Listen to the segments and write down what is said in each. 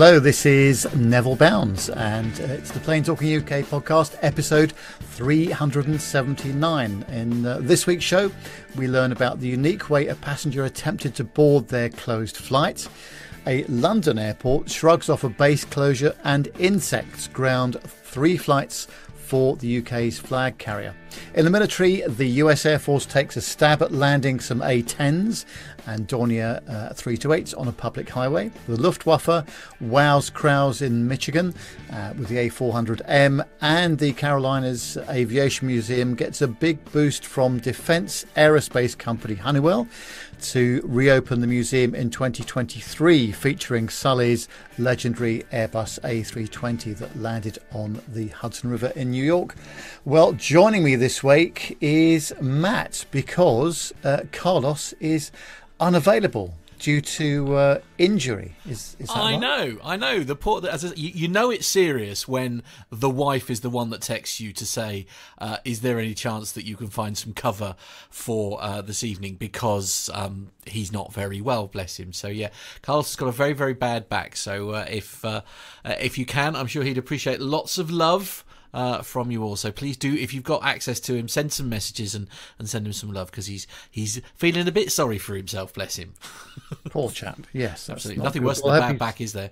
Hello, this is Neville Bounds, and uh, it's the Plain Talking UK podcast, episode 379. In uh, this week's show, we learn about the unique way a passenger attempted to board their closed flight. A London airport shrugs off a base closure, and insects ground three flights for the UK's flag carrier. In the military, the US Air Force takes a stab at landing some A 10s and Dornier uh, 328s on a public highway. The Luftwaffe wows crowds in Michigan uh, with the A400M, and the Carolinas Aviation Museum gets a big boost from defense aerospace company Honeywell to reopen the museum in 2023, featuring Sully's legendary Airbus A320 that landed on the Hudson River in New York. Well, joining me this week is Matt because uh, Carlos is unavailable due to uh, injury. Is, is I know, I know. The poor, as a, you, you, know, it's serious when the wife is the one that texts you to say, uh, "Is there any chance that you can find some cover for uh, this evening?" Because um, he's not very well, bless him. So yeah, Carlos has got a very, very bad back. So uh, if uh, if you can, I'm sure he'd appreciate lots of love uh, from you all. So please do, if you've got access to him, send some messages and, and send him some love because he's he's feeling a bit sorry for himself. Bless him. Poor chap. Yes, absolutely. Nothing worse than a bad back, is there?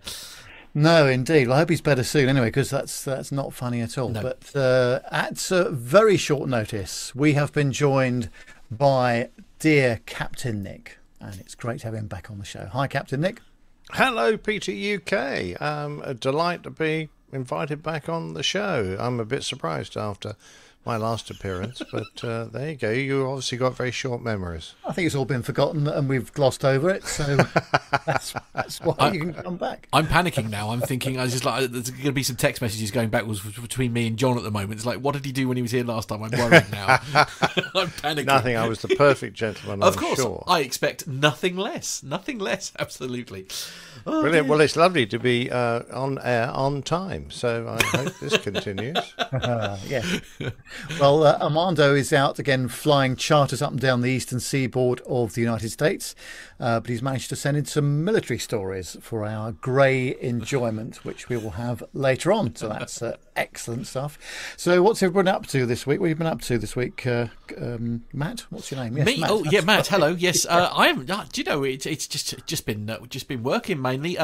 No, indeed. Well, I hope he's better soon anyway, because that's that's not funny at all. No. But uh, at uh, very short notice, we have been joined by dear Captain Nick, and it's great to have him back on the show. Hi, Captain Nick. Hello, Peter UK. Um, a delight to be invited back on the show. I'm a bit surprised after my last appearance, but uh, there you go. You obviously got very short memories. I think it's all been forgotten and we've glossed over it, so that's, that's why I, you can come back. I'm panicking now. I'm thinking I was just like there's going to be some text messages going backwards between me and John at the moment. It's like, what did he do when he was here last time? I'm worried now. I'm panicking. Nothing. I was the perfect gentleman. of I'm course, sure. I expect nothing less. Nothing less. Absolutely. Oh, Brilliant. Dear. Well, it's lovely to be uh, on air on time. So I hope this continues. yeah. Well, uh, Armando is out again flying charters up and down the eastern seaboard of the United States, uh, but he's managed to send in some military stories for our grey enjoyment, which we will have later on. So that's uh, excellent stuff. So, what's everyone up to this week? What have you been up to this week, uh, um, Matt? What's your name? Yes, Me? Matt. Oh, yeah, Matt. Hello. Yes, uh, I am. Uh, do you know? It's it's just just been just been working mainly.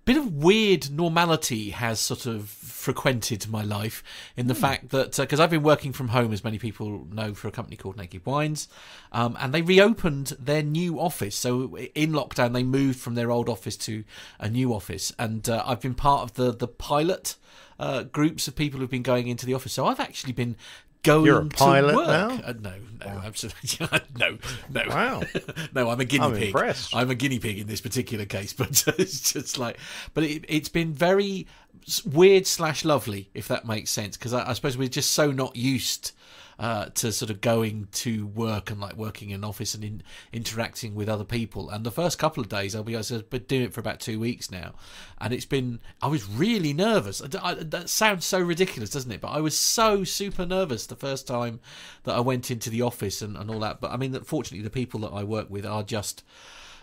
A bit of weird normality has sort of frequented my life in the mm. fact that because uh, I've been working from home, as many people know, for a company called Naked Wines, um, and they reopened their new office. So in lockdown, they moved from their old office to a new office, and uh, I've been part of the the pilot. Uh, groups of people who've been going into the office. So I've actually been going You're a pilot now? Uh, no, no, wow. absolutely no, no. Wow. no, I'm a guinea I'm pig. Impressed. I'm a guinea pig in this particular case, but it's just like, but it, has been very weird slash lovely, if that makes sense, because I, I, suppose we're just so not used uh, to sort of going to work and like working in an office and in, interacting with other people. And the first couple of days, I'll be honest, I've been doing it for about two weeks now, and it's been I was really nervous. I, I, that sounds so ridiculous, doesn't it? But I was so super nervous the first time that I went into the office and, and all that. But I mean, fortunately, the people that I work with are just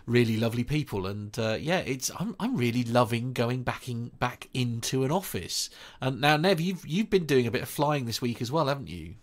really lovely people and uh, yeah it's I'm, I'm really loving going back in back into an office and now Nev you've you've been doing a bit of flying this week as well haven't you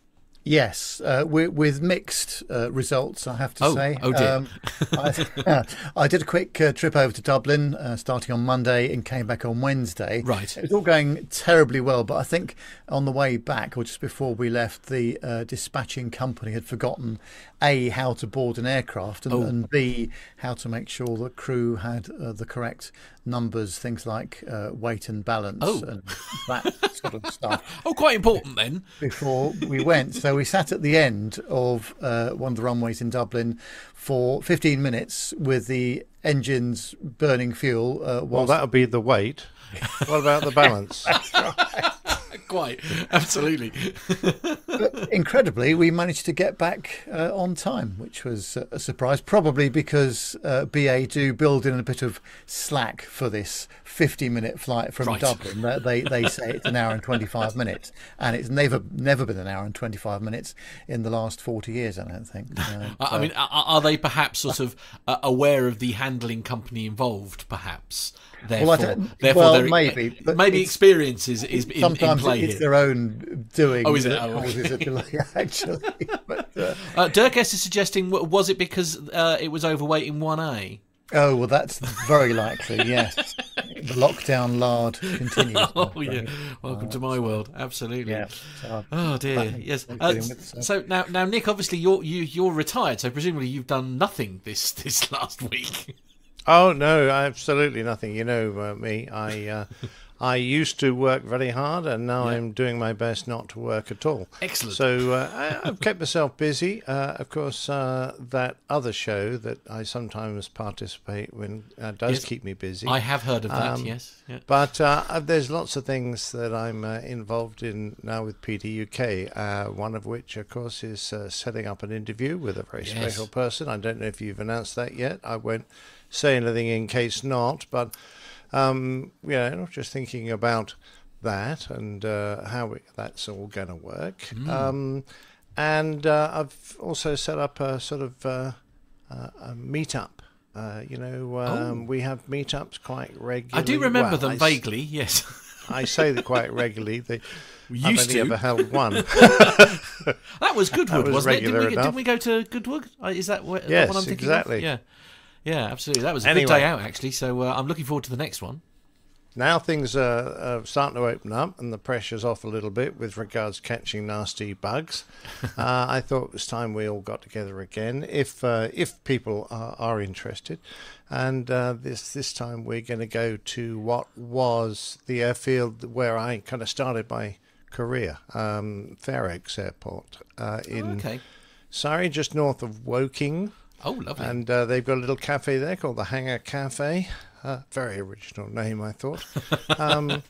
Yes, uh, with, with, mixed uh, results, I have to oh, say. Oh dear. Um, I, I, did a quick uh, trip over to Dublin, uh, starting on Monday, and came back on Wednesday. Right. It was all going terribly well, but I think on the way back, or just before we left, the uh, dispatching company had forgotten a how to board an aircraft, and, oh. and b how to make sure the crew had uh, the correct numbers, things like uh, weight and balance oh. and that sort of stuff. Oh, quite important then. Before we went, so we sat at the end of uh, one of the runways in Dublin for 15 minutes with the engines burning fuel. Uh, well, that'll be the weight. what about the balance? quite. Absolutely. but incredibly, we managed to get back uh, on time, which was a surprise. Probably because uh, BA do build in a bit of slack for this 50-minute flight from Right. Dublin. They they say it's an hour and 25 minutes, and it's never never been an hour and 25 minutes in the last 40 years. I don't think. Uh, I I mean, are, are they perhaps sort of uh, aware of the handling company involved? Perhaps. Therefore, Well, I don't- therefore well, maybe, but maybe experience is, is in, in sometimes play it's here. their own doing. Oh, is it? that Oh, causes a delay, actually. But, uh, Uh, Dirk S is suggesting, was it because uh, it was overweight in 1A? Oh well, that's very likely. Yes, the lockdown lard continues. Oh, yeah. Welcome to my world. Absolutely. Yeah. So, Oh dear. Yes. Uh, with so. so now, now, Nick, obviously you're you, you're retired, so presumably you've done nothing this this last week. Oh no, absolutely nothing. You know uh, me. I uh, I used to work very hard, and now I'm doing my best not to work at all. Excellent. So uh, I, I've kept myself busy. Uh, of course, uh, that other show that I sometimes participate in uh, does Yes. keep me busy. I have heard of that. Um, yes. Yeah. But uh, uh, there's lots of things that I'm uh, involved in now with PTUK. Uh, one of which, of course, is uh, setting up an interview with a very Yes. special person. I don't know if you've announced that yet. I won't say anything in case not. But um, you know, just thinking about that and uh, how it, that's all going to work. Um, and uh, I've also set up a sort of uh, uh, a meetup. Uh, you know, um, we have meetups quite regularly. I do remember Well, them I s- vaguely. Yes. I say that quite regularly. They, We I've used only to. ever held one. That was Goodwood, was wasn't it? Didn't we, didn't we go to Goodwood? Uh, Is that what, Yes, what I'm thinking exactly. of? Yeah. Yeah, absolutely. That was a Anyway. good day out, actually. So uh, I'm looking forward to the next one. now things are, are starting to open up and the pressure's off a little bit with regards to catching nasty bugs. uh, I thought it was time we all got together again, if uh, if people are, are interested. And uh, this this time we're going to go to what was the airfield where I kind of started my career, um, Fair Oaks Airport uh, in okay. Surrey, just north of Woking. Oh, lovely. And uh, they've got a little cafe there called the Hangar Cafe. Uh, very original name, I thought. Um,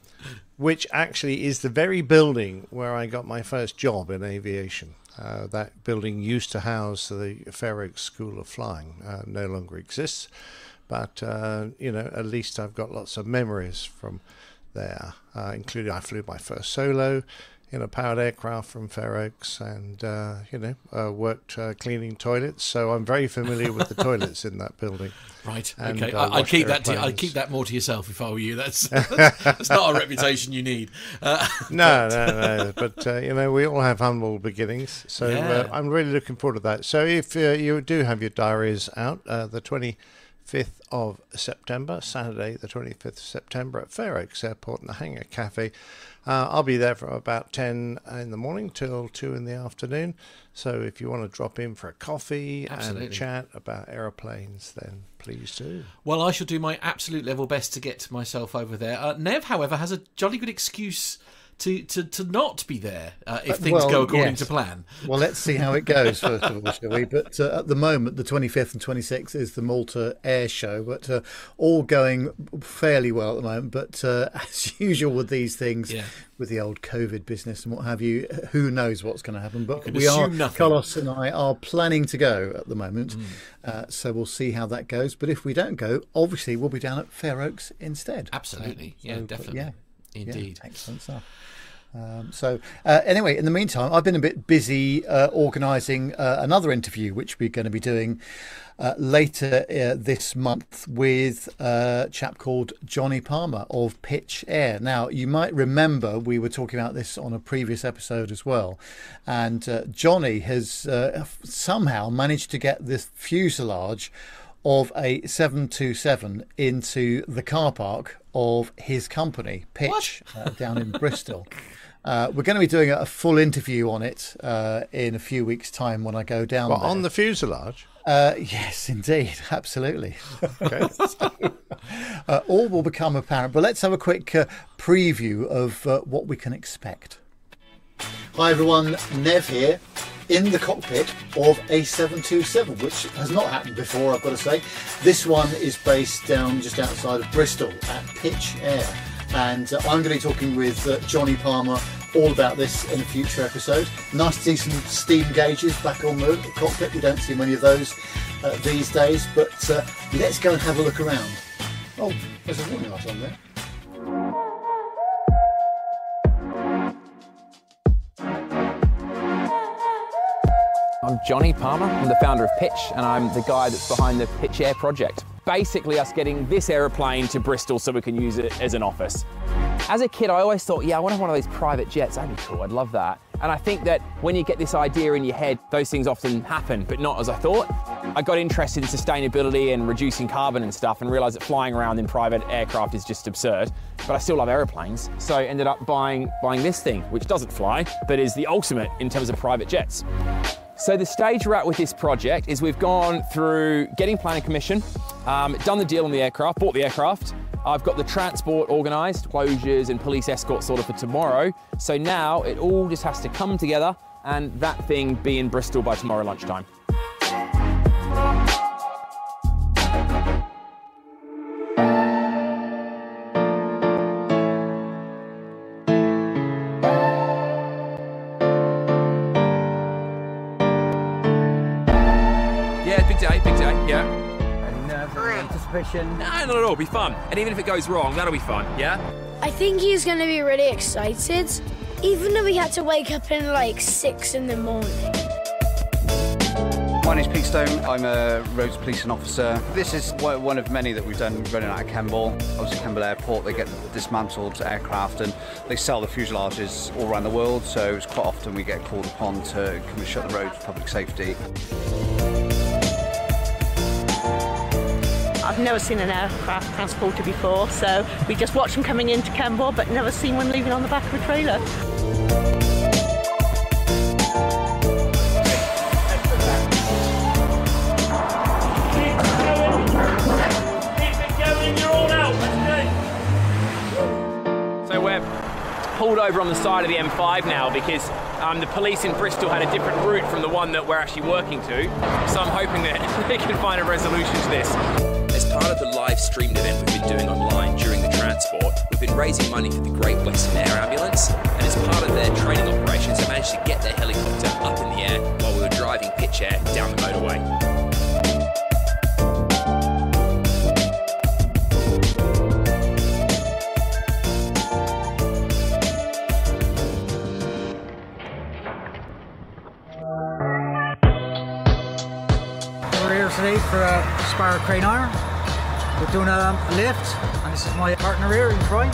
which actually is the very building where I got my first job in aviation. Uh, that building used to house the Fair Oaks School of Flying. Uh, no longer exists, but uh, you know, at least I've got lots of memories from there, uh, including I flew my first solo in a powered aircraft from Fair Oaks, and uh, you know, uh, worked uh, cleaning toilets. So I'm very familiar with the toilets in that building. Right. and, okay. I, I'd wash keep that. To, I'd keep that more to yourself if I were you. That's that's not a reputation you need. Uh, No, no, no. But uh, you know, we all have humble beginnings, so uh, Yeah. I'm really looking forward to that. So if uh, you do have your diaries out, uh, the 25th of September, Saturday, the 25th of September at Fair Oaks Airport in the Hangar Cafe. Uh, I'll be there from about 10 in the morning till 2 in the afternoon. So if you want to drop in for a coffee Absolutely. and chat about aeroplanes, then please do. well, I shall do my absolute level best to get myself over there. Uh, Nev, however, has a jolly good excuse to to, to not be there uh, if Uh, things well, go according yes. to plan. Well, let's see how it goes first of all, shall we? But uh, at the moment, the 25th and 26th is the Malta Air Show, but uh, all going fairly well at the moment. But uh, as usual with these things, Yeah. with the old COVID business and what have you, who knows what's going to happen? But we are, nothing. Carlos and I are planning to go at the moment, Mm. uh, so we'll see how that goes. But if we don't go, obviously we'll be down at Fair Oaks instead. Absolutely. So, yeah, but definitely. yeah. Indeed. Yeah, excellent stuff. Um, so, uh, anyway, in the meantime, I've been a bit busy uh, organising uh, another interview, which we're going to be doing uh, later uh, this month with a chap called Johnny Palmer of Pitch Air. Now, you might remember we were talking about this on a previous episode as well, and uh, Johnny has uh, somehow managed to get this fuselage of a 727 into the car park of his company, Pitch, uh, down in Bristol. Uh, we're going to be doing a full interview on it uh, in a few weeks' time when I go down But there. on the fuselage, uh, yes, indeed, absolutely. okay. uh, all will become apparent. But let's have a quick uh, preview of uh, what we can expect. Hi everyone, Nev here in the cockpit of a 727, which has not happened before, I've got to say. This one is based down just outside of Bristol at Pitch Air. And uh, I'm going to be talking with uh, Johnny Palmer all about this in a future episode. Nice to see some steam gauges back on the cockpit. We don't see many of those uh, these days, but uh, let's go and have a look around. Oh, there's a warning light on there. I'm Johnny Palmer. I'm the founder of Pitch, and I'm the guy that's behind the Pitch Air project. Basically, us getting this aeroplane to Bristol so we can use it as an office. As a kid, I always thought, yeah, I want to have one of those private jets. That'd be cool. I'd love that. And I think that when you get this idea in your head, those things often happen, but not as I thought. I got interested in sustainability and reducing carbon and stuff and realized that flying around in private aircraft is just absurd. But I still love aeroplanes. So I ended up buying, buying this thing, which doesn't fly, but is the ultimate in terms of private jets. So the stage we're at with this project is we've gone through getting planning commission, um, done the deal on the aircraft, bought the aircraft. I've got the transport organised, closures and police escort sorted for tomorrow. So now it all just has to come together and that thing be in Bristol by tomorrow lunchtime. Anticipation. No, not at all, be fun. And even if it goes wrong, that'll be fun, yeah? I think he's going to be really excited, even though he had to wake up in like six in the morning. My name's Pete Stone. I'm a roads policing officer. This is one one of many that we've done running out of Kemble. Obviously, Kemble Airport, they get dismantled aircraft and they sell the fuselages all around the world. So it's quite often we get called upon to come and shut the road for public safety. I've never seen an aircraft transporter before, so we just watch them coming into Kemble, but never seen one leaving on the back of a trailer. So we're pulled over on the side of the M5 now because um, the police in Bristol had a different route from the one that we're actually working to. So I'm hoping that we can find a resolution to this. Part of the live streamed event we've been doing online during the transport, we've been raising money for the Great Western Air Ambulance, and as part of their training operations, they managed to get their helicopter up in the air while we were driving pitch air down the motorway. We're here today for uh, a Sparrow Crane Hire. We're doing a, a lift, and this is my partner here in crime.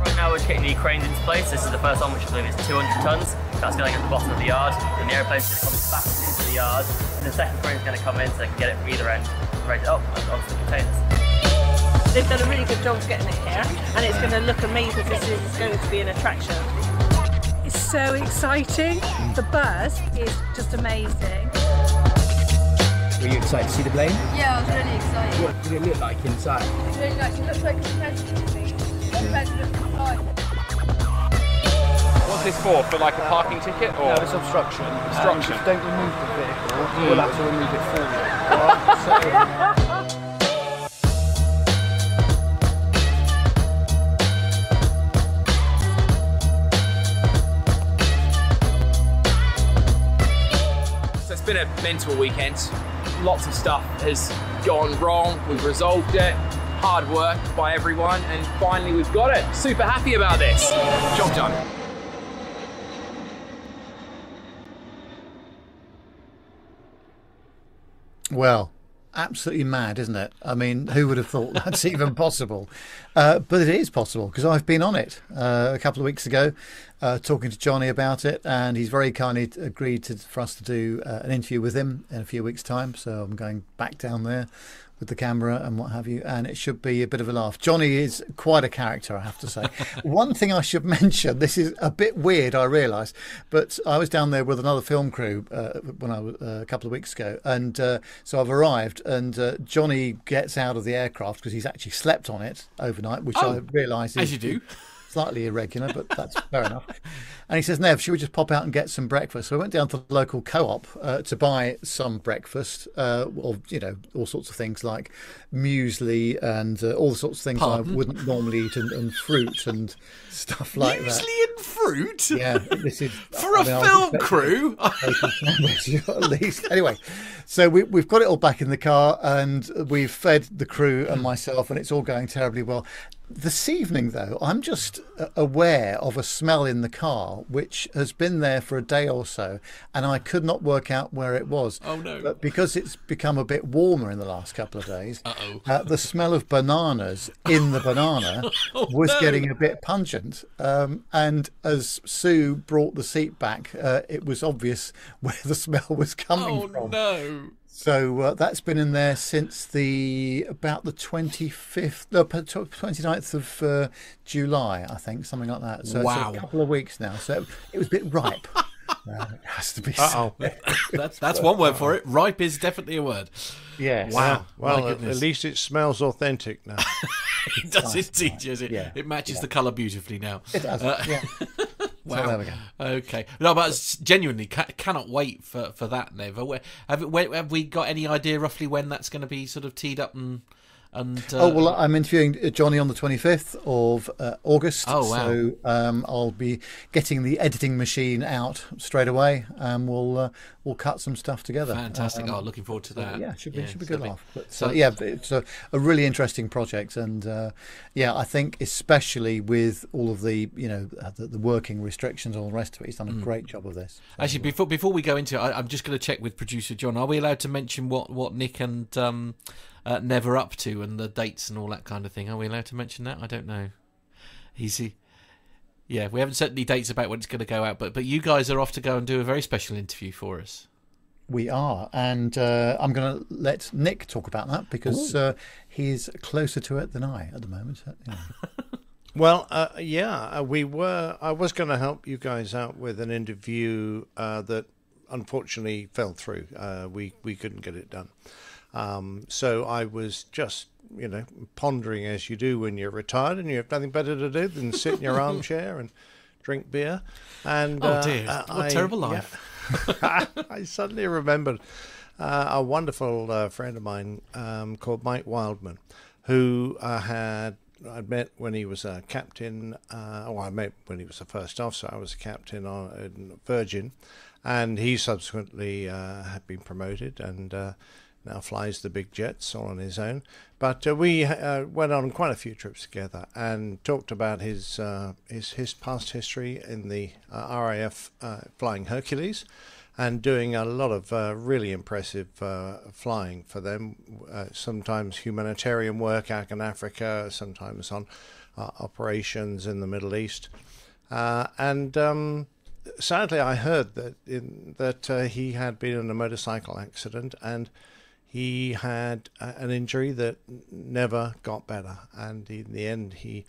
Right now we're just getting the cranes into place. This is the first one, which I believe is 200 tons. That's going at the bottom of the yard. And the airplane's going to come back into the yard. And the second crane's going to come in so they can get it from either end and raise it up and onto the containers. They've done a really good job of getting it here, and it's going to look amazing. This is going to be an attraction. It's so exciting. The buzz is just amazing. Were you excited to see the plane? Yeah, I was really excited. What did it look like inside? It's really nice. It looks like a president to me. A president. What's this for? For like a parking ticket or? No, it's obstruction. Obstruction. Um, if don't remove the vehicle, we'll have to remove it for you. Alright, so- So it's been a mental weekend. Lots of stuff has gone wrong. We've resolved it. Hard work by everyone, and finally we've got it. Super happy about this. Job done. Well, absolutely mad, isn't it? I mean, who would have thought that's even possible? Uh, but it is possible because I've been on it uh, a couple of weeks ago, uh, talking to Johnny about it, and he's very kindly agreed to, for us to do uh, an interview with him in a few weeks' time. So I'm going back down there with the camera and what have you, and it should be a bit of a laugh. Johnny is quite a character, I have to say. One thing I should mention, this is a bit weird, I realise, but I was down there with another film crew uh, when I was uh, a couple of weeks ago, and uh, so I've arrived, and uh, Johnny gets out of the aircraft because he's actually slept on it overnight, which Oh, I realise as you do. Slightly irregular, but that's fair enough. And he says, Nev, should we just pop out and get some breakfast? So we went down to the local co-op uh, to buy some breakfast, uh, or you know, all sorts of things like muesli and uh, all the sorts of things Pardon? I wouldn't normally eat, and, and fruit and stuff like that. Muesli and fruit. Yeah, this is For I a mean, film crew. at least. Anyway, so we, we've got it all back in the car, and we've fed the crew and myself, and it's all going terribly well. This evening, though, I'm just uh, aware of a smell in the car which has been there for a day or so, and I could not work out where it was. Oh, no. But because it's become a bit warmer in the last couple of days, uh, the smell of bananas in the banana Oh, was no. getting a bit pungent. Um, and as Sue brought the seat back, uh, it was obvious where the smell was coming Oh from. no. So uh, that's been in there since the about the 25th, no, p- tw- 29th of uh, July, I think, something like that. So Wow. it's a couple of weeks now. So it was a bit ripe. Uh, it has to be Uh-oh. That's that's one word for it. Ripe is definitely a word. Yes. Wow. Well, at, at least it smells authentic now. it does indeed, does it? Yeah, It matches yeah. the colour beautifully now. It does. Uh, yeah. Wow. there we go. Okay. No, but genuinely ca- cannot wait for, for that, Nev. Where- Have, have we got any idea roughly when that's going to be sort of teed up and and? Uh, oh well, I'm interviewing uh, Johnny on the 25th of uh, August. Oh, wow. So um, I'll be getting the editing machine out straight away, and we'll uh, we'll cut some stuff together. fantastic. Um, oh, looking forward to that. yeah, should be should be good so laugh. But, so- so yeah, it's a, a really interesting project, and uh, yeah, I think especially with all of the you know uh, the, the working restrictions and all the rest of it, he's done a Mm. great job of this. Actually, before before we go into it, I, I'm just going to check with producer John. Are we allowed to mention what, what Nick and um, uh, Nev are up to and the dates and all that kind of thing? Are we allowed to mention that? I don't know. Easy. Yeah, we haven't set any dates about when it's going to go out, but but you guys are off to go and do a very special interview for us. We are, and uh, I'm going to let Nick talk about that because uh, he's closer to it than I at the moment. you know. Well, uh, yeah, uh, we were. I was going to help you guys out with an interview uh, that unfortunately fell through. Uh, we we couldn't get it done. Um, so I was just, you know, pondering as you do when you're retired and you have nothing better to do than sit in your armchair and drink beer. And Oh, uh, dear. uh, What a I- terrible yeah. life. I suddenly remembered uh, a wonderful uh, friend of mine um, called Mike Wildman, who uh, had I'd met when he was a captain. Uh, well, I met when he was a first officer. I was a captain on in Virgin, and he subsequently uh, had been promoted and uh, now flies the big jets all on his own. But uh, we uh, went on quite a few trips together and talked about his uh, his his past history in the uh, RAF uh, flying Hercules and doing a lot of uh, really impressive flying for them. Sometimes humanitarian work out in Africa, sometimes on operations in the Middle East. And um, sadly, I heard that in, that he had been in a motorcycle accident and he had an injury that never got better. And in the end, he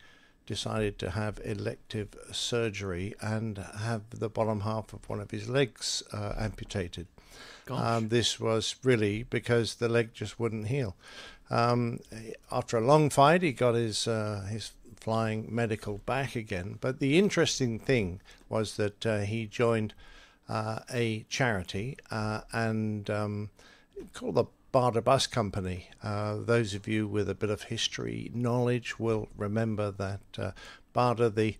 decided to have elective surgery and have the bottom half of one of his legs uh, amputated. Um, this was really because the leg just wouldn't heal. Um, after a long fight, he got his uh, his flying medical back again. But the interesting thing was that uh, he joined uh, a charity uh, and um, called the Bader Bus Company. Uh, those of you with a bit of history knowledge will remember that uh, Bader, the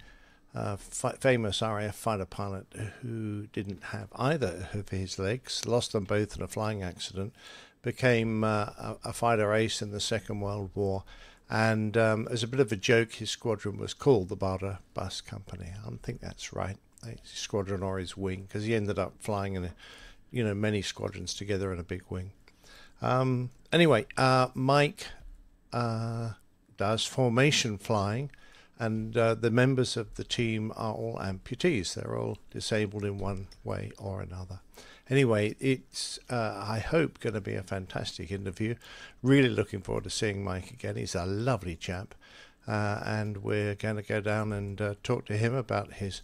uh, fi- famous RAF fighter pilot who didn't have either of his legs, lost them both in a flying accident, became uh, a, a fighter ace in the Second World War. And um, as a bit of a joke, his squadron was called the Bader Bus Company. I don't think that's right. His squadron or his wing, because he ended up flying in, a, you know, many squadrons together in a big wing. Um, anyway, uh, Mike uh, does formation flying, and uh, the members of the team are all amputees. They're all disabled in one way or another. Anyway, it's uh, I hope going to be a fantastic interview. Really looking forward to seeing Mike again. He's a lovely chap, uh, and we're going to go down and uh, talk to him about his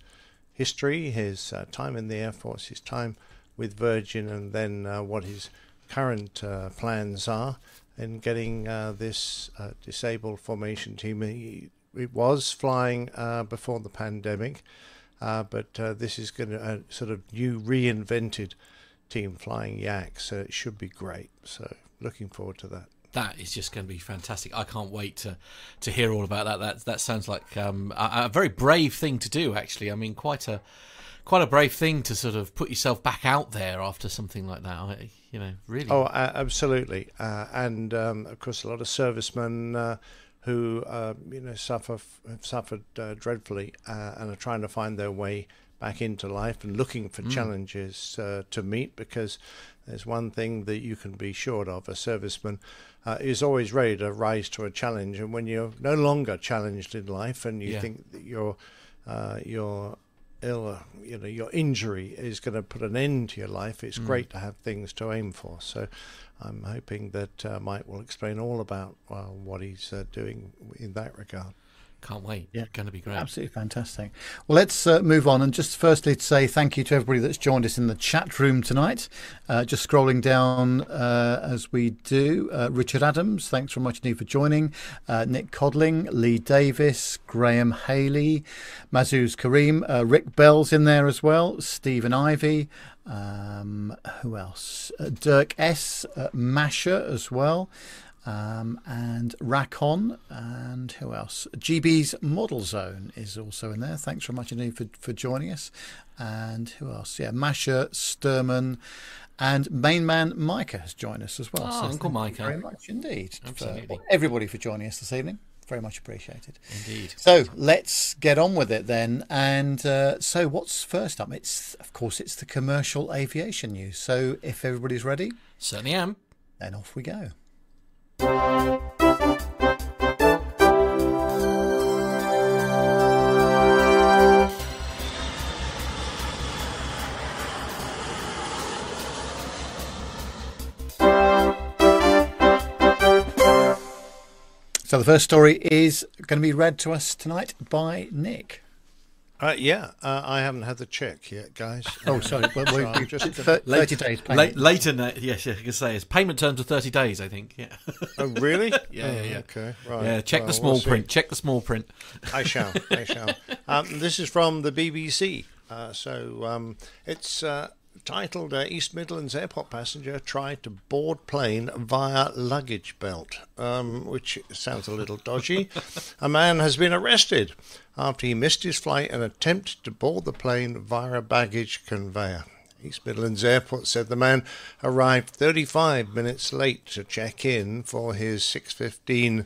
history, his time in the Air Force, his time with Virgin, and then what his current uh, plans are in getting uh, this uh, disabled formation team. It was flying uh, before the pandemic, uh, but uh, this is going to a sort of new reinvented team flying yak, so it should be great. So looking forward to that. That is just going to be fantastic. I can't wait to to hear all about that. That that sounds like um, a, a very brave thing to do. Actually, I mean, quite a quite a brave thing to sort of put yourself back out there after something like that. I- You know, really. Oh, uh, absolutely. Uh, and um, of course, a lot of servicemen uh, who uh, you know suffer have suffered uh, dreadfully uh, and are trying to find their way back into life and looking for Mm. challenges uh, to meet. Because there's one thing that you can be sure of: a serviceman uh, is always ready to rise to a challenge. And when you're no longer challenged in life, and you Yeah. think that you're uh, you're ill, you know, your injury is going to put an end to your life. It's Mm. great to have things to aim for. So, I'm hoping that uh, Mike will explain all about uh, what he's uh, doing in that regard. Can't wait. Yeah, going to be great. Absolutely fantastic. Well, let's uh, move on and just firstly to say thank you to everybody that's joined us in the chat room tonight. Uh, just scrolling down uh, as we do. Uh, Richard Adams, thanks very much indeed for joining. Uh, Nick Codling, Lee Davis, Graham Haley, Mazuz Kareem, uh, Rick Bell's in there as well. Stephen Ivy. Um, who else? Uh, Dirk S. Uh, Masher as well um, and Racon, and who else? GB's Model Zone is also in there. Thanks very much indeed for, for joining us. And who else? Yeah, Masha, Sturman, and main man Micah has joined us as well. Oh, So Uncle thank you Micah. Very much indeed. for Absolutely. everybody for joining us this evening. Very much appreciated. Indeed. So let's get on with it then. And uh, so, what's first up? It's of course it's the commercial aviation news. So, if everybody's ready, certainly am. Then off we go. So the first story is going to be read to us tonight by Nick. Uh, yeah, uh, I haven't had the check yet, guys. Oh, sorry. Well, So we- I'm we- just thir- 30 days La- payment. later, na- yes, yeah, I can say it's payment terms of thirty days. I think. Yeah. Oh, really? yeah, yeah, Oh, yeah. okay, right. Yeah, check Well, the small we'll print. Check the small print. I shall. I shall. Um, this is from the BBC. Uh, so um, it's uh, titled uh, East Midlands Airport passenger tried to board plane via luggage belt, um, which sounds a little dodgy. a man has been arrested after he missed his flight and attempted to board the plane via a baggage conveyor. East Midlands Airport said the man arrived 35 minutes late to check in for his 6:15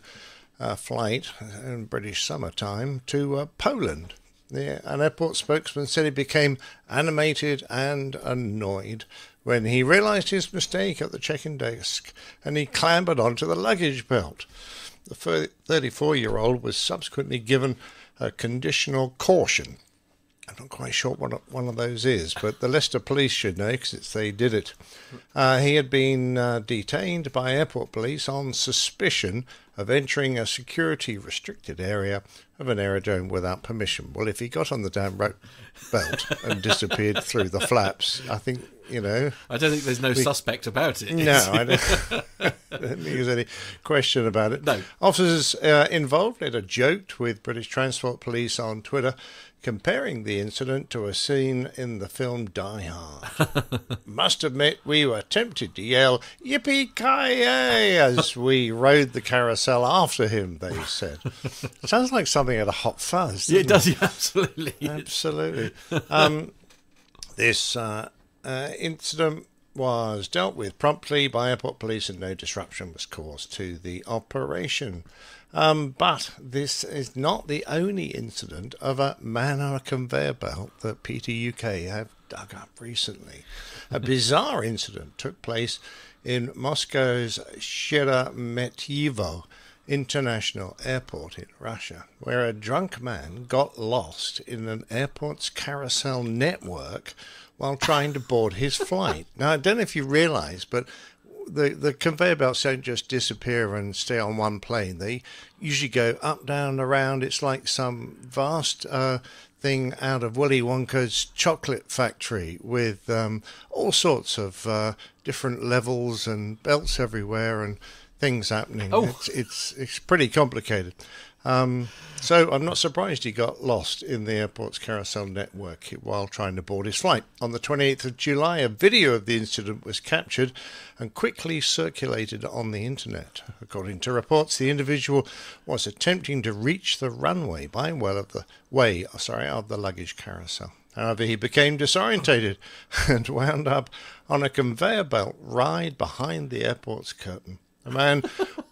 uh, flight in British summertime to uh, Poland. An airport spokesman said he became animated and annoyed when he realised his mistake at the check-in desk and he clambered onto the luggage belt. The 34-year-old was subsequently given a conditional caution. I'm not quite sure what one of those is, but the Leicester police should know because they did it. Uh, he had been uh, detained by airport police on suspicion of entering a security restricted area of an aerodrome without permission. Well, if he got on the damn rope belt and disappeared through the flaps, I think you know. I don't think there's no we- suspect about it. No, I don't, I don't think there's any question about it. No. Officers uh, involved later joked with British Transport Police on Twitter, comparing the incident to a scene in the film Die Hard. Must admit, we were tempted to yell "Yippee ki yay, as we rode the carousel after him. They said, "Sounds like something at a hot fuzz." Yeah, it does. Yeah, absolutely. Absolutely. Um, this uh, uh, incident was dealt with promptly by airport police and no disruption was caused to the operation. Um, but this is not the only incident of a man on a conveyor belt that PTUK have dug up recently. A bizarre incident took place in Moscow's Sheremetyevo International Airport in Russia, where a drunk man got lost in an airport's carousel network while trying to board his flight. Now, I don't know if you realize, but the, the conveyor belts don't just disappear and stay on one plane. They usually go up, down, around. It's like some vast uh, thing out of Willy Wonka's chocolate factory with um, all sorts of uh, different levels and belts everywhere and things happening. Oh. It's, it's, it's pretty complicated. Um, so I'm not surprised he got lost in the airport's carousel network while trying to board his flight. On the 28th of July, a video of the incident was captured and quickly circulated on the internet. According to reports, the individual was attempting to reach the runway by way of the way, sorry, of the luggage carousel. However, he became disorientated and wound up on a conveyor belt ride behind the airport's curtain. The man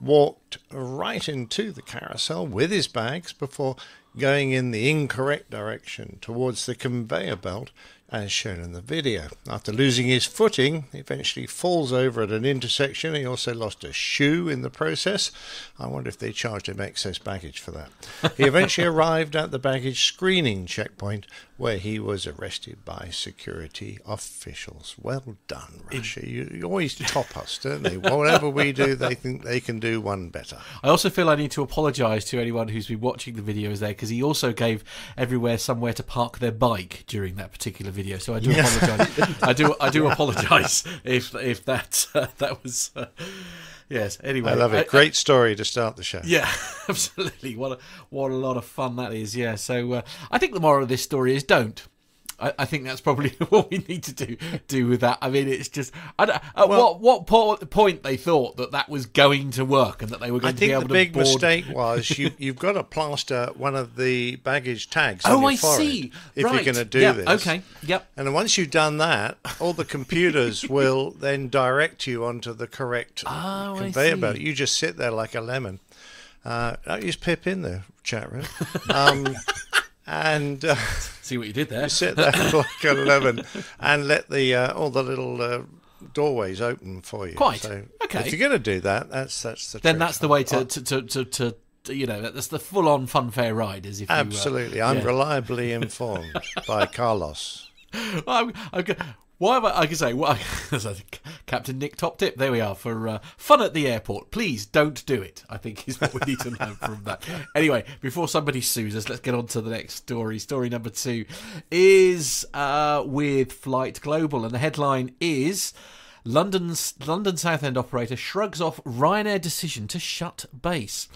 walked right into the carousel with his bags before going in the incorrect direction towards the conveyor belt as shown in the video. After losing his footing, he eventually falls over at an intersection. He also lost a shoe in the process. I wonder if they charged him excess baggage for that. He eventually arrived at the baggage screening checkpoint where he was arrested by security officials. Well done, Russia. You, you always top us, don't they? Whatever we do, they think they can do one better. I also feel I need to apologise to anyone who's been watching the videos there because he also gave everywhere somewhere to park their bike during that particular video. So I do apologise. I do I do apologise if if that uh, that was uh, yes. Anyway, I love I- it. Great story to start the show. yeah, absolutely. What a, what a lot of fun that is. Yeah. So uh, I think the moral of this story is don't. I, I think that's probably what we need to do do with that. I mean, it's just I don't, at what what po- point they thought that that was going to work and that they were going I to be able to. I think the big board. mistake was you, you've got to plaster one of the baggage tags. Oh, I see. If Right. you're going to do Yeah, this, okay. Yep. And once you've done that, all the computers will then direct you onto the correct Oh, conveyor belt. You just sit there like a lemon. Uh, don't use Pip in the chat room. Um, and uh, see what you did there. sit there like a lemon and let the uh, all the little uh, doorways open for you. Quite. So Okay. If you're going to do that, that's that's the. then trick. that's the way to to, to, to, to, you know that's the full on funfair ride. Is if you, uh, Absolutely. I'm yeah. reliably informed by Carlos. I'm, I'm, why am I, I can say why, Captain Nick Top Tip. There we are for uh, fun at the airport. Please don't do it. I think is what we need to learn from that. Anyway, before somebody sues us, let's get on to the next story. Story number two is uh, with Flight Global, and the headline is. London's London Southend operator shrugs off Ryanair decision to shut base.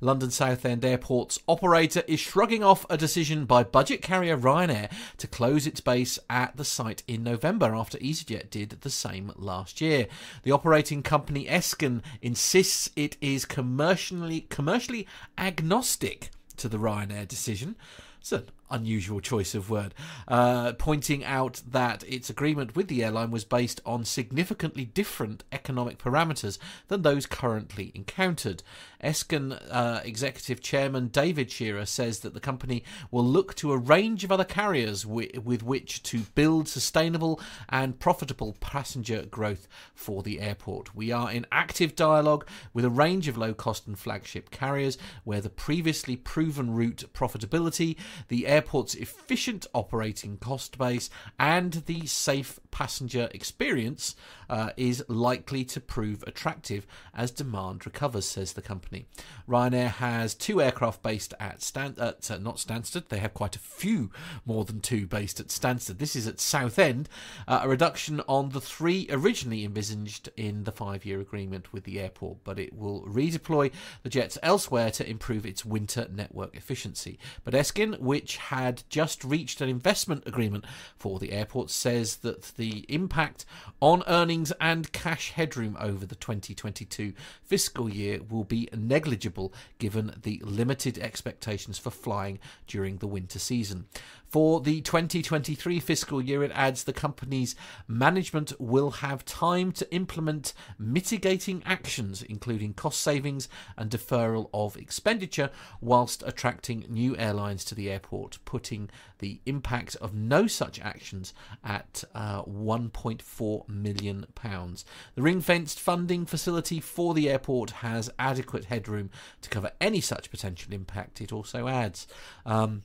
London Southend Airport's operator is shrugging off a decision by budget carrier Ryanair to close its base at the site in November after EasyJet did the same last year. The operating company Esken insists it is commercially commercially agnostic to the Ryanair decision. It's an unusual choice of word, uh, pointing out that its agreement with the airline was based on significantly different economic parameters than those currently encountered. Esken uh, executive chairman David Shearer says that the company will look to a range of other carriers wi- with which to build sustainable and profitable passenger growth for the airport. We are in active dialogue with a range of low cost and flagship carriers where the previously proven route profitability, the airport's efficient operating cost base, and the safe passenger experience uh, is likely to prove attractive as demand recovers, says the company. Ryanair has two aircraft based at Stan- uh, not Stansted. They have quite a few more than two based at Stansted. This is at Southend, uh, a reduction on the three originally envisaged in the five-year agreement with the airport, but it will redeploy the jets elsewhere to improve its winter network efficiency. But Esken, which had just reached an investment agreement for the airport, says that the impact on earnings and cash headroom over the 2022 fiscal year will be negligible given the limited expectations for flying during the winter season. For the 2023 fiscal year, it adds the company's management will have time to implement mitigating actions, including cost savings and deferral of expenditure, whilst attracting new airlines to the airport, putting the impact of no such actions at uh, 1.4 million pounds. The ring-fenced funding facility for the airport has adequate headroom to cover any such potential impact. It also adds. Um,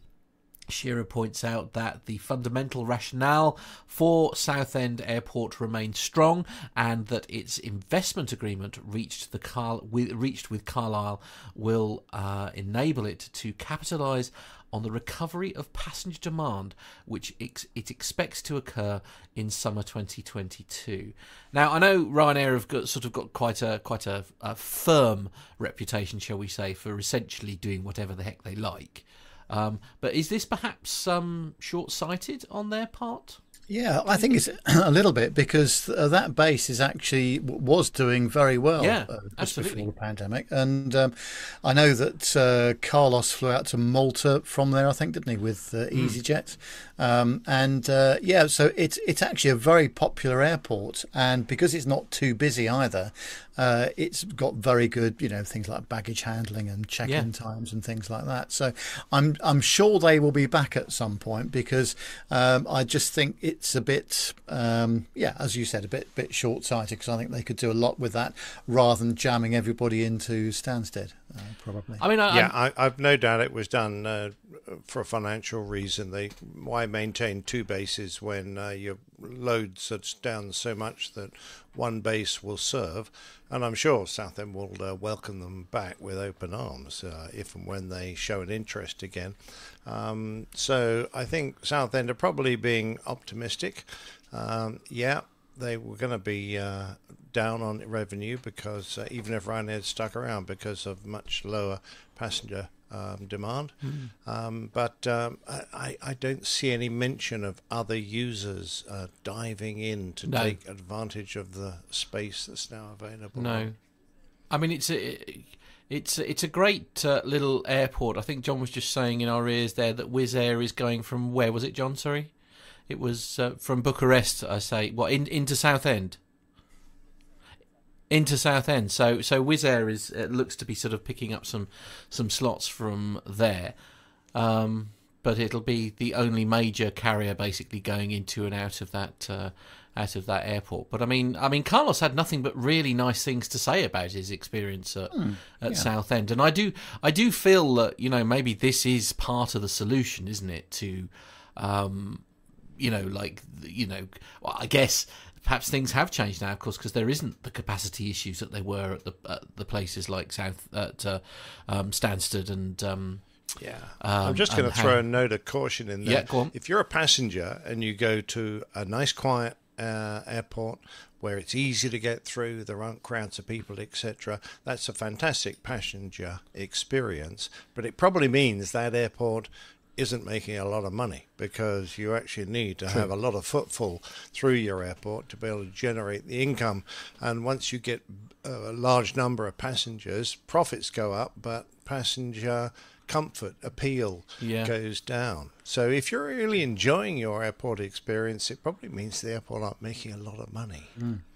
Shearer points out that the fundamental rationale for Southend Airport remains strong, and that its investment agreement reached the Car- with, reached with Carlyle will uh, enable it to capitalise on the recovery of passenger demand, which it expects to occur in summer 2022. Now, I know Ryanair have got sort of got quite a quite a, a firm reputation, shall we say, for essentially doing whatever the heck they like. Um, but is this perhaps um, short-sighted on their part? Yeah, I think it's a little bit because uh, that base is actually was doing very well. Yeah, uh, just absolutely. before the pandemic, and um, I know that uh, Carlos flew out to Malta from there. I think didn't he with uh, EasyJet? Um, and uh, yeah, so it's it's actually a very popular airport, and because it's not too busy either, uh, it's got very good, you know, things like baggage handling and check-in Yeah. times and things like that. So I'm I'm sure they will be back at some point because um, I just think it's a bit, um, yeah, as you said, a bit bit short-sighted because I think they could do a lot with that rather than jamming everybody into Stansted, uh, probably. I mean, I, yeah, I, I've no doubt it was done uh, for a financial reason. They why maintain two bases when uh, your loads are down so much that one base will serve, and I'm sure Southend will uh, welcome them back with open arms uh, if and when they show an interest again. Um, so I think Southend are probably being optimistic. Um, yeah, they were going to be uh, down on revenue because uh, even if Ryanair stuck around because of much lower passenger um, demand. Um, but um, I, I don't see any mention of other users uh, diving in to No. take advantage of the space that's now available. No, I mean it's a it's a, it's a great uh, little airport. I think John was just saying in our ears there that Wizz Air is going from where was it, John? Sorry, it was uh, from Bucharest. I say what in, into Southend. Into Southend, so so Wizz Air is it looks to be sort of picking up some some slots from there, um, but it'll be the only major carrier basically going into and out of that uh, out of that airport. But I mean, I mean, Carlos had nothing but really nice things to say about his experience at, Hmm, at yeah. Southend, and I do I do feel that you know maybe this is part of the solution, isn't it? To um, you know, like you know, I guess perhaps things have changed now, of course, because there isn't the capacity issues that there were at the at the places like South at uh, um, Stansted and. Um, Yeah. um, I'm just going to throw how- a note of caution in there. Yeah. If you're a passenger and you go to a nice, quiet uh, airport where it's easy to get through, there aren't crowds of people, etc., that's a fantastic passenger experience. But it probably means that airport isn't making a lot of money because you actually need to True. have a lot of footfall through your airport to be able to generate the income. And once you get a large number of passengers, profits go up, but passenger comfort appeal Yeah. goes down. So if you're really enjoying your airport experience, it probably means the airport aren't making a lot of money.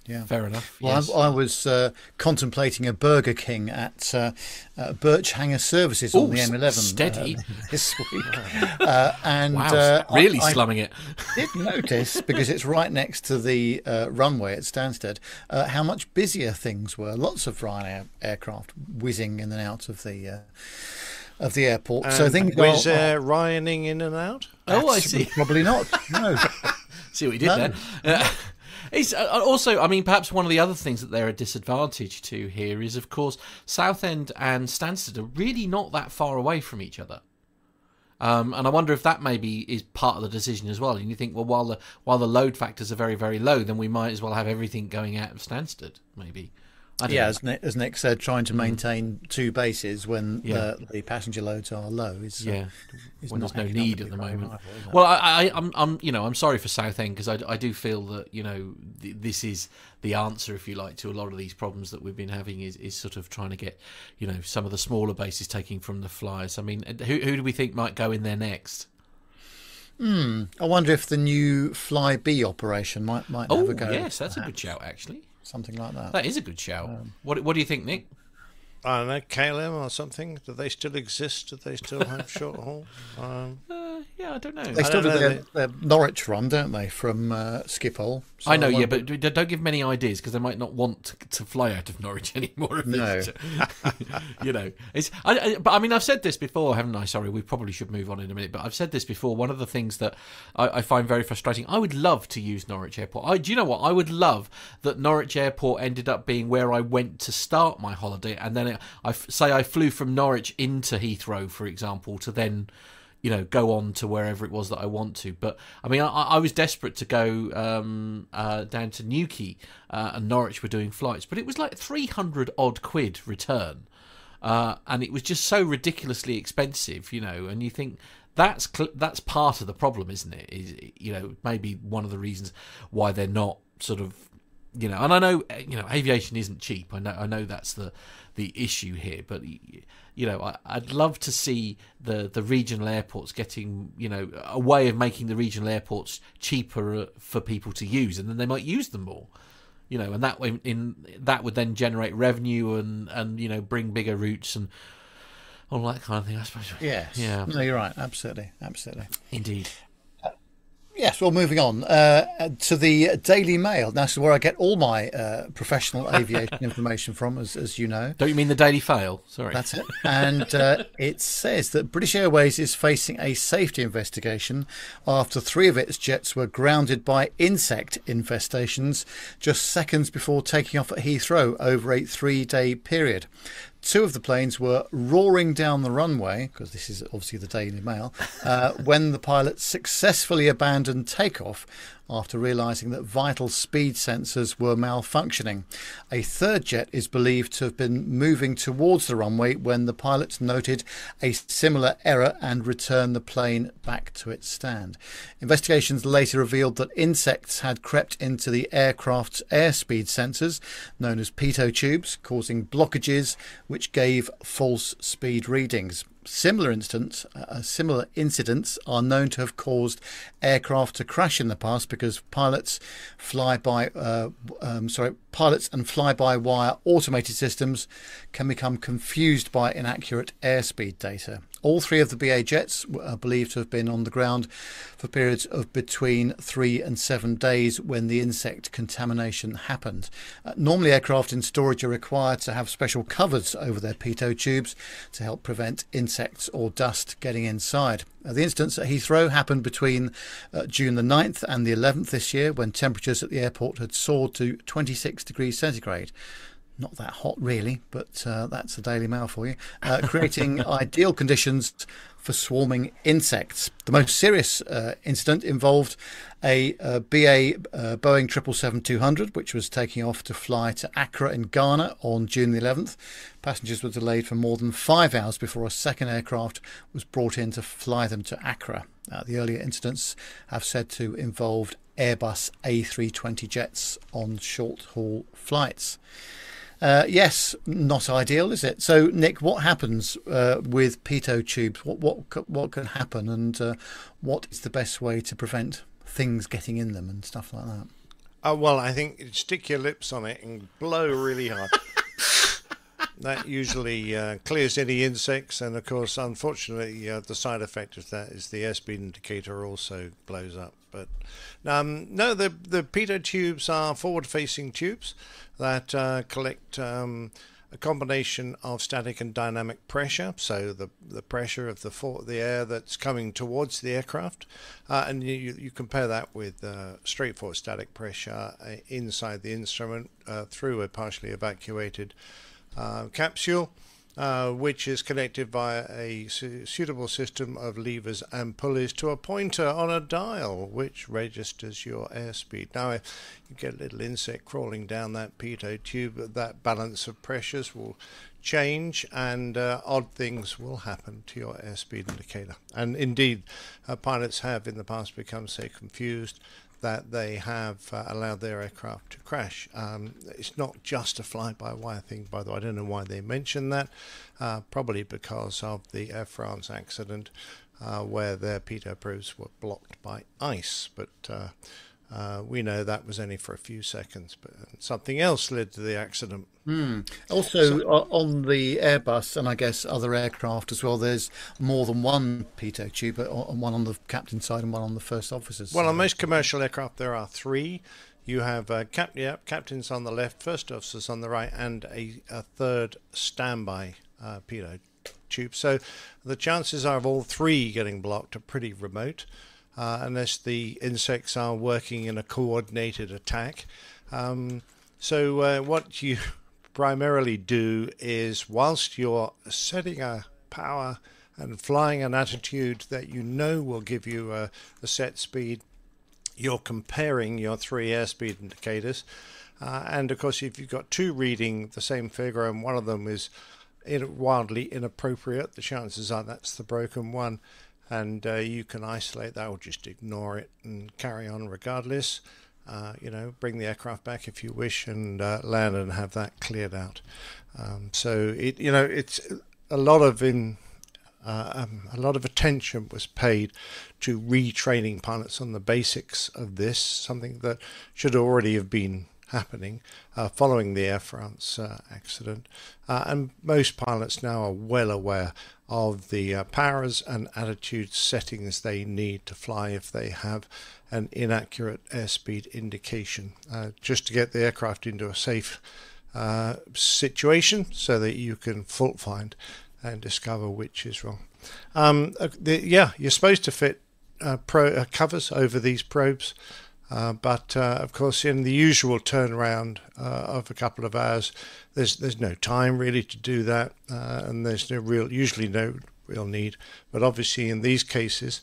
Yeah, fair enough. Well, yes. I, I was uh, contemplating a Burger King at uh, uh, Birchanger Services on the M11 steady. uh, this week, uh, and Wow, uh, really I, slumming it. I did notice because it's right next to the uh, runway at Stansted uh, how much busier things were. Lots of Ryanair aircraft whizzing in and out of the. Of the airport, so And things was are, uh, Ryaning in and out? Oh, I see. Probably not. No. See what you did No. there. Uh, it's uh, also, I mean, perhaps one of the other things that they're a disadvantage to here is, of course, Southend and Stansted are really not that far away from each other. Um, and I wonder if that maybe is part of the decision as well. And you think, well, while the while the load factors are very very low, then we might as well have everything going out of Stansted, maybe. I don't yeah, know. as Nick, as Nick said, trying to maintain two bases when Yeah. the, the passenger loads are low is uh, yeah, is when there's no need at the moment. it? Well, I, I, I'm, I'm, you know, I'm sorry for Southend because I, I do feel that you know th- this is the answer, if you like, to a lot of these problems that we've been having is, is sort of trying to get, you know, some of the smaller bases taking from the flyers. I mean, who, who do we think might go in there next? Hmm. I wonder if the new Flybe operation might might Oh, have a go. yes, that's a good shout, actually. Something like that. That is a good shout. Um, what, what do you think, Nick? I don't know, KLM or something. Do they still exist? Do they still have short haul? Um, Uh, Yeah, I don't know. They still do their, their Norwich run, don't they, from uh, Schiphol? So I know, yeah, but don't give many ideas because they might not want to, to fly out of Norwich anymore. No. you know, it's. I, I, but I mean, I've said this before, haven't I? Sorry, we probably should move on in a minute. But I've said this before. One of the things that I, I find very frustrating. I would love to use Norwich Airport. I, do you know what? I would love that Norwich Airport ended up being where I went to start my holiday, and then it, I f- say I flew from Norwich into Heathrow, for example, to then you know go on to wherever it was that I want to. But I mean, I, I was desperate to go um, uh, down to Newquay, uh, and Norwich were doing flights, but it was like three hundred odd quid return, uh, and it was just so ridiculously expensive, you know. And you think that's cl- that's part of the problem, isn't it? Is you know maybe one of the reasons why they're not sort of you know, and I know you know aviation isn't cheap. I know I know that's the the issue here, but you know I, I'd love to see the the regional airports getting you know a way of making the regional airports cheaper uh, for people to use, and then they might use them more. You know, and that way in that would then generate revenue and and you know bring bigger routes and all that kind of thing. I suppose. Yes. Yeah. No, you're right. Absolutely. Absolutely. Indeed. Yes, well, moving on uh, to the Daily Mail. Now, this is where I get all my uh, professional aviation information from, as, as you know. Don't you mean the Daily Fail? Sorry. That's it. And uh, it says that British Airways is facing a safety investigation after three of its jets were grounded by insect infestations just seconds before taking off at Heathrow over a three day period. Two of the planes were roaring down the runway, because this is obviously the Daily Mail, uh, when the pilots successfully abandoned takeoff after realizing that vital speed sensors were malfunctioning. A third jet is believed to have been moving towards the runway when the pilots noted a similar error and returned the plane back to its stand. Investigations later revealed that insects had crept into the aircraft's airspeed sensors, known as pitot tubes, causing blockages which gave false speed readings. Similar instance, uh, similar incidents are known to have caused aircraft to crash in the past because pilots fly by, uh, um, sorry, pilots and fly-by-wire automated systems can become confused by inaccurate airspeed data. All three of the BA jets are believed to have been on the ground for periods of between three and seven days when the insect contamination happened. Uh, normally, aircraft in storage are required to have special covers over their pitot tubes to help prevent insects or dust getting inside. The instance at Heathrow happened between uh, June the 9th and the 11th this year when temperatures at the airport had soared to 26 degrees centigrade not that hot really, but uh, that's the Daily Mail for you, uh, creating ideal conditions for swarming insects. The most serious uh, incident involved a uh, BA uh, Boeing 777-200, which was taking off to fly to Accra in Ghana on June the 11th. Passengers were delayed for more than five hours before a second aircraft was brought in to fly them to Accra. Uh, the earlier incidents have said to involved Airbus A320 jets on short haul flights. Uh, yes, not ideal, is it? So, Nick, what happens uh, with pitot tubes? What what what can happen, and uh, what is the best way to prevent things getting in them and stuff like that? Oh well, I think stick your lips on it and blow really hard. that usually uh, clears any insects, and of course, unfortunately, uh, the side effect of that is the airspeed indicator also blows up. But um, no, the the pitot tubes are forward-facing tubes that uh, collect. Um, a combination of static and dynamic pressure, so the the pressure of the for, the air that's coming towards the aircraft, uh, and you, you compare that with uh, straightforward static pressure uh, inside the instrument uh, through a partially evacuated uh, capsule, uh, which is connected via a su- suitable system of levers and pulleys to a pointer on a dial, which registers your airspeed. Now, if you get a little insect crawling down that pitot tube, that balance of pressures will change and uh, odd things will happen to your airspeed indicator. And indeed, uh, pilots have in the past become so confused that they have uh, allowed their aircraft to crash. Um, it's not just a fly-by-wire thing, by the way. I don't know why they mentioned that. Uh, probably because of the Air France accident, uh, where their pitot probes were blocked by ice. But uh, we know that was only for a few seconds, but something else led to the accident. Hmm. Also, o- on the Airbus and I guess other aircraft as well, there's more than one pitot tube, uh, one on the captain's side and one on the first officer's Well, side. on most commercial aircraft, there are three. You have uh, cap- yeah, captains on the left, first officers on the right, and a, a third standby uh, pitot tube. So the chances are of all three getting blocked are pretty remote, uh, unless the insects are working in a coordinated attack. Um, so uh, what you primarily do is, whilst you're setting a power and flying an attitude that you know will give you a, a set speed you're comparing your three airspeed indicators. Uh, and of course, if you've got two reading the same figure and one of them is wildly inappropriate, the chances are that's the broken one. And uh, you can isolate that or just ignore it and carry on regardless. Uh, you know, bring the aircraft back if you wish and uh, land and have that cleared out. Um, so it, you know, it's a lot of in uh, um, a lot of attention was paid to retraining pilots on the basics of this, something that should already have been happening uh, following the Air France uh, accident. Uh, and most pilots now are well aware of the uh, powers and attitude settings they need to fly if they have an inaccurate airspeed indication, uh, just to get the aircraft into a safe uh, situation so that you can fault find and discover which is wrong. Um, uh, the, yeah, you're supposed to fit uh, pro uh, covers over these probes, uh, but uh, of course, in the usual turnaround uh, of a couple of hours, there's there's no time really to do that, uh, and there's no real usually no real need. But obviously, in these cases,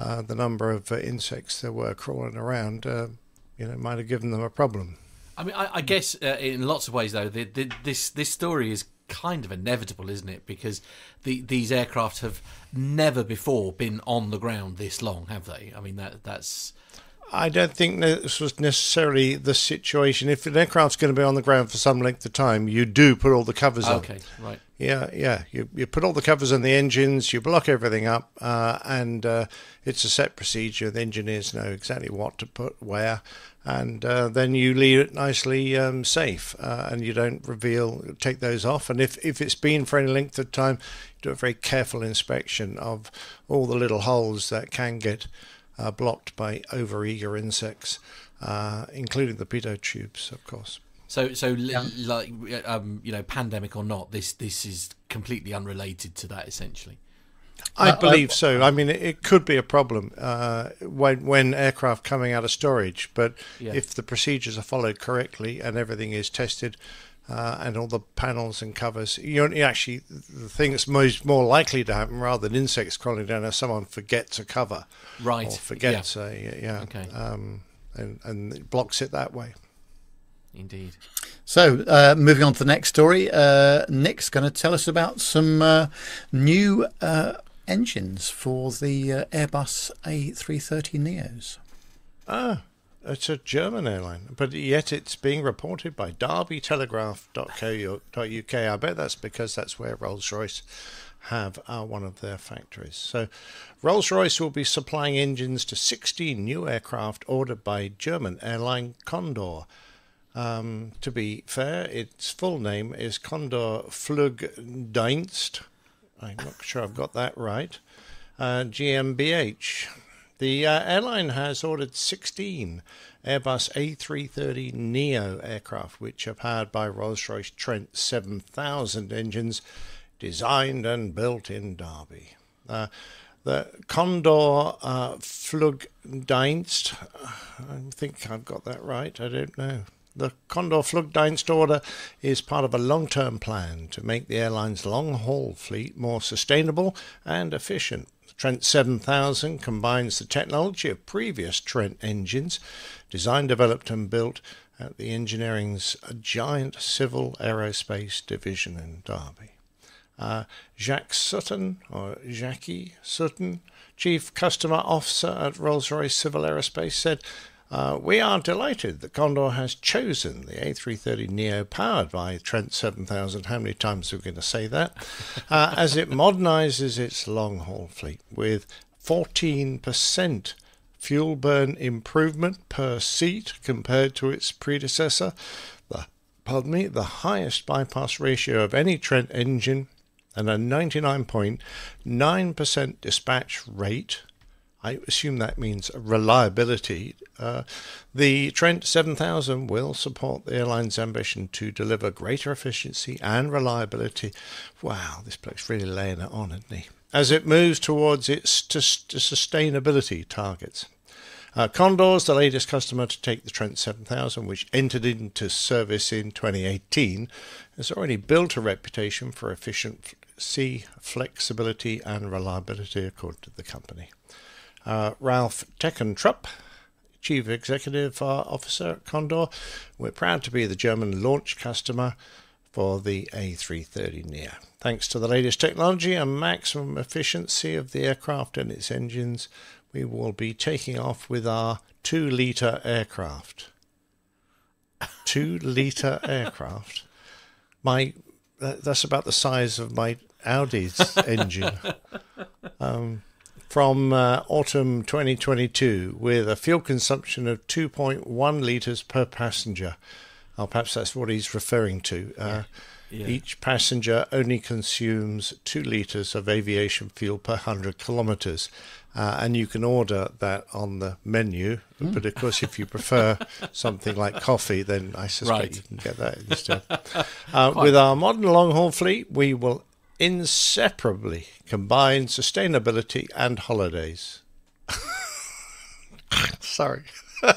uh, the number of insects that were crawling around, you know, might have given them a problem. I mean, I, I guess in lots of ways, though, the, the, this this story is kind of inevitable, isn't it? Because the, these aircraft have never before been on the ground this long, have they? I mean, that that's I don't think this was necessarily the situation. If an aircraft's going to be on the ground for some length of time, you do put all the covers on. okay, right. Yeah, yeah. You you put all the covers on the engines, you block everything up, uh, and uh, it's a set procedure. The engineers know exactly what to put where, and uh, then you leave it nicely um, safe, uh, and you don't reveal, take those off. And if if it's been for any length of time, do a very careful inspection of all the little holes that can get uh, blocked by overeager insects, uh, including the pitot tubes, of course. so so li- like um, you know, pandemic or not, this this is completely unrelated to that, essentially. I Uh, believe I- so. I mean, it, it could be a problem uh, when when aircraft coming out of storage, but Yeah. if the procedures are followed correctly and everything is tested. Uh, and all the panels and covers. You you actually, the thing that's most more likely to happen, rather than insects crawling down, is someone forgets a cover, Right, Or forgets yeah. a yeah, Okay. um, and and it blocks it that way. Indeed. So, uh, moving on to the next story, uh, Nick's going to tell us about some uh, new uh, engines for the uh, Airbus A330 Neos. Ah, it's a German airline, but yet it's being reported by derbytelegraph.co.uk. I bet that's because that's where Rolls Royce have uh, one of their factories. So, Rolls Royce will be supplying engines to 16 new aircraft ordered by German airline Condor. Um, to be fair, its full name is Condor Flugdienst. I'm not sure I've got that right. Uh, GmbH. The uh, airline has ordered 16 Airbus A330 Neo aircraft, which are powered by Rolls Royce Trent 7000 engines designed and built in Derby. Uh, the Condor uh, Flugdienst, I think I've got that right, I don't know. The Condor Flugdienst order is part of a long term plan to make the airline's long haul fleet more sustainable and efficient. Trent 7000 combines the technology of previous Trent engines, designed, developed, and built at the engineering's giant civil aerospace division in Derby. Uh, Jacques Sutton, or Jackie Sutton, Chief Customer Officer at Rolls Royce Civil Aerospace, said, uh, We are delighted that Condor has chosen the A330 Neo powered by Trent 7000. How many times are we going to say that? Uh, as it modernizes its long haul fleet with 14% fuel burn improvement per seat compared to its predecessor. The, pardon me, the highest bypass ratio of any Trent engine and a 99.9% dispatch rate. I assume that means reliability. Uh, the Trent 7000 will support the airline's ambition to deliver greater efficiency and reliability. Wow, this bloke's really laying it on, isn't he? As it moves towards its t- sustainability targets. Uh, Condor's the latest customer to take the Trent 7000, which entered into service in 2018, has already built a reputation for efficiency, flexibility, and reliability, according to the company. Uh, Ralph Teckentrup, Chief Executive Officer at Condor, we're proud to be the German launch customer for the A330neo. Thanks to the latest technology and maximum efficiency of the aircraft and its engines, we will be taking off with our two litre aircraft. two litre aircraft? My that's about the size of my Audi's engine. Um, from uh, autumn 2022 with a fuel consumption of 2.1 litres per passenger. Oh, perhaps that's what he's referring to. Uh, Yeah. Each passenger only consumes 2 litres of aviation fuel per 100 kilometres. Uh, and you can order that on the menu. Hmm. But of course, if you prefer something like coffee, then I suspect Right. you can get that instead. Uh, with our modern long haul fleet, we will inseparably combine sustainability and holidays. Sorry.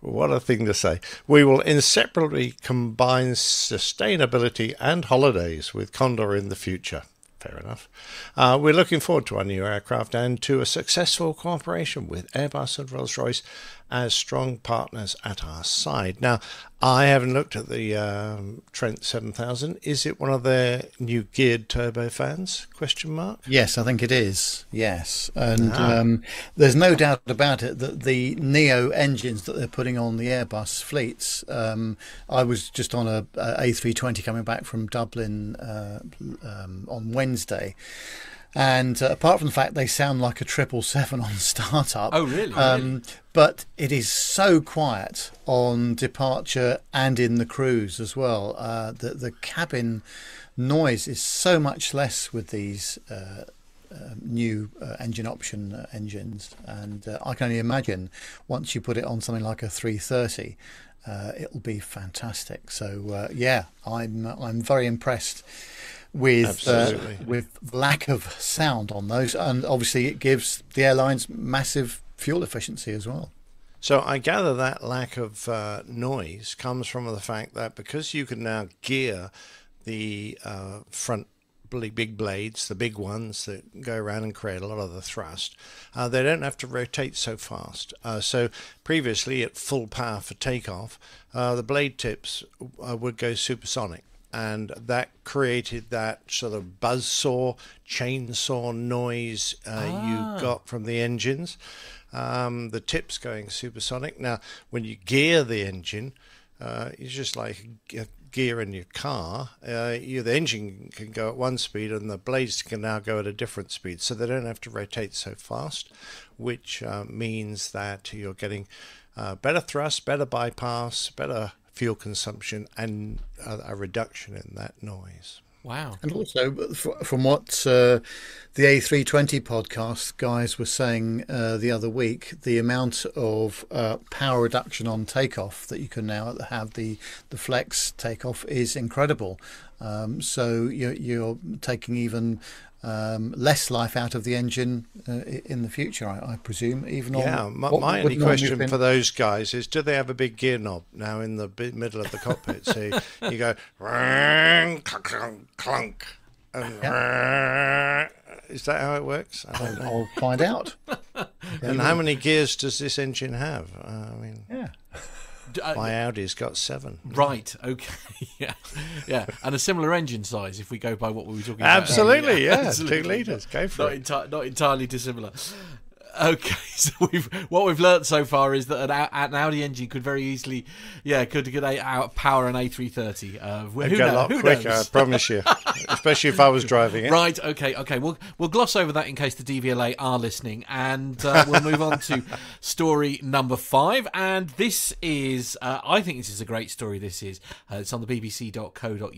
what a thing to say. We will inseparably combine sustainability and holidays with Condor in the future. Fair enough. Uh, we're looking forward to our new aircraft and to a successful cooperation with Airbus and Rolls Royce as strong partners at our side. Now, I haven't looked at the um, Trent 7000. Is it one of their new geared turbofans? Question mark. Yes, I think it is. Yes, and Ah. um, there's no doubt about it that the Neo engines that they're putting on the Airbus fleets. Um, I was just on a, a A320 coming back from Dublin uh, um, on Wednesday. And uh, apart from the fact they sound like a triple seven on startup, Oh, really? Um, but it is so quiet on departure and in the cruise as well. Uh, the the cabin noise is so much less with these uh, uh, new uh, engine option uh, engines, and uh, I can only imagine once you put it on something like a 330, uh, it'll be fantastic. So uh, yeah, I'm I'm very impressed with uh, with lack of sound on those, and obviously it gives the airlines massive fuel efficiency as well. So I gather that lack of uh, noise comes from the fact that because you can now gear the uh, front big blades, the big ones that go around and create a lot of the thrust, uh, they don't have to rotate so fast. Uh, so previously, at full power for takeoff, uh, the blade tips uh, would go supersonic. And that created that sort of buzzsaw, chainsaw noise uh, you got from the engines um, the tips going supersonic. Now, when you gear the engine, uh, it's just like a gear in your car. Uh, you, the engine can go at one speed, and the blades can now go at a different speed, so they don't have to rotate so fast, which uh, means that you're getting uh, better thrust, better bypass, better fuel consumption, and a, a reduction in that noise. Wow. And also, from what uh, the A320 podcast guys were saying uh, the other week, the amount of uh, power reduction on takeoff that you can now have the the flex takeoff is incredible. Um, so you're, you're taking even um, less life out of the engine uh, in the future, I, I presume. Even Yeah, on my, my only question been- for those guys is: Do they have a big gear knob now in the middle of the cockpit? so you go "Rang, clunk, clunk, clunk, and is that how it works? I don't know. I'll find out. And how many gears does this engine have? Uh, I mean, Yeah. Uh, my Audi's got seven. Right. Okay. yeah. Yeah. And a similar engine size, if we go by what we were talking about. Absolutely, earlier. yeah, Absolutely. two litres, go for not it. enti- not entirely dissimilar. Okay, so we've what we've learnt so far is that an, an Audi engine could very easily, yeah, could could a, out power an A330. Uh, who It'd lot who quicker, knows? I promise you. Especially if I was driving it. Right. Okay. Okay. We'll we'll gloss over that in case the DVLA are listening, and uh, we'll move on to story number five. And this is, uh, I think, this is a great story. This is. Uh, it's on the BBC.co.uk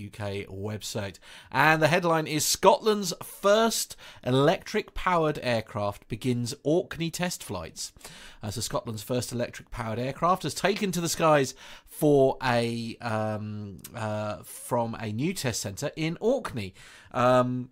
website, and the headline is Scotland's first electric-powered aircraft begins Orkney test flights. So Scotland's first electric-powered aircraft has taken to the skies for a um, uh, from a new test centre in Orkney. Um,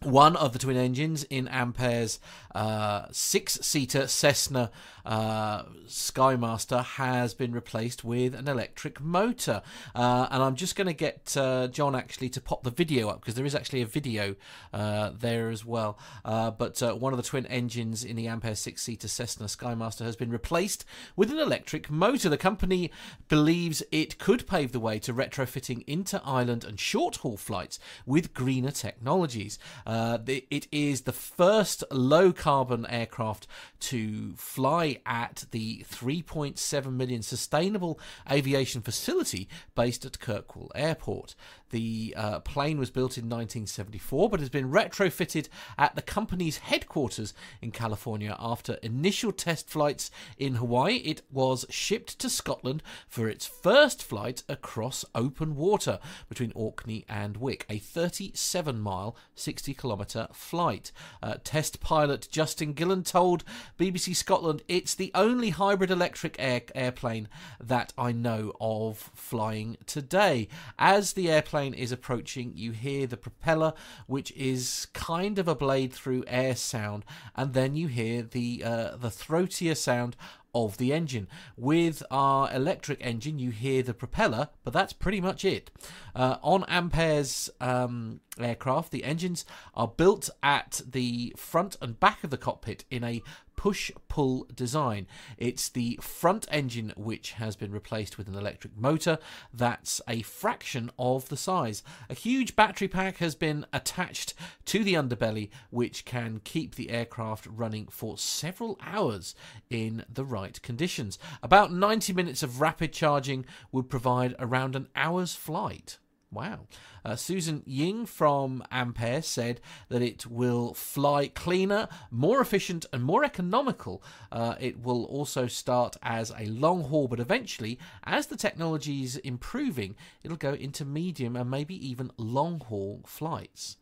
one of the twin engines in Ampaire's uh, six-seater Cessna uh, Skymaster has been replaced with an electric motor, uh, and I'm just going to get uh, John actually to pop the video up because there is actually a video uh, there as well. But one of the twin engines in the Ampaire six-seater Cessna Skymaster has been replaced with an electric motor. The company believes it could pave the way to retrofitting inter-island and short-haul flights with greener technologies. It is the first low carbon aircraft to fly at the 3.7 million sustainable aviation facility based at Kirkwall Airport. The uh, plane was built in 1974 but has been retrofitted at the company's headquarters in California after initial test flights in Hawaii. It was shipped to Scotland for its first flight across open water between Orkney and Wick, a 37 mile, 60 kilometre flight. Uh, test pilot Justin Gillen told BBC Scotland it's the only hybrid electric air- airplane that I know of flying today. As the airplane is approaching, you hear the propeller, which is kind of a blade through air sound, and then you hear the uh, the throatier sound of the engine. With our electric engine, you hear the propeller, but that's pretty much it. Uh, on Ampaire's um, aircraft, the engines are built at the front and back of the cockpit in a push pull design. It's the front engine which has been replaced with an electric motor that's a fraction of the size. A huge battery pack has been attached to the underbelly, which can keep the aircraft running for several hours in the right conditions. About 90 minutes of rapid charging would provide around an hour's flight. Wow. Uh, Susan Ying from Ampaire said that it will fly cleaner, more efficient, and more economical. Uh, it will also start as a long haul, but eventually, as the technology is improving, it'll go into medium and maybe even long haul flights.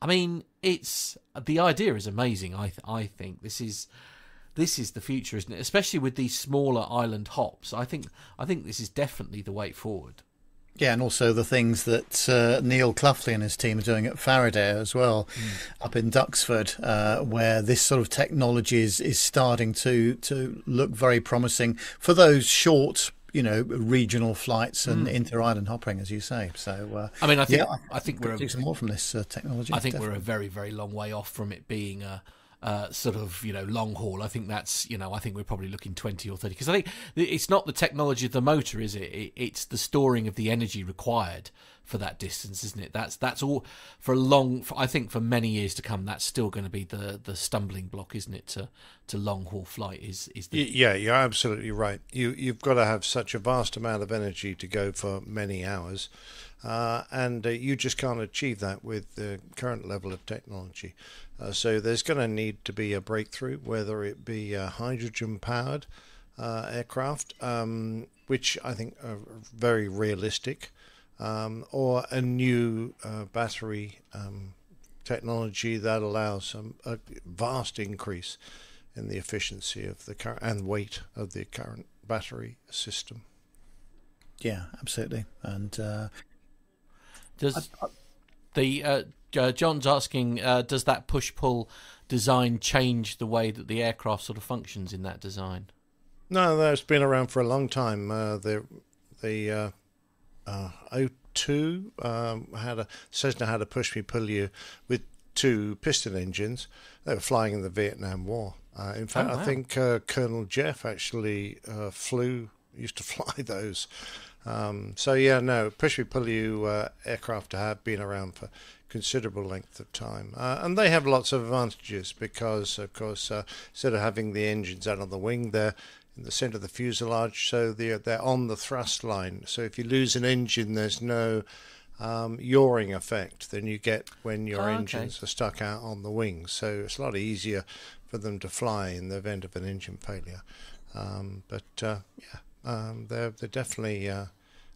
I mean, it's the idea is amazing. I th- I think this is this is the future, isn't it? Especially with these smaller island hops. I think I think this is definitely the way forward. Yeah, and also the things that uh, Neil Cloughley and his team are doing at Faradair as well, up in Duxford, uh, where this sort of technology is, is starting to, to look very promising for those short, you know, regional flights and Mm. inter-island hopping, as you say. So, uh, I mean, I think yeah, I think we're do some more from this uh, technology. I think we're a very, very long way off from it being a, uh, sort of you know long haul. I think that's you know I think we're probably looking twenty or thirty because I think it's not the technology of the motor, is it? it? It's the storing of the energy required for that distance, isn't it? That's that's all for a long. For, I think for many years to come, that's still going to be the the stumbling block, isn't it? To to long haul flight is is the Yeah, you're absolutely right. You you've got to have such a vast amount of energy to go for many hours, uh, and uh, you just can't achieve that with the current level of technology. Uh, so there's going to need to be a breakthrough, whether it be a hydrogen-powered uh, aircraft, um, which I think are very realistic, um, or a new uh, battery um, technology that allows um, a vast increase in the efficiency of the current and weight of the current battery system. Yeah, absolutely. And uh, Does the uh, uh, John's asking? Uh, does that push pull design change the way that the aircraft sort of functions in that design? No, that's been around for a long time. Uh, the the uh, uh, O2 um, had a Cessna had a push me pull you with two piston engines. They were flying in the Vietnam War. Uh, in fact, Oh, wow. I think uh, Colonel Jeff actually uh, flew used to fly those Um, so yeah, no, push me pull you uh, aircraft have been around for considerable length of time, uh, and they have lots of advantages because, of course, uh, instead of having the engines out on the wing, they're in the centre of the fuselage, so they're they're on the thrust line. So if you lose an engine, there's no um, yawing effect than you get when your Oh, okay. engines are stuck out on the wings. So it's a lot easier for them to fly in the event of an engine failure. Um, but uh, yeah, um, they're they're definitely uh,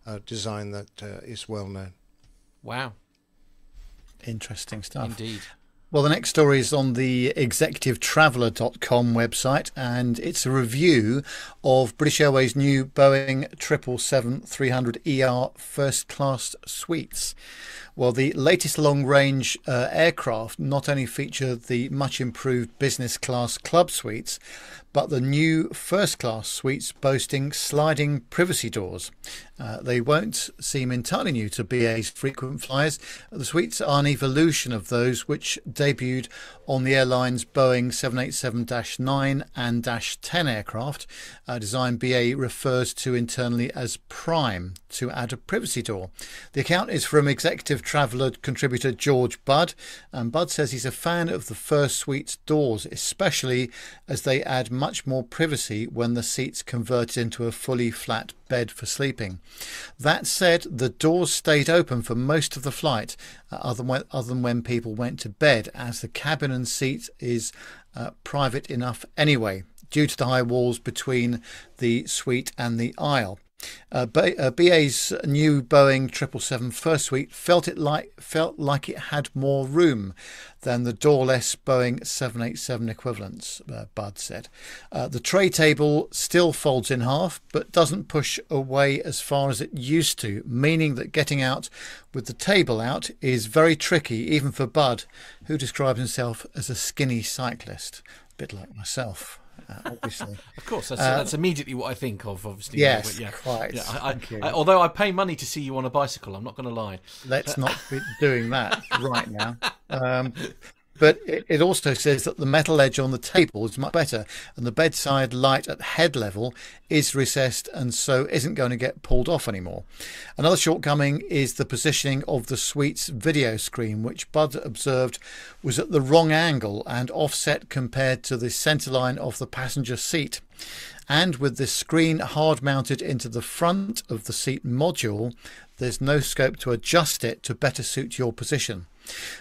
a design that uh, is well known. Wow. Interesting stuff. Indeed. Well, the next story is on the executivetraveller.com website, and it's a review of British Airways' new Boeing 777-300ER first class suites. Well, the latest long range uh, aircraft not only feature the much improved business class club suites, but the new first class suites boasting sliding privacy doors. Uh, they won't seem entirely new to BA's frequent flyers. The suites are an evolution of those which debuted on the airline's Boeing 787 9 and 10 aircraft, a design BA refers to internally as Prime to add a privacy door. The account is from executive traveller contributor George Budd, and Budd says he's a fan of the first suite's doors, especially as they add much more privacy when the seats converted into a fully flat bed for sleeping. That said, the doors stayed open for most of the flight, uh, other, than when, other than when people went to bed, as the cabin and seat is uh, private enough anyway, due to the high walls between the suite and the aisle. Uh, uh, BA's new Boeing 777 first suite felt it like felt like it had more room than the doorless Boeing 787 equivalents. Uh, Bud said. Uh, the tray table still folds in half, but doesn't push away as far as it used to, meaning that getting out with the table out is very tricky, even for Bud, who describes himself as a skinny cyclist, a bit like myself. Uh, obviously, Of course, that's, Uh, that's immediately what I think of. Obviously, Yes, yeah, quite. Yeah, I, I. I, although I pay money to see you on a bicycle, I'm not going to lie. let's not be doing that right now. Um, but it, also says that the metal edge on the table is much better, and the bedside light at head level is recessed and so isn't going to get pulled off anymore. Another shortcoming is the positioning of the suite's video screen, which Bud observed was at the wrong angle and offset compared to the centerline of the passenger seat. And with the screen hard mounted into the front of the seat module, there's no scope to adjust it to better suit your position.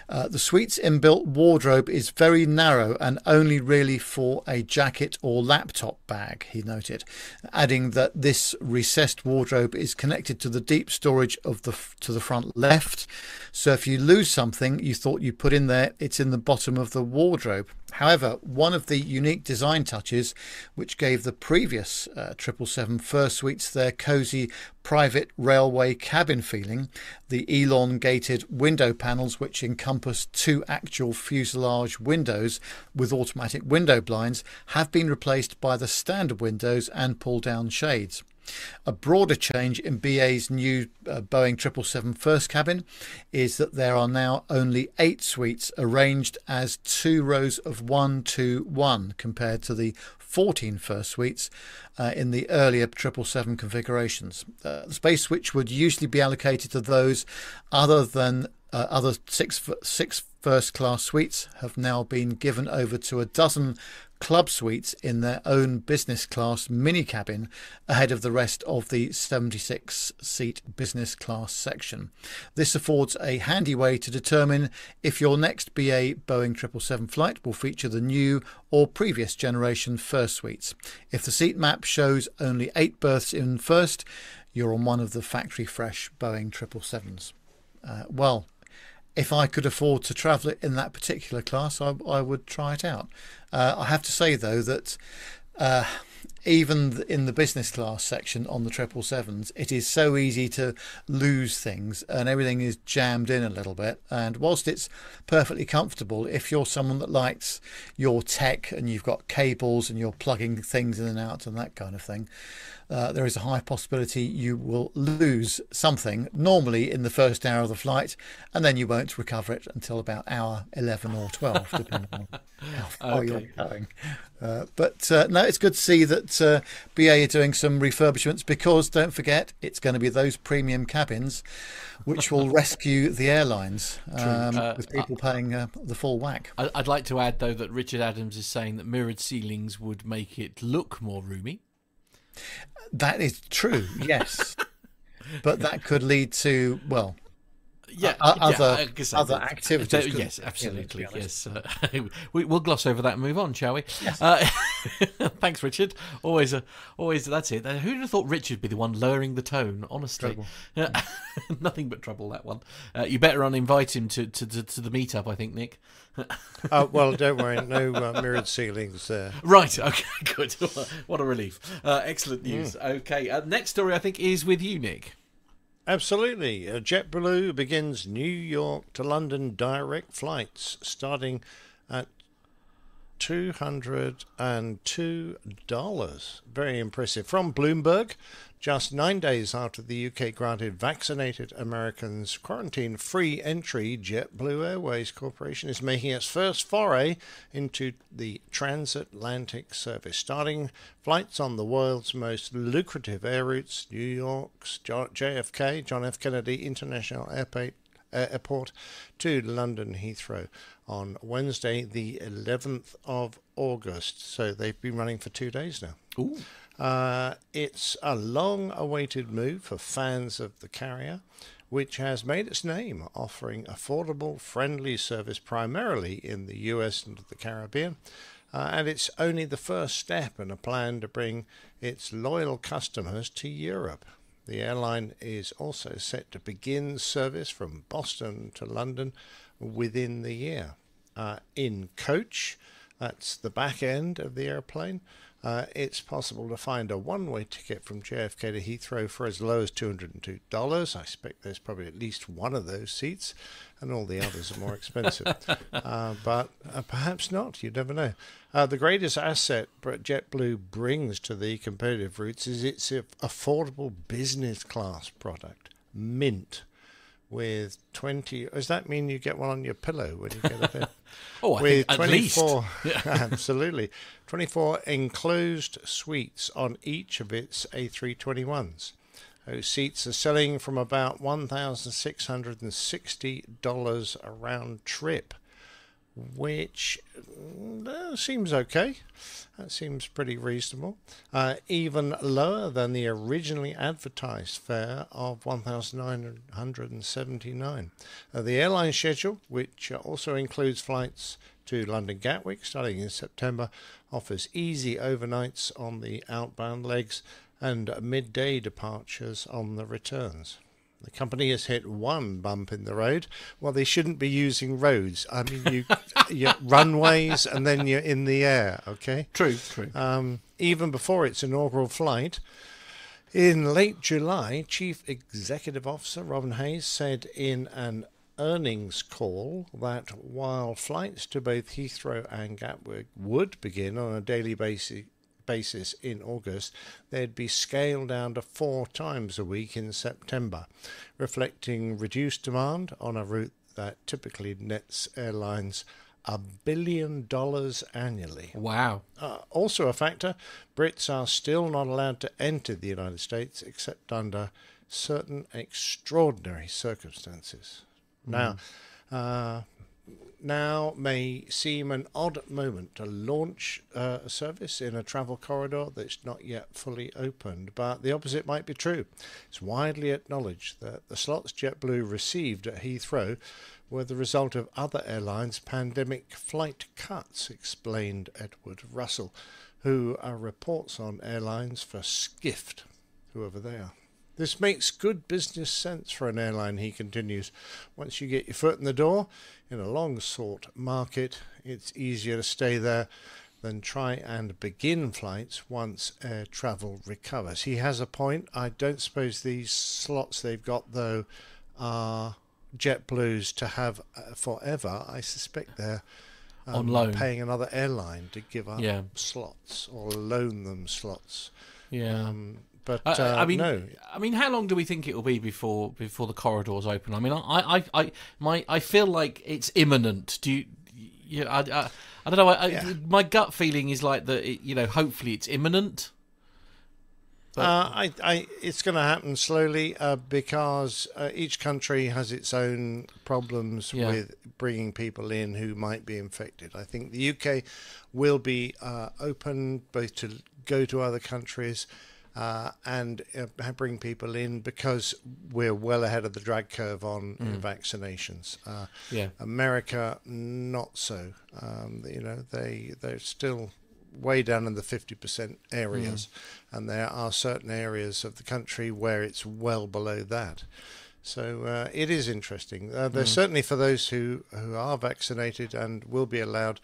Uh, the suite's inbuilt wardrobe is very narrow and only really for a jacket or laptop bag, he noted, adding that this recessed wardrobe is connected to the deep storage of the to the front left. So if you lose something you thought you put in there, it's in the bottom of the wardrobe. However, one of the unique design touches which gave the previous uh, 777 first suites their cosy private railway cabin feeling, the elongated window panels which encompass two actual fuselage windows with automatic window blinds have been replaced by the standard windows and pull down shades. A broader change in BA's new uh, Boeing 777 first cabin is that there are now only eight suites arranged as two rows of one, two, one, compared to the 14 first suites uh, in the earlier 777 configurations. Uh, the space which would usually be allocated to those other than uh, other six, six first class suites have now been given over to a dozen club suites in their own business class mini cabin ahead of the rest of the 76 seat business class section. This affords a handy way to determine if your next BA Boeing 777 flight will feature the new or previous generation first suites. If the seat map shows only eight berths in first, you're on one of the factory fresh Boeing 777s. Uh, well, if I could afford to travel it in that particular class, I, I would try it out. Uh, I have to say though that uh, even in the business class section on the triple sevens, it is so easy to lose things, and everything is jammed in a little bit. And whilst it's perfectly comfortable, if you're someone that likes your tech and you've got cables and you're plugging things in and out and that kind of thing, uh, there is a high possibility you will lose something, normally in the first hour of the flight, and then you won't recover it until about hour 11 or 12, depending on how far Okay. you're going. Uh, but uh, no, it's good to see that uh, BA are doing some refurbishments because don't forget, it's going to be those premium cabins which will rescue the airlines um, Uh, with people paying uh, the full whack. I'd like to add, though, that Richard Adams is saying that mirrored ceilings would make it look more roomy. That is true, yes. but that could lead to, well, Yeah, yeah, other guess other activities. couldn't yes? Yeah, absolutely. yes, uh, we, we'll gloss over that and move on, shall we? Uh, thanks, Richard. Always, a, always. That's it. Uh, Who'd have thought Richard would be the one lowering the tone? Honestly, nothing but trouble. That one. Uh, you better uninvite him to, to, to, to the meetup. I think, Nick. Well, don't worry, no uh, mirrored ceilings there. Right. Okay. Good. what a relief. Uh, excellent Hmm. news. Okay. Uh, next story, I think, is with you, Nick. Absolutely. Uh, JetBlue begins New York to London direct flights starting at $202. Very impressive. From Bloomberg, just nine days after the UK granted vaccinated Americans quarantine free entry, JetBlue Airways Corporation is making its first foray into the transatlantic service, starting flights on the world's most lucrative air routes New York's JFK, John F. Kennedy International Airport airport to London Heathrow on Wednesday, the 11th of August. So they've been running for two days now. Ooh. Uh, it's a long awaited move for fans of the carrier, which has made its name offering affordable, friendly service primarily in the US and the Caribbean. Uh, and it's only the first step in a plan to bring its loyal customers to Europe. The airline is also set to begin service from Boston to London within the year. Uh, in coach, that's the back end of the airplane. Uh, it's possible to find a one way ticket from JFK to Heathrow for as low as $202. I expect there's probably at least one of those seats, and all the others are more expensive. uh, but uh, perhaps not, you never know. Uh, the greatest asset JetBlue brings to the competitive routes is its affordable business class product, Mint with 20 does that mean you get one on your pillow when you get a bed? Oh, I with think at least. 24 absolutely. 24 enclosed suites on each of its A321s those seats are selling from about $1,660 a round trip which uh, seems okay. That seems pretty reasonable. Uh, even lower than the originally advertised fare of 1,979. Uh, the airline schedule, which also includes flights to London Gatwick starting in September, offers easy overnights on the outbound legs and midday departures on the returns. The company has hit one bump in the road. Well, they shouldn't be using roads. I mean, you, you runways and then you're in the air. Okay. True. True. Um, even before its inaugural flight, in late July, Chief Executive Officer Robin Hayes said in an earnings call that while flights to both Heathrow and Gatwick would begin on a daily basis basis in August, they'd be scaled down to four times a week in September, reflecting reduced demand on a route that typically nets airlines a billion dollars annually. Wow. Uh, also, a factor Brits are still not allowed to enter the United States except under certain extraordinary circumstances. Now, uh, now may seem an odd moment to launch uh, a service in a travel corridor that's not yet fully opened, but the opposite might be true. It's widely acknowledged that the slots JetBlue received at Heathrow were the result of other airlines' pandemic flight cuts, explained Edward Russell, who uh, reports on airlines for Skift, whoever they are. This makes good business sense for an airline, he continues. Once you get your foot in the door in a long sought market, it's easier to stay there than try and begin flights once air travel recovers. He has a point. I don't suppose these slots they've got, though, are JetBlue's to have uh, forever. I suspect they're um, On loan. paying another airline to give up Yeah. slots or loan them slots. Yeah. Um, but Uh, uh, I mean, no. I mean, how long do we think it will be before before the corridors open? I mean, I, I, I, my, I feel like it's imminent. Do you? you I, I, I don't know. I, I, my gut feeling is like that. It, you know, hopefully it's imminent. Uh, I, I, it's going to happen slowly uh, because uh, each country has its own problems Yeah. with bringing people in who might be infected. I think the UK will be uh, open both to go to other countries uh, and uh, bring people in because we're well ahead of the drag curve on Mm. vaccinations. Uh, Yeah. America, not so. Um, you know, they they're still way down in the 50% areas, and there are certain areas of the country where it's well below that. So uh, it is interesting. Uh, there's Mm. certainly for those who, who are vaccinated and will be allowed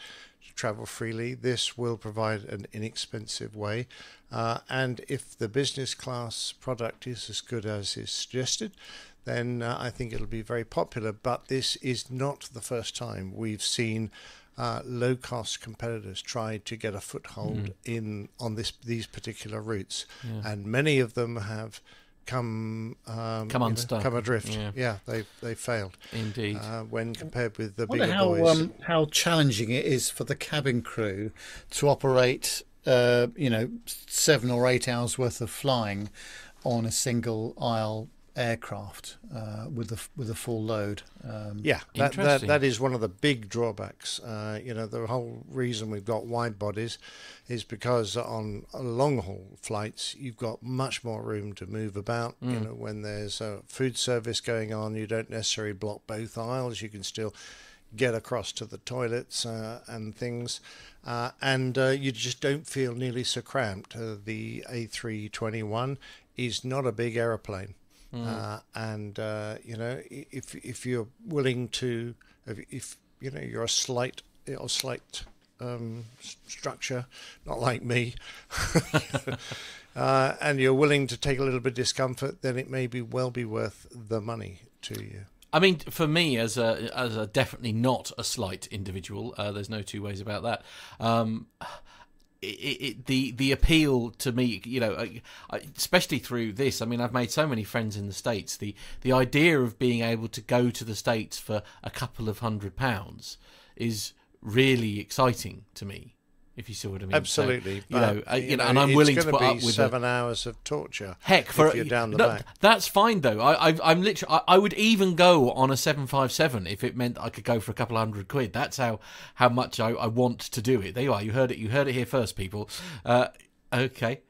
to travel freely, this will provide an inexpensive way. Uh, and if the business class product is as good as is suggested, then uh, I think it'll be very popular. But this is not the first time we've seen uh, low-cost competitors try to get a foothold Mm. in on this these particular routes, Yeah. and many of them have come um, Come you know, come adrift. Yeah. Yeah, they they failed Indeed. uh, when compared with the I wonder bigger how boys. um, how challenging it is for the cabin crew to operate, uh, you know, seven or eight hours worth of flying on a single aisle aircraft uh, with a with a full load. Um, Yeah, that, that that is one of the big drawbacks. Uh, you know, the whole reason we've got wide bodies is because on long haul flights you've got much more room to move about. You Mm. know, when there's a food service going on, you don't necessarily block both aisles. You can still get across to the toilets uh, and things, uh, and uh, you just don't feel nearly so cramped. Uh, the A321 is not a big aeroplane. Mm. Uh, and uh, you know, if if you're willing to, if, if you know you're a slight or slight um, structure, not like me, uh, and you're willing to take a little bit of discomfort, then it may be well be worth the money to you. I mean, for me, as a as a definitely not a slight individual, uh, there's no two ways about that. Um, it, it, the the appeal to me, you know, especially through this. I mean, I've made so many friends in the states. The the idea of being able to go to the states for a couple of hundred pounds is really exciting to me. If you see what I mean. So, Absolutely, you know, uh, you know, know, and I'm willing to put up with seven hours of torture. Heck, for if you're down the no, back. That's fine though. I, I, I'm literally. I, I would even go on a seven five seven if it meant I could go for a couple of hundred quid. That's how how much I, I want to do it. There you are. You heard it. You heard it here first, people. Uh, okay.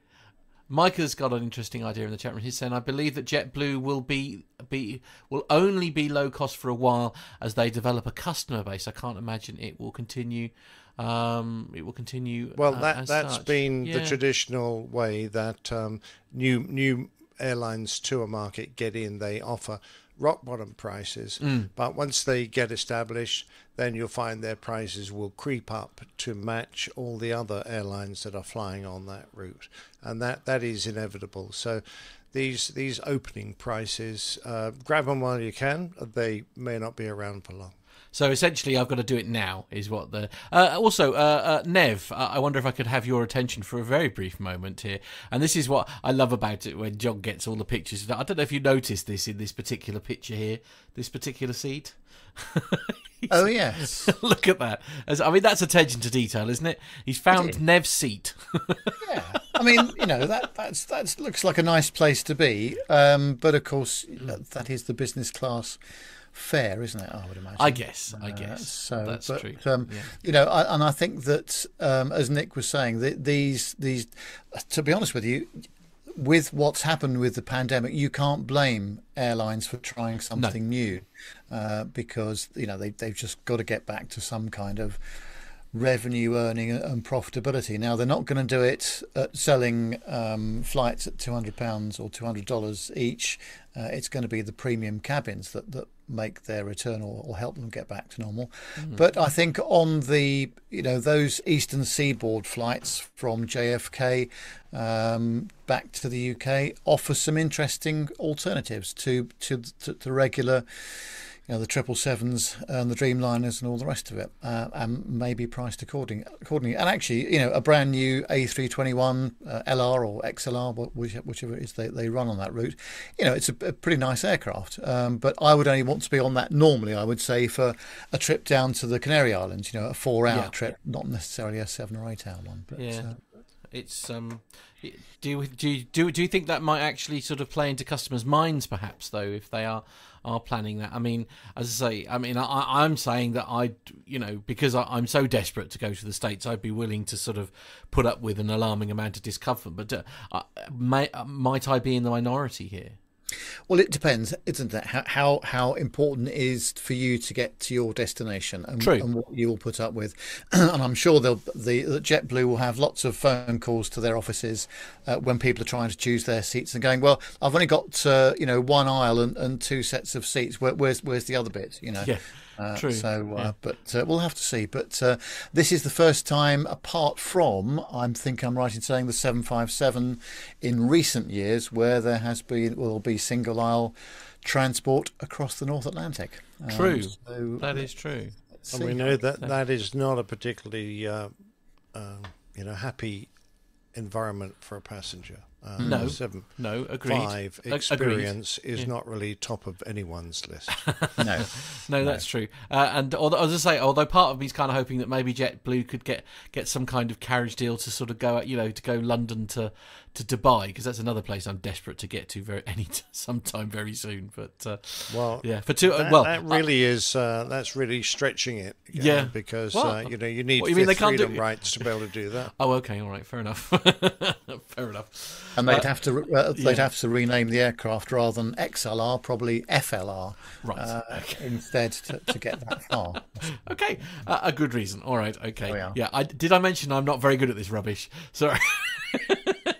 Micah's got an interesting idea in the chat room. He's saying, "I believe that JetBlue will be be will only be low cost for a while as they develop a customer base. I can't imagine it will continue. Um, it will continue. Well, uh, that as that's such. been the traditional way that um, new new airlines to a market get in. They offer rock bottom prices, Mm. but once they get established, then you'll find their prices will creep up to match all the other airlines that are flying on that route, and that that is inevitable. So. These these opening prices, uh, grab them while you can. They may not be around for long. So essentially, I've got to do it now. Is what the uh, also uh, uh, Nev. Uh, I wonder if I could have your attention for a very brief moment here. And this is what I love about it when John gets all the pictures. I don't know if you noticed this in this particular picture here, this particular seat. Oh yes. Look at that. As, I mean, that's attention to detail, isn't it? He's found Nev's seat. Yeah, I mean, you know that that's that looks like a nice place to be, um, but of course that, that is the business class fare, isn't it? I would imagine. I guess. I guess. so that's but, true. Um, Yeah. You know, I, and I think that um, as Nick was saying, that these these, to be honest with you. With what's happened with the pandemic, you can't blame airlines for trying something new, uh, because you know they they've just got to get back to some kind of revenue earning and profitability. Now they're not going to do it at selling um, flights at two hundred pounds or two hundred dollars each. Uh, it's going to be the premium cabins that, that make their return or, or help them get back to normal. Mm. But I think on the you know those eastern seaboard flights from JFK um, back to the UK offer some interesting alternatives to to, to the regular you know the triple sevens and the Dreamliners and all the rest of it, uh, and maybe priced according accordingly. And actually, you know, a brand new A321 uh, LR or XLR, wh- which- whichever it is they, they run on that route, you know, it's a, a pretty nice aircraft. Um, but I would only want to be on that normally. I would say for a trip down to the Canary Islands, you know, a four-hour Yeah. trip, not necessarily a seven or eight-hour one. But, Yeah. uh, It's um, do you, do you, do do you think that might actually sort of play into customers' minds, perhaps though, if they are are planning that? I mean, as I say, I mean, I, I'm saying that I, you know, because I, I'm so desperate to go to the states, I'd be willing to sort of put up with an alarming amount of discomfort. But uh, may, uh, might I be in the minority here? Well, it depends, isn't it? How how, how important it is for you to get to your destination and, and what you will put up with. and I'm sure they'll the, the JetBlue will have lots of phone calls to their offices uh, when people are trying to choose their seats and going, well, I've only got uh, you know one aisle and, and two sets of seats. Where, where's where's the other bit? You know. Yeah, Uh, true, So, uh, yeah. but uh, we'll have to see. But uh, this is the first time, apart from I think I'm right in saying the 757 in recent years, where there has been will be single aisle transport across the North Atlantic. Um, True, so that is true. And we know that that is not a particularly, uh, um, you know, happy environment for a passenger. Um, No. seven No, agreed. five Ag- agreed. experience is Yeah. not really top of anyone's list. no, No, that's true. Uh, and although, as I say, although part of me is kind of hoping that maybe JetBlue could get get some kind of carriage deal to sort of go, you know, to go London to to Dubai because that's another place I'm desperate to get to very any t- sometime very soon. But uh, Well, yeah, for two. uh, that, well, that really is uh, that's really stretching it. you Yeah. know, because What? uh, you know you need What, you mean they can't do- freedom rights to be able to do that. Oh, okay, all right, fair enough. fair enough. And they'd Uh, have to uh, they'd yeah. have to rename the aircraft rather than XLR, probably FLR, Right. uh, instead to, to get that far. Okay, uh, a good reason. All right, okay. we are. Yeah, I, did I mention I'm not very good at this rubbish? Sorry.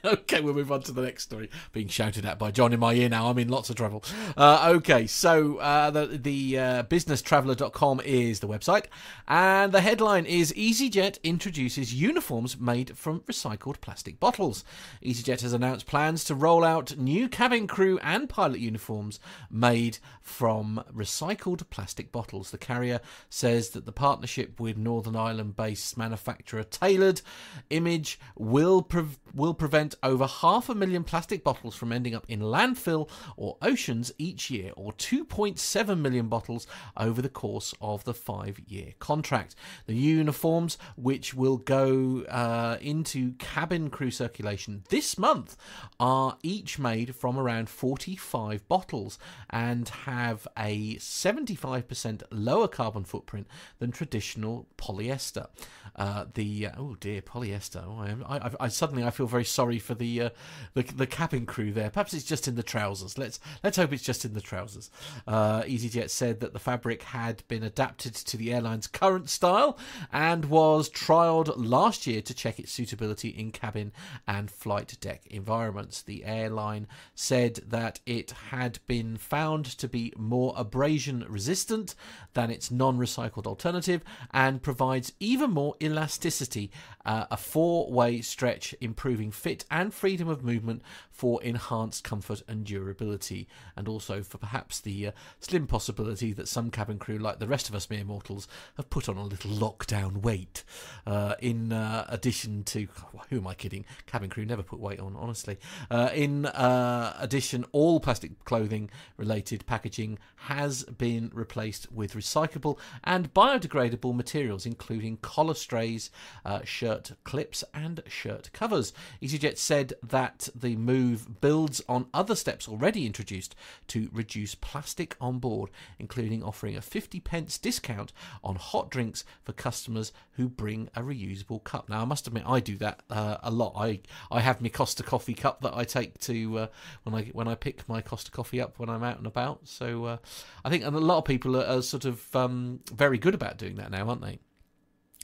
okay, we'll move on to the next story. Being shouted at by John in my ear now. I'm in lots of trouble. Uh, okay, so uh, the the uh, businesstraveller.com is the website, and the headline is EasyJet introduces uniforms made from recycled plastic bottles. EasyJet has announced plans to roll out new cabin crew and pilot uniforms made from recycled plastic bottles. The carrier says that the partnership with Northern Ireland-based manufacturer Tailored Image will pre- will prevent over half a million plastic bottles from ending up in landfill or oceans each year, or 2.7 million bottles over the course of the five-year contract. The uniforms, which will go uh, into cabin crew circulation this month, are each made from around 45 bottles and have a 75% lower carbon footprint than traditional polyester. Uh, the uh, oh dear polyester. Oh, I, I, I suddenly I feel very sorry for the, uh, the the cabin crew there. Perhaps it's just in the trousers. Let's let's hope it's just in the trousers. Uh, EasyJet said that the fabric had been adapted to the airline's current style and was trialled last year to check its suitability in cabin and flight deck environments. The airline said that it had been found to be more abrasion resistant than its non recycled alternative and provides even more elasticity, uh, a four way stretch, improving fit and freedom of movement for enhanced comfort and durability, and also for perhaps the uh, slim possibility that some cabin crew, like the rest of us mere mortals, have put on a little lockdown weight. Uh, in uh, addition to, who am I kidding? Cabin crew never put weight on, honestly. Uh, in uh, addition, all plastic clothing related packaging has been replaced with recyclable and biodegradable materials, including collar strays, uh, shirt clips, and shirt covers. EasyJet said that the move builds on other steps already introduced to reduce plastic on board, including offering a 50 pence discount on hot drinks for customers who bring a reusable cup. Now, I must admit, I do that uh, a lot. I I have my Costa coffee cup that I take to uh, when I when I pick my Costa coffee up when I'm out and about. So uh, I think a lot of people are, are sort of um, very good about doing that now, aren't they?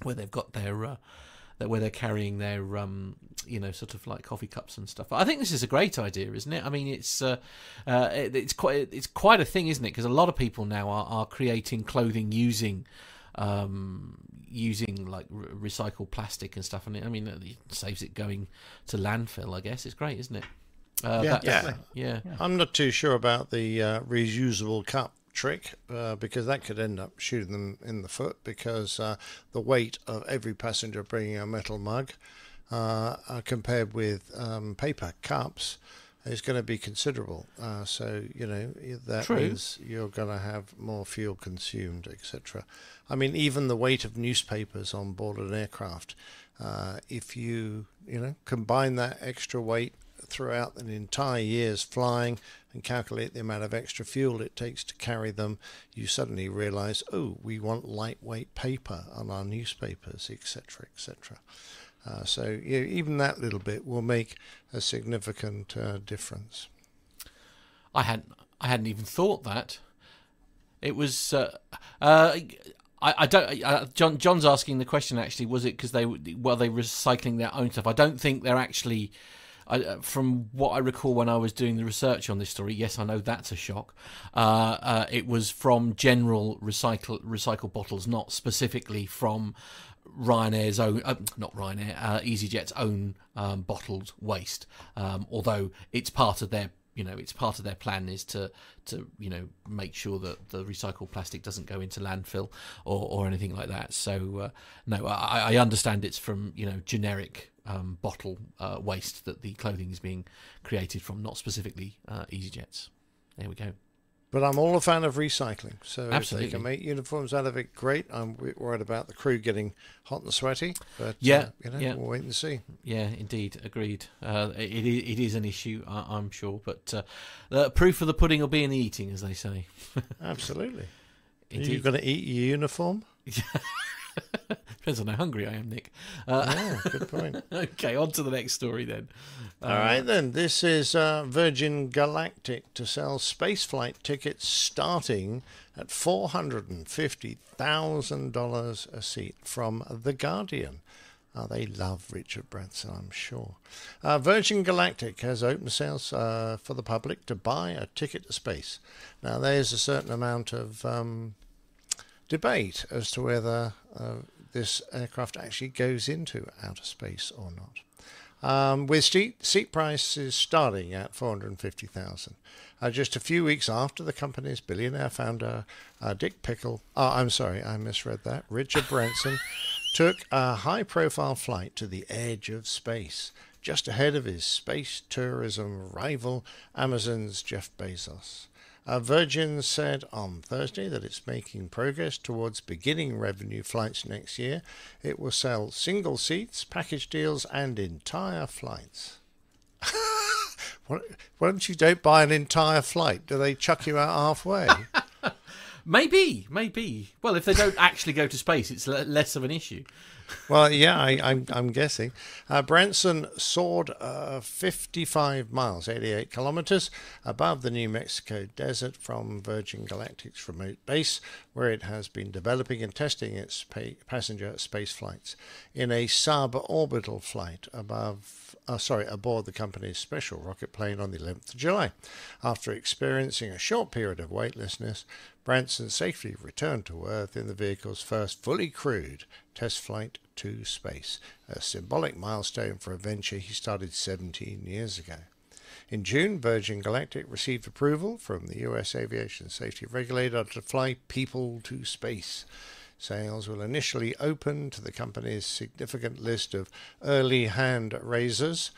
Where they've got their uh, that where they're carrying their um, you know sort of like coffee cups and stuff. I think this is a great idea, isn't it? I mean, it's uh, uh, it, it's quite it's quite a thing, isn't it? Because a lot of people now are, are creating clothing using um, using like re- recycled plastic and stuff, and it, I mean it saves it going to landfill. I guess it's great, isn't it? Uh, Yeah, that- Yeah. yeah. I'm not too sure about the uh, reusable cup trick uh, because that could end up shooting them in the foot because uh, the weight of every passenger bringing a metal mug uh, uh, compared with um, paper cups is going to be considerable. Uh, so you know that True. means you're going to have more fuel consumed, etc. I mean, even the weight of newspapers on board an aircraft, uh, if you you know combine that extra weight throughout an entire year's flying and calculate the amount of extra fuel it takes to carry them, you suddenly realize, oh, we want lightweight paper on our newspapers, etc., etc. Uh, so yeah, even that little bit will make a significant uh, difference. I hadn't I hadn't even thought that. It was uh, uh, I, I don't. John John's asking the question. Actually, was it because they were they recycling their own stuff? I don't think they're actually. I, uh, from what I recall when I was doing the research on this story, yes, I know that's a shock. Uh, uh, it was from general recycle recycled bottles, not specifically from Ryanair's own, uh, not Ryanair, uh, EasyJet's own um, bottled waste. Um, although it's part of their you know it's part of their plan is to to you know make sure that the recycled plastic doesn't go into landfill or, or anything like that so uh, no I, I understand it's from you know generic um, bottle uh, waste that the clothing is being created from not specifically uh, EasyJets there we go But I'm all a fan of recycling. So Absolutely. if they can make uniforms out of it, great. I'm worried about the crew getting hot and sweaty. But yeah uh, you know, yeah we'll wait and see. yeah indeed agreed uh, it, it is an issue I, I'm sure but uh, the proof of the pudding will be in the eating as they say Absolutely. Are you going to eat your uniform? Depends on how hungry I am, Nick. Uh, Yeah, good point. okay, on to the next story then. All right, then. This is uh, Virgin Galactic to sell spaceflight tickets starting at $450,000 a seat from The Guardian. Uh, they love Richard Branson, I'm sure. Uh, Virgin Galactic has open sales uh, for the public to buy a ticket to space. Now, there's a certain amount of um, debate as to whether uh, this aircraft actually goes into outer space or not. Um, with seat, seat prices starting at 450,000. Uh, just a few weeks after the company's billionaire founder uh, Dick Pickle, oh, I'm sorry, I misread that. Richard Branson took a high-profile flight to the edge of space, just ahead of his space tourism rival Amazon's Jeff Bezos. Uh, Virgin said on Thursday that it's making progress towards beginning revenue flights next year. It will sell single seats, package deals, and entire flights. Why don't you don't buy an entire flight? Do they chuck you out halfway? Maybe, maybe. Well, if they don't actually go to space, it's le- less of an issue. Well, yeah, I, I'm, I'm guessing. Uh, Branson soared uh, 55 miles, 88 kilometers, above the New Mexico desert from Virgin Galactic's remote base, where it has been developing and testing its pa- passenger space flights in a suborbital flight above, uh, sorry, aboard the company's special rocket plane on the 11th of July. After experiencing a short period of weightlessness, Branson safely returned to Earth in the vehicle's first fully crewed test flight to space, a symbolic milestone for a venture he started 17 years ago. In June, Virgin Galactic received approval from the US aviation safety regulator to fly people to space. Sales will initially open to the company's significant list of early hand raisers,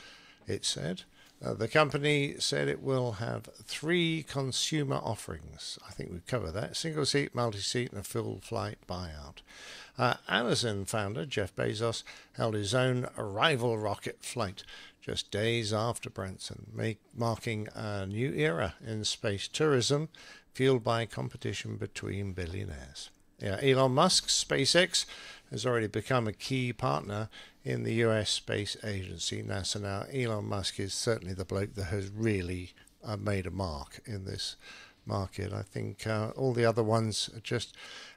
it said. Uh, the company said it will have three consumer offerings. I think we've covered that single seat, multi seat, and a full flight buyout. Uh, Amazon founder Jeff Bezos held his own rival rocket flight just days after Branson, make, marking a new era in space tourism fueled by competition between billionaires. Yeah, Elon Musk's SpaceX has already become a key partner in the US space agency NASA. Now, Elon Musk is certainly the bloke that has really uh, made a mark in this market. I think uh, all the other ones are just,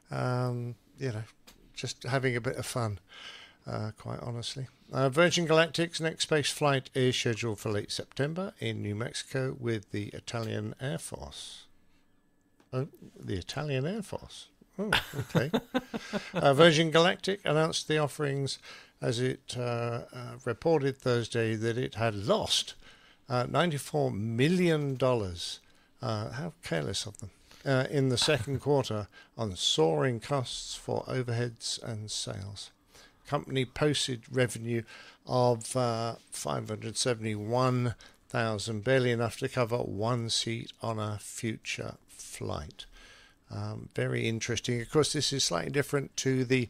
um, you know, just having a bit of fun, uh, quite honestly. Uh, Virgin Galactic's next space flight is scheduled for late September in New Mexico with the Italian Air Force. Oh, the Italian Air Force. Oh, okay. uh, Virgin Galactic announced the offerings as it uh, uh, reported Thursday that it had lost uh, $94 million. Uh, how careless of them. uh, in the second quarter on soaring costs for overheads and sales. Company posted revenue of uh, 571,000, barely enough to cover one seat on a future flight. Um, very interesting. Of course, this is slightly different to the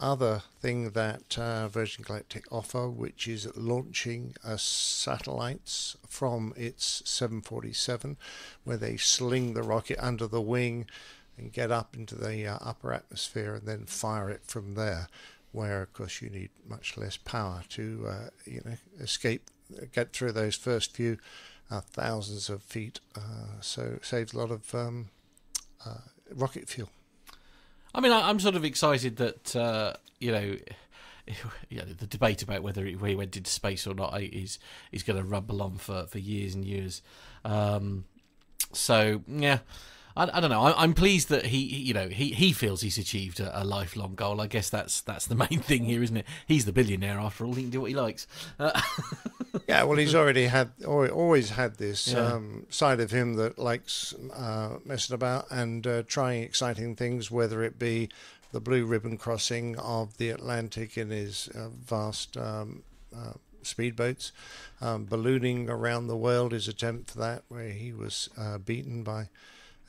other thing that uh, Virgin Galactic offer, which is launching uh, satellites from its 747, where they sling the rocket under the wing and get up into the uh, upper atmosphere and then fire it from there. Where, of course, you need much less power to, uh, you know, escape, get through those first few uh, thousands of feet. Uh, so saves a lot of um, rocket fuel. I mean, I, am sort of excited that uh, you know. The debate about whether he, he went into space or not is is going to rumble on for, for years and years. Um, so yeah, I, I don't know. I, am pleased that he, you know, he, he feels he's achieved a, a, lifelong goal. I guess that's that's the main thing here, isn't it? He's the billionaire after all. He can do what he likes. Uh, yeah, well, he's already had always had this yeah. um, side of him that likes uh, messing about and uh, trying exciting things, whether it be the blue ribbon crossing of the Atlantic in his uh, vast um, uh, speedboats, um, ballooning around the world, his attempt for that, where he was uh, beaten by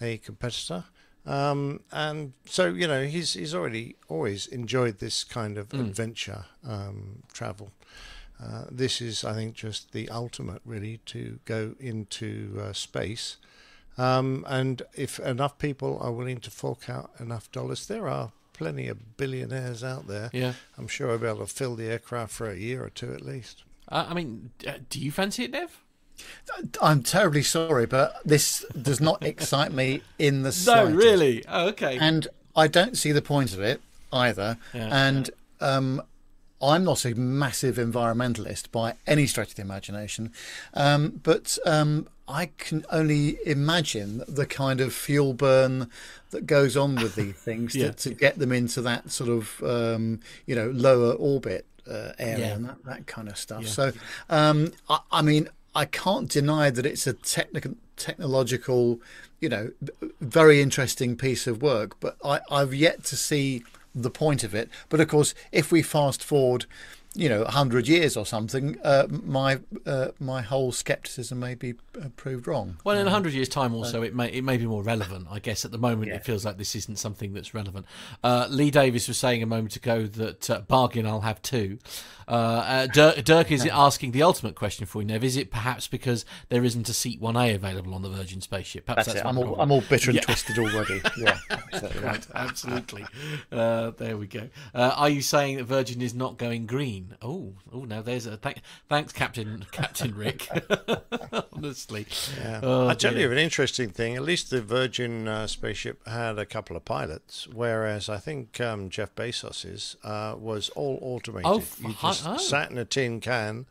a competitor. Um, and so you know he's he's already always enjoyed this kind of mm. adventure um, travel. Uh, this is, I think, just the ultimate, really, to go into uh, space. Um, and if enough people are willing to fork out enough dollars, there are plenty of billionaires out there. Yeah. I'm sure I'll be able to fill the aircraft for a year or two at least. Uh, I mean, do you fancy it, Nev? I'm terribly sorry, but this does not excite me in the slightest. No, really? Oh, okay. And I don't see the point of it either. Yeah, and yeah. Um, I'm not a massive environmentalist by any stretch of the imagination, um, but um, I can only imagine the kind of fuel burn that goes on with these things yeah. to, to, get them into that sort of um, you know lower orbit uh, area yeah. and that, that kind of stuff. Yeah. So, um, I, I, mean, I can't deny that it's a technical, technological, you know, very interesting piece of work, but I, I've yet to see the point of it. But of course, if we fast forward you know, hundred years or something, uh, my uh, my whole scepticism may be uh, proved wrong. Well, in a hundred years' time, also, it may it may be more relevant. I guess at the moment, yeah. it feels like this isn't something that's relevant. Uh, Lee Davis was saying a moment ago that uh, bargain, I'll have two. Uh, Dirk, Dirk, is asking the ultimate question for you, Nev. Is it perhaps because there isn't a seat one A available on the Virgin spaceship? Perhaps that's, that's it. I'm all, I'm all, bitter and yeah. twisted already. yeah, absolutely. right, absolutely. there we go. are you saying that Virgin is not going green? Oh, oh, now there's a th- thanks, Captain Captain Rick. Honestly, yeah. oh, I tell dear. you an interesting thing. At least the Virgin uh, spaceship had a couple of pilots, whereas I think um, Jeff Bezos's uh, was all automated. Oh, you just oh. sat in a tin can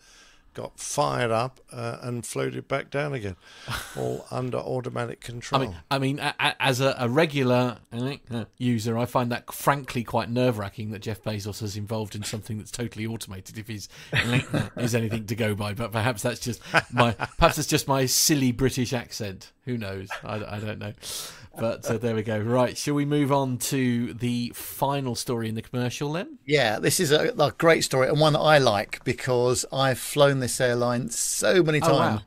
got fired up uh, and floated back down again, all under automatic control. I mean, I mean, a, a, as a, a, regular uh, user, I find that frankly quite nerve wracking that Jeff Bezos is involved in something that's totally automated. If he's is anything to go by, but perhaps that's just my perhaps it's just my silly British accent. Who knows? I, I don't know. But uh, there we go. Right, shall we move on to the final story in the commercial then? Yeah, this is a, a great story and one that I like because I've flown this airline so many times. Oh, wow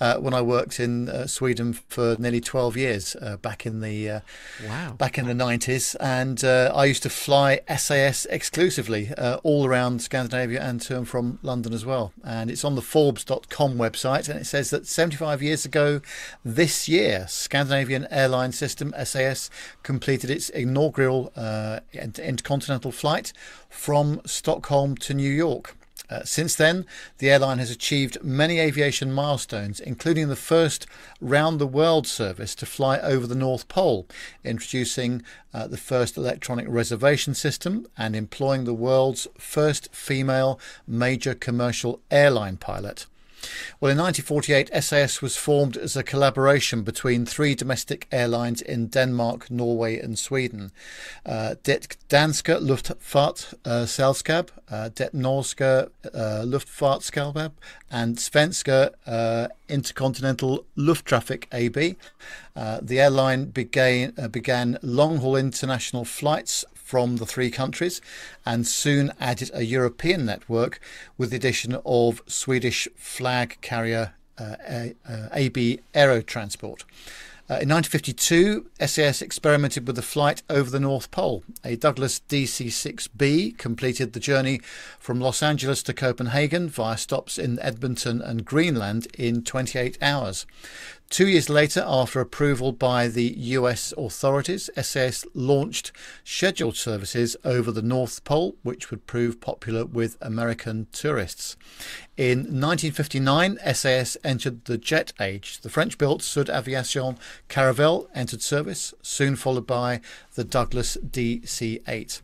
uh, when I worked in uh, Sweden for nearly 12 years uh, back in the uh, wow back in the 90s, and uh, I used to fly SAS exclusively uh, all around Scandinavia and to and from London as well. And it's on the Forbes.com website, and it says that 75 years ago this year, Scandinavian airline system SAS completed its inaugural intercontinental flight from Stockholm to New York. Uh, since then, the airline has achieved many aviation milestones, including the first round the world service to fly over the North Pole, introducing uh, the first electronic reservation system, and employing the world's first female major commercial airline pilot. Well, in 1948, SAS was formed as a collaboration between three domestic airlines in Denmark, Norway, and Sweden. Uh, Det Danske Luftfartsselskab, uh, Det Norske uh, and Svenska uh, Intercontinental Lufttrafik AB. Uh, the airline began, uh, began long haul international flights from the three countries and soon added a European network with the addition of Swedish flag carrier uh, uh, AB Aerotransport. Uh, in 1952, SAS experimented with a flight over the North Pole. A Douglas DC 6B completed the journey from Los Angeles to Copenhagen via stops in Edmonton and Greenland in 28 hours. Two years later, after approval by the US authorities, SAS launched scheduled services over the North Pole, which would prove popular with American tourists. In 1959, SAS entered the jet age. The French built Sud Aviation Caravelle entered service, soon followed by the Douglas DC 8.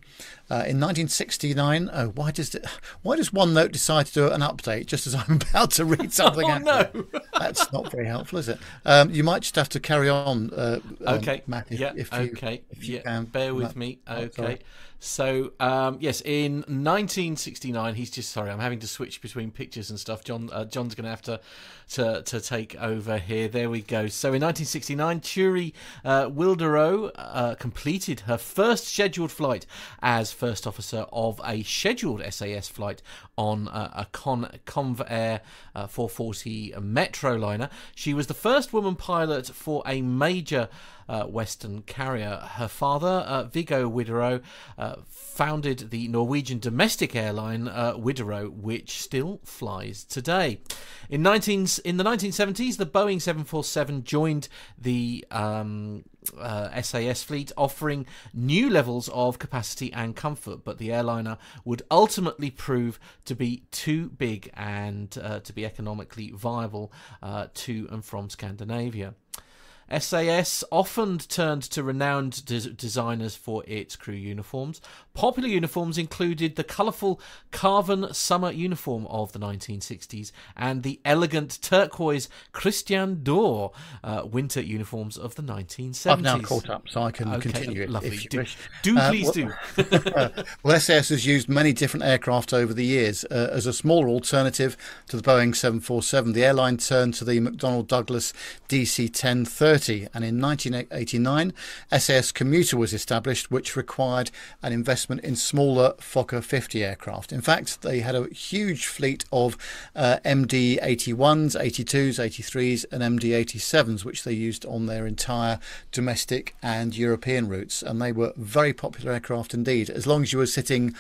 Uh, in 1969, oh, why does it, why does OneNote decide to do an update just as I'm about to read something? Oh, out? no. that's not very helpful, is it? Um, you might just have to carry on. Uh, um, Okay. Matt. If, yeah. if you, okay. if you yeah. can. Bear with Matt. me. Oh, Okay. sorry. So um, yes, in 1969, he's just sorry. I'm having to switch between pictures and stuff. John, uh, John's going to have to to to take over here. There we go. So in 1969, Turi uh, Widerøe uh, completed her first scheduled flight as first officer of a scheduled SAS flight on uh, a Con Convair uh, 440 Metroliner. She was the first woman pilot for a major uh, Western carrier. Her father, uh, Viggo Widerøe, uh, founded the Norwegian domestic airline uh, Widerøe, which still flies today. In 19 in the 1970s, the Boeing 747 joined the um, uh, SAS fleet, offering new levels of capacity and comfort. But the airliner would ultimately prove to be too big and uh, to be economically viable uh, to and from Scandinavia. SAS often turned to renowned des- designers for its crew uniforms. Popular uniforms included the colourful carven summer uniform of the 1960s and the elegant turquoise Christian Dior uh, winter uniforms of the 1970s. I've now caught up, so I can Okay, continue lovely. if you Do- wish. do Uh, please well- do. Well, SAS has used many different aircraft over the years. Uh, as a smaller alternative to the Boeing 747, the airline turned to the McDonnell Douglas DC 1030, and in 1989, SAS Commuter was established, which required an investment in smaller Fokker 50 aircraft. In fact, they had a huge fleet of uh, MD 81s, 82s, 83s, and MD 87s, which they used on their entire domestic and European routes. And they were very popular aircraft indeed, as long as you were sitting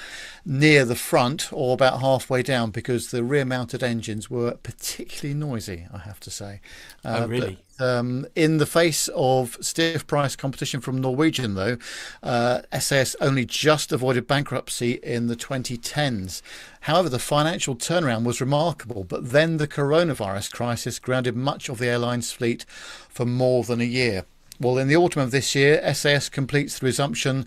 near the front or about halfway down, because the rear mounted engines were particularly noisy, I have to say. Uh, Oh, really? Um, in the face of stiff price competition from Norwegian, though, uh, SAS only just avoided bankruptcy in the 2010s. However, the financial turnaround was remarkable, but then the coronavirus crisis grounded much of the airline's fleet for more than a year. Well, in the autumn of this year, SAS completes the resumption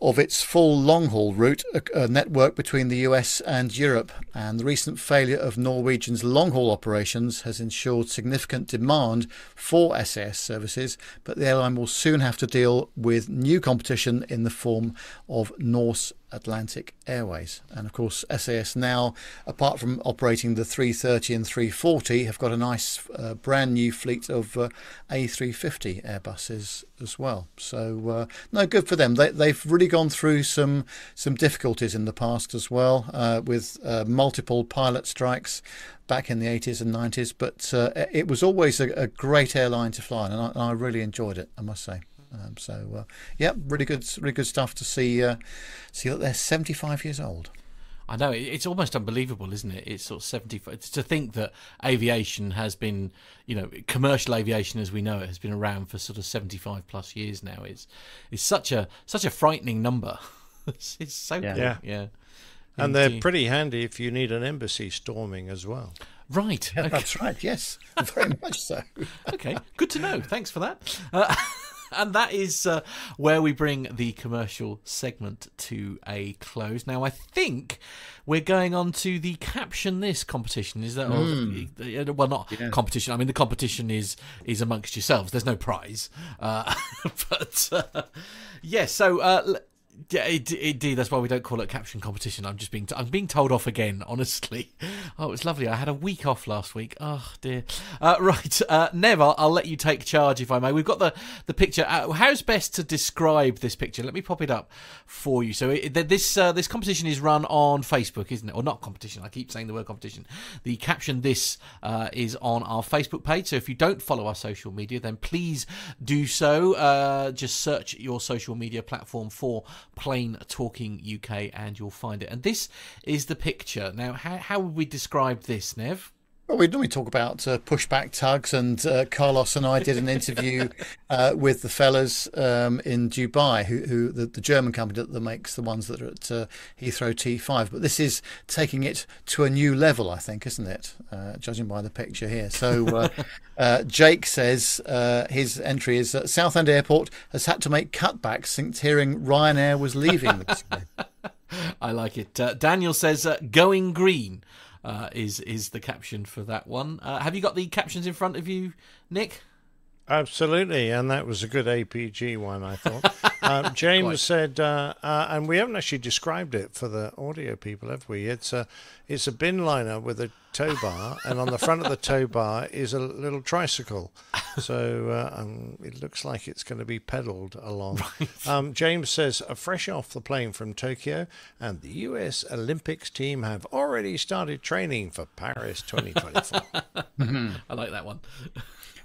of its full long haul route a, network between the US and Europe. And the recent failure of Norwegian's long haul operations has ensured significant demand for SAS services, but the airline will soon have to deal with new competition in the form of Norse Atlantic Airways. And of course, SAS now, apart from operating the 330 and 340, have got a nice uh, brand new fleet of uh, A350 Airbuses as well. So, uh, no, good for them. They, they've really gone through some some difficulties in the past as well, uh, with uh, multiple pilot strikes back in the 80s and 90s. But uh, it was always a, a great airline to fly and I, and I really enjoyed it, I must say. Um, so, uh, yeah, really good, really good stuff to see. Uh, see that they're 75 years old. I know it's almost unbelievable, isn't it? It's sort of seventy-five. To think that aviation has been, you know, commercial aviation as we know it has been around for sort of seventy-five plus years now. Is is such a such a frightening number. it's, it's so Yeah. cool. Yeah. yeah. And they're pretty handy if you need an embassy storming as well. Right. Yeah, okay. that's right. Yes, very much so. okay, good to know. Thanks for that. Uh, and that is uh, where we bring the commercial segment to a close. Now, I think we're going on to the caption this competition. Is that Mm. or, well, not competition? I mean, the competition is is amongst yourselves. There's no prize, uh, but uh, yeah. So. Yeah, indeed. That's why we don't call it caption competition. I'm just being t- I'm being told off again. Honestly, oh, it was lovely. I had a week off last week. Oh dear. Uh, right, uh, Nev, I'll, I'll let you take charge if I may. We've got the the picture. Uh, how's best to describe this picture? Let me pop it up for you. So it, this uh, this competition is run on Facebook, isn't it? Or not competition? I keep saying the word competition. The caption this uh, is on our Facebook page. So if you don't follow our social media, then please do so. Uh, just search your social media platform for Plane Talking UK, and you'll find it. And this is the picture. Now, how how would we describe this, Nev? Well, we normally talk about uh, pushback tugs, and uh, Carlos and I did an interview uh, with the fellas um, in Dubai, who, who the, the German company that, that makes the ones that are at uh, Heathrow T5. But this is taking it to a new level, I think, isn't it? Uh, judging by the picture here. So uh, uh, Jake says uh, his entry is uh, Southend Airport has had to make cutbacks since hearing Ryanair was leaving. I like it. Uh, Daniel says, uh, "Going green." Uh, is is the caption for that one? Uh, have you got the captions in front of you, Nick? Absolutely, and that was a good APG one, I thought. um, James Quite. said, uh, uh, and we haven't actually described it for the audio people, have we? It's a it's a bin liner with a tow bar, and on the front of the tow bar is a little tricycle. So uh, um, it looks like it's going to be pedalled along. Um, James says, uh, fresh off the plane from Tokyo, and the U.S. Olympics team have already started training for Paris 2024. I like that one.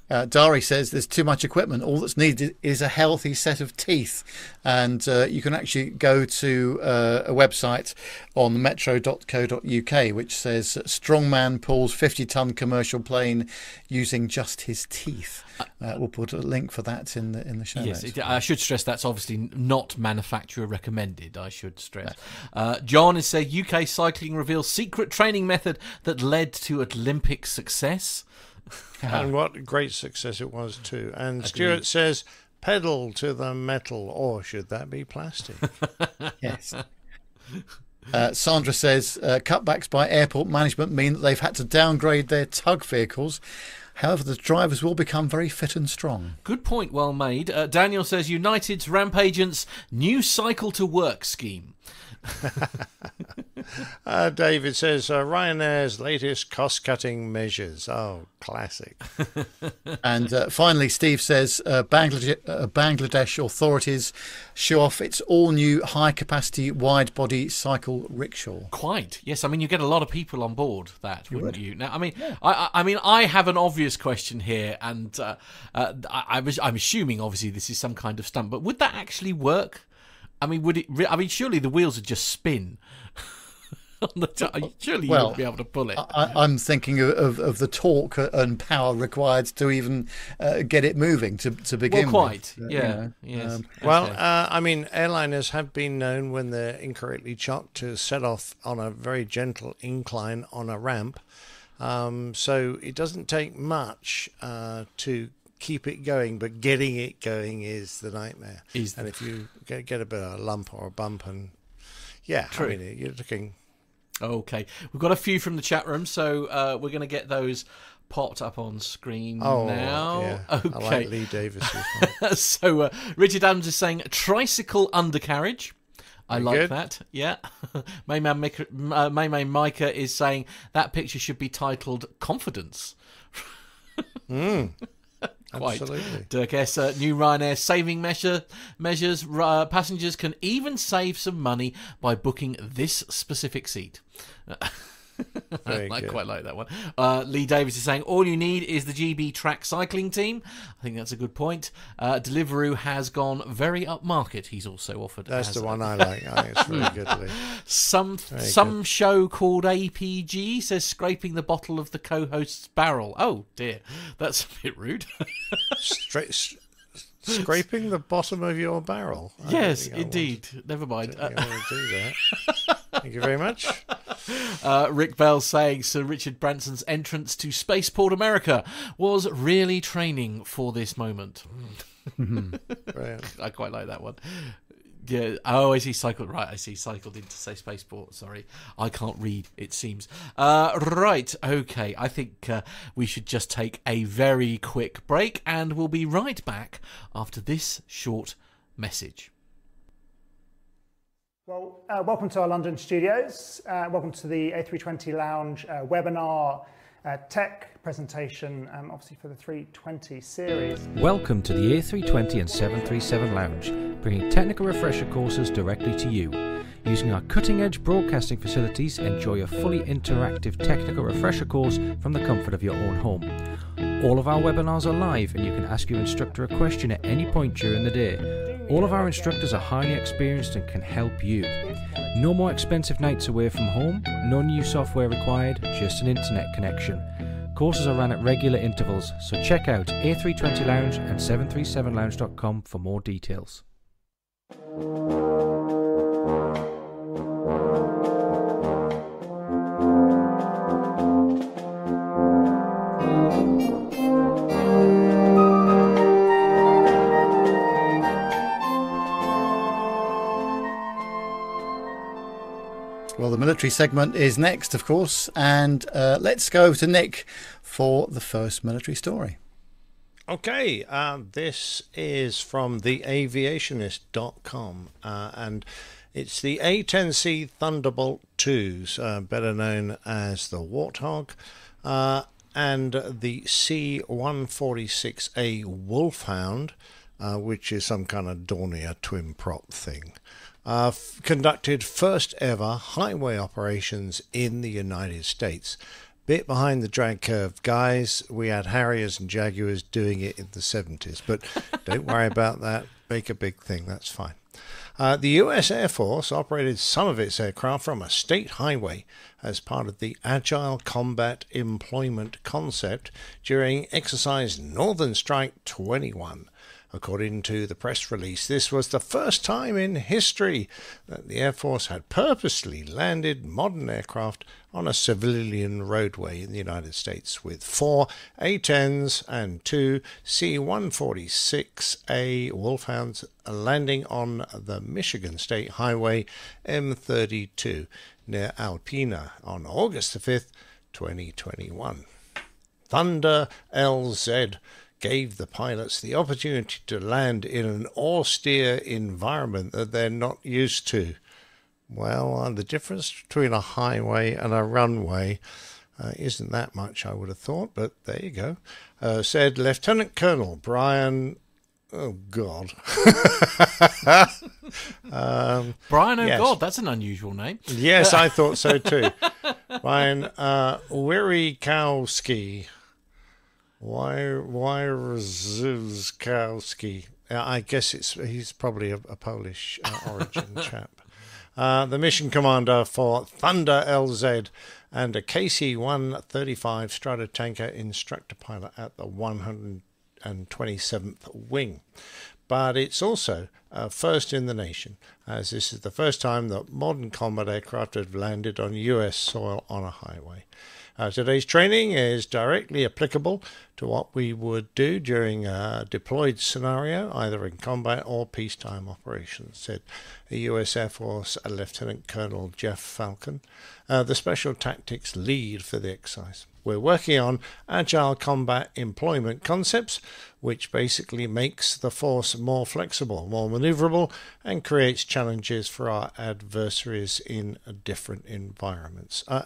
Uh, Dari says there's too much equipment. All that's needed is a healthy set of teeth. And uh, you can actually go to uh, a website on metro.co.uk which says Strongman pulls 50 ton commercial plane using just his teeth. Uh, we'll put a link for that in the in the show Yes, notes. it, I should stress that's obviously not manufacturer recommended. I should stress. Uh, John is saying UK cycling reveals secret training method that led to Olympic success. and what great success it was too. And Agreed. Stuart says, pedal to the metal, or should that be plastic? yes. Uh, Sandra says uh, cutbacks by airport management mean that they've had to downgrade their tug vehicles. However, the drivers will become very fit and strong. Good point, well made. Uh, Daniel says United's ramp agents new cycle to work scheme. Uh, David says, uh, Ryanair's latest cost cutting measures. Oh, classic. And uh, finally, Steve says uh, Bangladesh, uh, Bangladesh authorities show off its all new high capacity wide body cycle rickshaw. Quite. Yes, I mean you get a lot of people on board that, You wouldn't would. you? Now, I mean, I, I, I mean, I have an obvious question here, and uh, uh, I, I was, I'm assuming obviously this is some kind of stunt, but would that actually work? I mean, would it? Re- I mean, surely the wheels would just spin. on the t- surely you Well, would be able to pull it. I, I'm thinking of, of, of the torque and power required to even uh, get it moving to, to begin quite, with. Uh, yeah, you know, yes. um, Well, uh, I mean, airliners have been known when they're incorrectly chocked to set off on a very gentle incline on a ramp. Um, so it doesn't take much uh, to keep it going, but getting it going is the nightmare. Is the- and if you get, get a bit of a lump or a bump, and yeah, True. I mean, you're looking. Okay, we've got a few from the chat room, so uh, we're going to get those popped up on screen Oh, now. yeah. Okay. I like Lee Davis's so uh, Richard Adams is saying tricycle undercarriage. I Very like good. that. Yeah. Mayman Mika- uh, Maymay Micah is saying that picture should be titled Confidence. Mm, Quite. absolutely. Dirk S. Uh, new Ryanair saving measure measures. Uh, passengers can even save some money by booking this specific seat. I good. quite like that one. Uh, Lee Davis is saying all you need is the GB Track cycling team. I think that's a good point. Uh, Deliveroo has gone very upmarket. He's also offered. That's the one I like. I think it's very good, Lee. Some Very some show called APG says scraping the bottle of the co-host's barrel. Oh dear, that's a bit rude. Straight, s- scraping the bottom of your barrel. I yes, indeed. Never mind. I I want to do that. Thank you very much. Uh, Rick Bell saying Sir Richard Branson's entrance to Spaceport America was really training for this moment. I quite like that one. Yeah. Oh, I see. Cycled. Right. I see. Cycled into say spaceport. Sorry, I can't read. It seems. Uh, right. Okay. I think uh, we should just take a very quick break, and we'll be right back after this short message. Well, uh, welcome to our London studios. Uh, welcome to the A320 Lounge uh, webinar uh, tech presentation, um, obviously for the 320 series. Welcome to the A320 and 737 Lounge, bringing technical refresher courses directly to you. Using our cutting edge broadcasting facilities, enjoy a fully interactive technical refresher course from the comfort of your own home. All of our webinars are live and you can ask your instructor a question at any point during the day. All of our instructors are highly experienced and can help you. No more expensive nights away from home, no new software required, just an internet connection. Courses are run at regular intervals, so check out A320 Lounge and 737lounge.com for more details. Well, the military segment is next, of course, and uh, let's go to Nick for the first military story. Okay, uh, this is from theaviationist.com, uh, and it's the A10C Thunderbolt 2s, uh, better known as the Warthog, uh, and the C146A Wolfhound, uh, which is some kind of Dornier twin prop thing. Uh, f- conducted first ever highway operations in the United States. Bit behind the drag curve, guys. We had Harriers and Jaguars doing it in the 70s, but don't worry about that. Make a big thing, that's fine. Uh, the US Air Force operated some of its aircraft from a state highway as part of the Agile Combat Employment concept during exercise Northern Strike 21. According to the press release, this was the first time in history that the Air Force had purposely landed modern aircraft on a civilian roadway in the United States, with four A-10s and two C-146A Wolfhounds landing on the Michigan State Highway M32 near Alpena on August the 5th, 2021. Thunder LZ gave the pilots the opportunity to land in an austere environment that they're not used to. Well, uh, the difference between a highway and a runway uh, isn't that much, I would have thought, but there you go. Uh, said Lieutenant Colonel Brian. Oh, God. um, Brian, oh yes. God, that's an unusual name. Yes, I thought so too. Brian uh, Wirikowski. Why, Wyrzyskowski. Uh, I guess it's he's probably a, a Polish uh, origin chap. Uh, the mission commander for Thunder LZ and a KC 135 Stratotanker instructor pilot at the 127th Wing. But it's also uh, first in the nation, as this is the first time that modern combat aircraft have landed on US soil on a highway. Uh, today's training is directly applicable to what we would do during a deployed scenario, either in combat or peacetime operations, said US Air Force Lieutenant Colonel Jeff Falcon, uh, the Special Tactics lead for the exercise. We're working on agile combat employment concepts, which basically makes the force more flexible, more maneuverable, and creates challenges for our adversaries in different environments. Uh,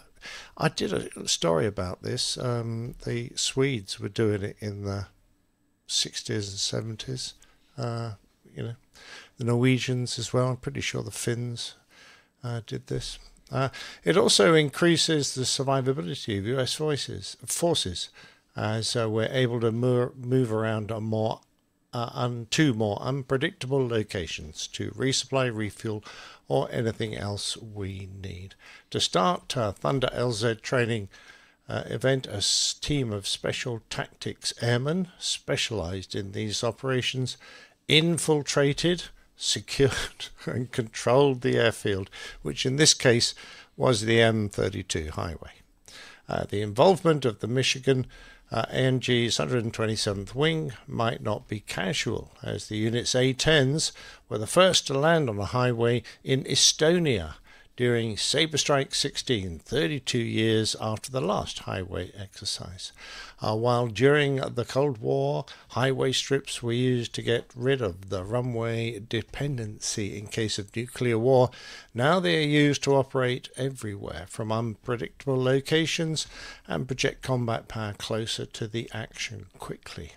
I did a story about this. Um, the Swedes were doing it in the 60s and 70s. Uh, you know, the Norwegians as well. I'm pretty sure the Finns uh, did this. Uh, it also increases the survivability of US voices, forces as uh, we're able to move, move around a more uh, on two more unpredictable locations to resupply, refuel, or anything else we need. To start uh, Thunder LZ training uh, event, a team of special tactics airmen specialized in these operations infiltrated, secured, and controlled the airfield, which in this case was the M32 highway. Uh, the involvement of the Michigan Uh, ANG's 127th Wing might not be casual, as the unit's A-10s were the first to land on a highway in Estonia during Sabre Strike 16, 32 years after the last highway exercise. Uh, while during the Cold War, highway strips were used to get rid of the runway dependency in case of nuclear war, now they are used to operate everywhere from unpredictable locations and project combat power closer to the action quickly.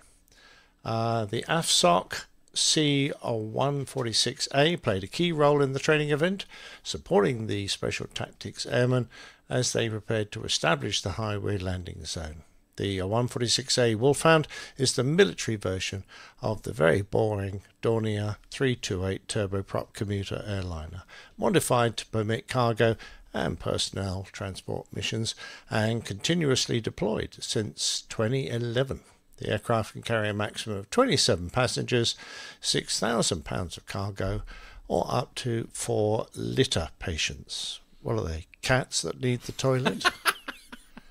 Uh, the AFSOC C-146A played a key role in the training event, supporting the Special Tactics Airmen as they prepared to establish the highway landing zone. The 146A Wolfhound is the military version of the very boring Dornier 328 turboprop commuter airliner, modified to permit cargo and personnel transport missions and continuously deployed since 2011. The aircraft can carry a maximum of 27 passengers, 6,000 pounds of cargo, or up to four litter patients. What are they? Cats that need the toilet?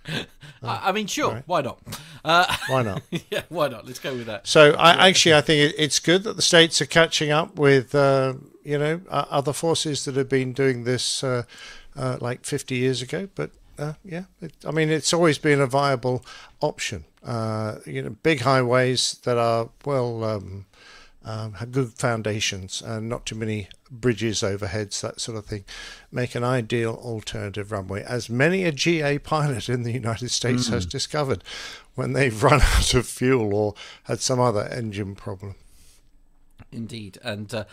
I I mean, sure, why not? Uh, Why not? yeah, why not? Let's go with that. So I actually I think it's good that the states are catching up with uh, you know uh, other forces that have been doing this uh, uh, like 50 years ago. But uh, yeah, it, I mean it's always been a viable option. Uh, you know, big highways that are well um, um, have good foundations and not too many bridges overheads, that sort of thing, make an ideal alternative runway. As many a GA pilot in the United States has Mm. discovered when they've run out of fuel or had some other engine problem. Indeed. And uh,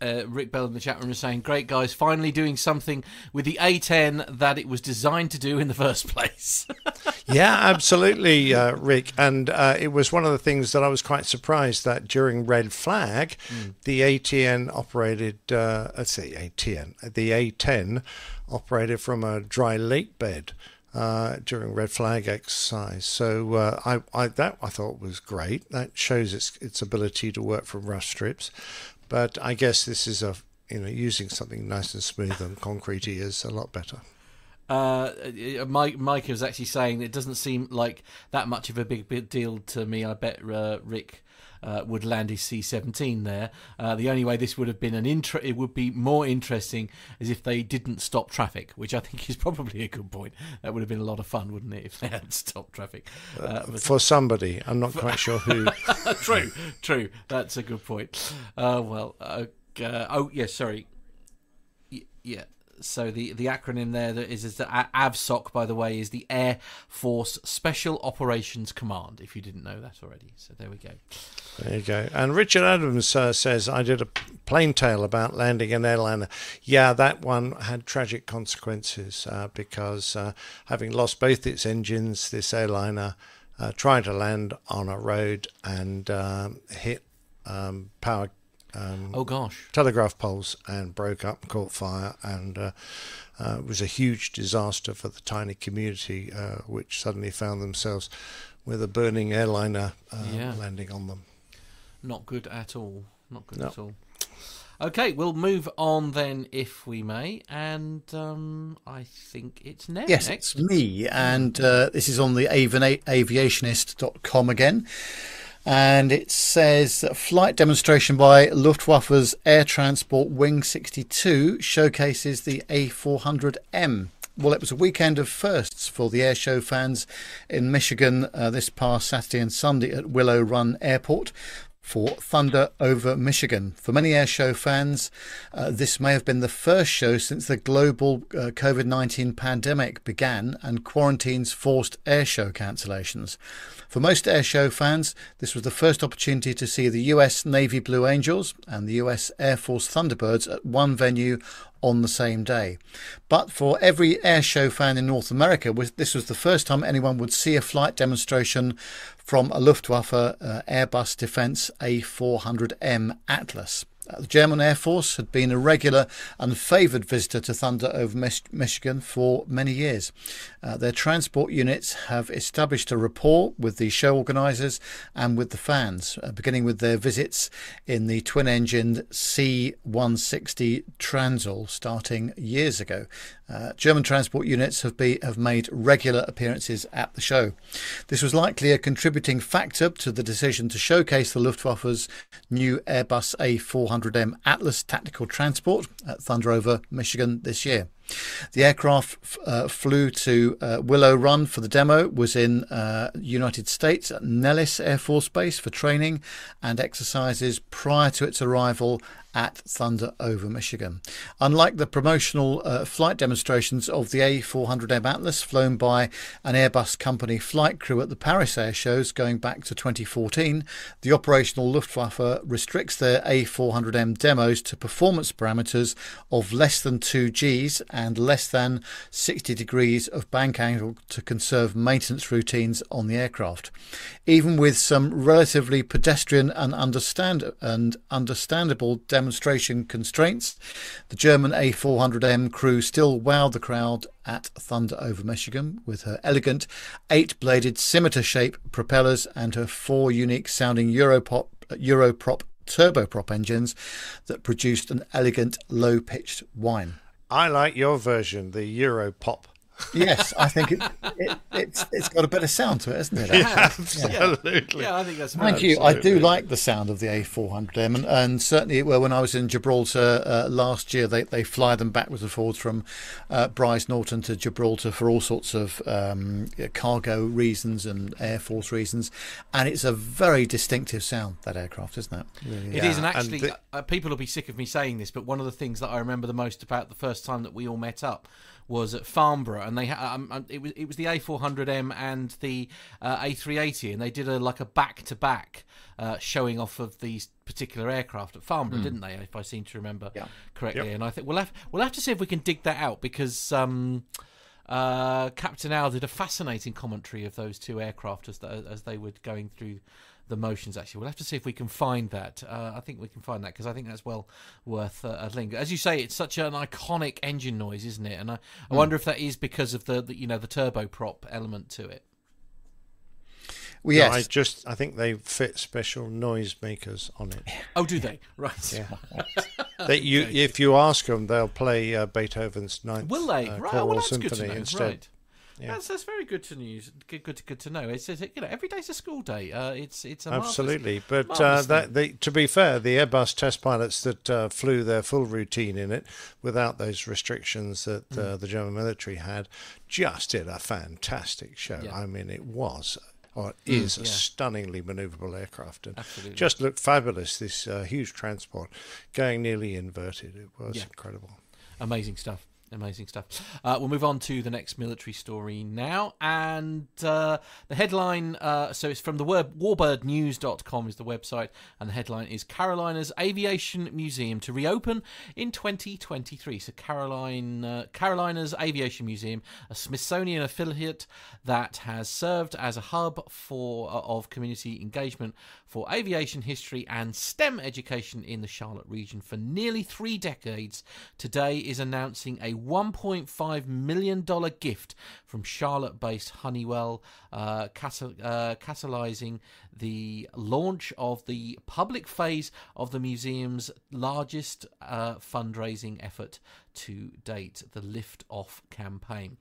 uh, Rick Bell in the chat room is saying, Great guys, finally doing something with the A10 that it was designed to do in the first place. yeah, absolutely, uh, Rick. And uh, it was one of the things that I was quite surprised that during Red Flag, the ATN operated, uh, let's see, ATN, the A10 operated from a dry lake bed. Uh, during red flag exercise, so uh, I, I that I thought was great. That shows its its ability to work from rough strips. But I guess this is a you know using something nice and smooth and concretey is a lot better. Uh, Mike, Mike was actually saying it doesn't seem like that much of a big, big deal to me. I bet uh, Rick uh, would land his C-17 there. Uh, the only way this would have been an intro, it would be more interesting, is if they didn't stop traffic, which I think is probably a good point. That would have been a lot of fun, wouldn't it, if they had stopped traffic? Uh, but- For somebody, I'm not quite sure who. true, true. That's a good point. Uh, well, uh, uh, oh yes, sorry. Y- yeah. So the, the acronym there that is is the AFSOC, by the way, is the Air Force Special Operations Command. If you didn't know that already, so there we go. There you go. And Richard Adams uh, says, I did a plain tale about landing an airliner. Yeah, that one had tragic consequences uh, because uh, having lost both its engines, this airliner uh, tried to land on a road and um, hit um, power. Um, Oh, gosh. Telegraph poles and broke up, caught fire, and uh, uh, it was a huge disaster for the tiny community, uh, which suddenly found themselves with a burning airliner uh, Yeah. landing on them. Not good at all. Not good No. at all. Okay, we'll move on then, if we may, and um, I think it's Ned Yes, next. it's me, and uh, this is on the avina- aviationist.com again. And it says that flight demonstration by Luftwaffe's Air Transport Wing 62 showcases the A400M. Well, it was a weekend of firsts for the air show fans in Michigan uh, this past Saturday and Sunday at Willow Run Airport for Thunder over Michigan. For many airshow fans, uh, this may have been the first show since the global uh, COVID 19 pandemic began and quarantines forced airshow cancellations. For most airshow fans, this was the first opportunity to see the US Navy Blue Angels and the US Air Force Thunderbirds at one venue on the same day. But for every airshow fan in North America, this was the first time anyone would see a flight demonstration from a Luftwaffe uh, Airbus Defence A400M Atlas. Uh, the German Air Force had been a regular and favoured visitor to Thunder over Mich- Michigan for many years. Uh, their transport units have established a rapport with the show organisers and with the fans, uh, beginning with their visits in the twin engined C 160 Transall starting years ago. Uh, German transport units have, be, have made regular appearances at the show. This was likely a contributing factor to the decision to showcase the Luftwaffe's new Airbus A400M Atlas tactical transport at Thunder over Michigan this year. The aircraft uh, flew to uh, Willow Run for the demo, was in uh, United States at Nellis Air Force Base for training and exercises prior to its arrival at Thunder over Michigan. Unlike the promotional uh, flight demonstrations of the A400M Atlas flown by an Airbus company flight crew at the Paris air shows going back to 2014, the operational Luftwaffe restricts their A400M demos to performance parameters of less than 2 Gs and less than 60 degrees of bank angle to conserve maintenance routines on the aircraft. Even with some relatively pedestrian and understand and understandable demonstration constraints, the German A400M crew still wowed the crowd at Thunder over Michigan with her elegant eight-bladed scimitar shape propellers and her four unique sounding Europop Europrop turboprop engines that produced an elegant low-pitched whine. I like your version, the Euro pop. Yes, I think it, it, it's it's got a better sound to it, hasn't it? Yeah, absolutely. Yeah, I think that's Thank you. I do like the sound of the A400M, and, and certainly, well, when I was in Gibraltar uh, last year, they, they fly them backwards and forwards from uh, Brize Norton to Gibraltar for all sorts of um, cargo reasons and Air Force reasons, and it's a very distinctive sound that aircraft, isn't it? Really It is, and actually, uh, people will be sick of me saying this, but one of the things that I remember the most about the first time that we all met up was at Farnborough, and they um, um, it was it was the A400M and the uh, A380, and they did a like a back to back showing off of these particular aircraft at Farnborough, Mm. didn't they? If I seem to remember Yeah. correctly, Yep. and I think we'll have we'll have to see if we can dig that out because. Um, uh, Captain Al did a fascinating commentary of those two aircraft as, the, as they were going through the motions. Actually, we'll have to see if we can find that. Uh, I think we can find that because I think that's well worth uh, a link. As you say, it's such an iconic engine noise, isn't it? And I, I Mm. wonder if that is because of the, the you know the turboprop element to it. Well, No, yes. I just I think they fit special noisemakers on it. Oh, do they? Right. Yeah. that you, if you ask them, they'll play uh, Beethoven's Ninth Will they? uh, right. Choral Well, that's good Symphony to know. instead. Right. Yeah. That's, that's very good to news. Good, good, good to know. It's, it's you know every day's a school day. Uh, it's it's Absolutely, but uh, that they, to be fair, the Airbus test pilots that uh, flew their full routine in it without those restrictions that uh, Mm. the German military had just did a fantastic show. Yeah. I mean, it was or it Mm, is a stunningly manoeuvrable aircraft and Absolutely. just looked fabulous. This uh, huge transport going nearly inverted. It was Yeah. incredible. Amazing stuff. Amazing stuff. Uh, we'll move on to the next military story now. And uh, the headline uh, so it's from the word warbirdnews.com is the website. And the headline is Carolinas Aviation Museum to reopen in 2023. So, Caroline, uh, Carolinas Aviation Museum, a Smithsonian affiliate that has served as a hub for uh, of community engagement for aviation history and STEM education in the Charlotte region for nearly three decades, today is announcing a $1.5 million gift from Charlotte based Honeywell, uh, uh, catalyzing the launch of the public phase of the museum's largest uh, fundraising effort to date, the Lift Off campaign.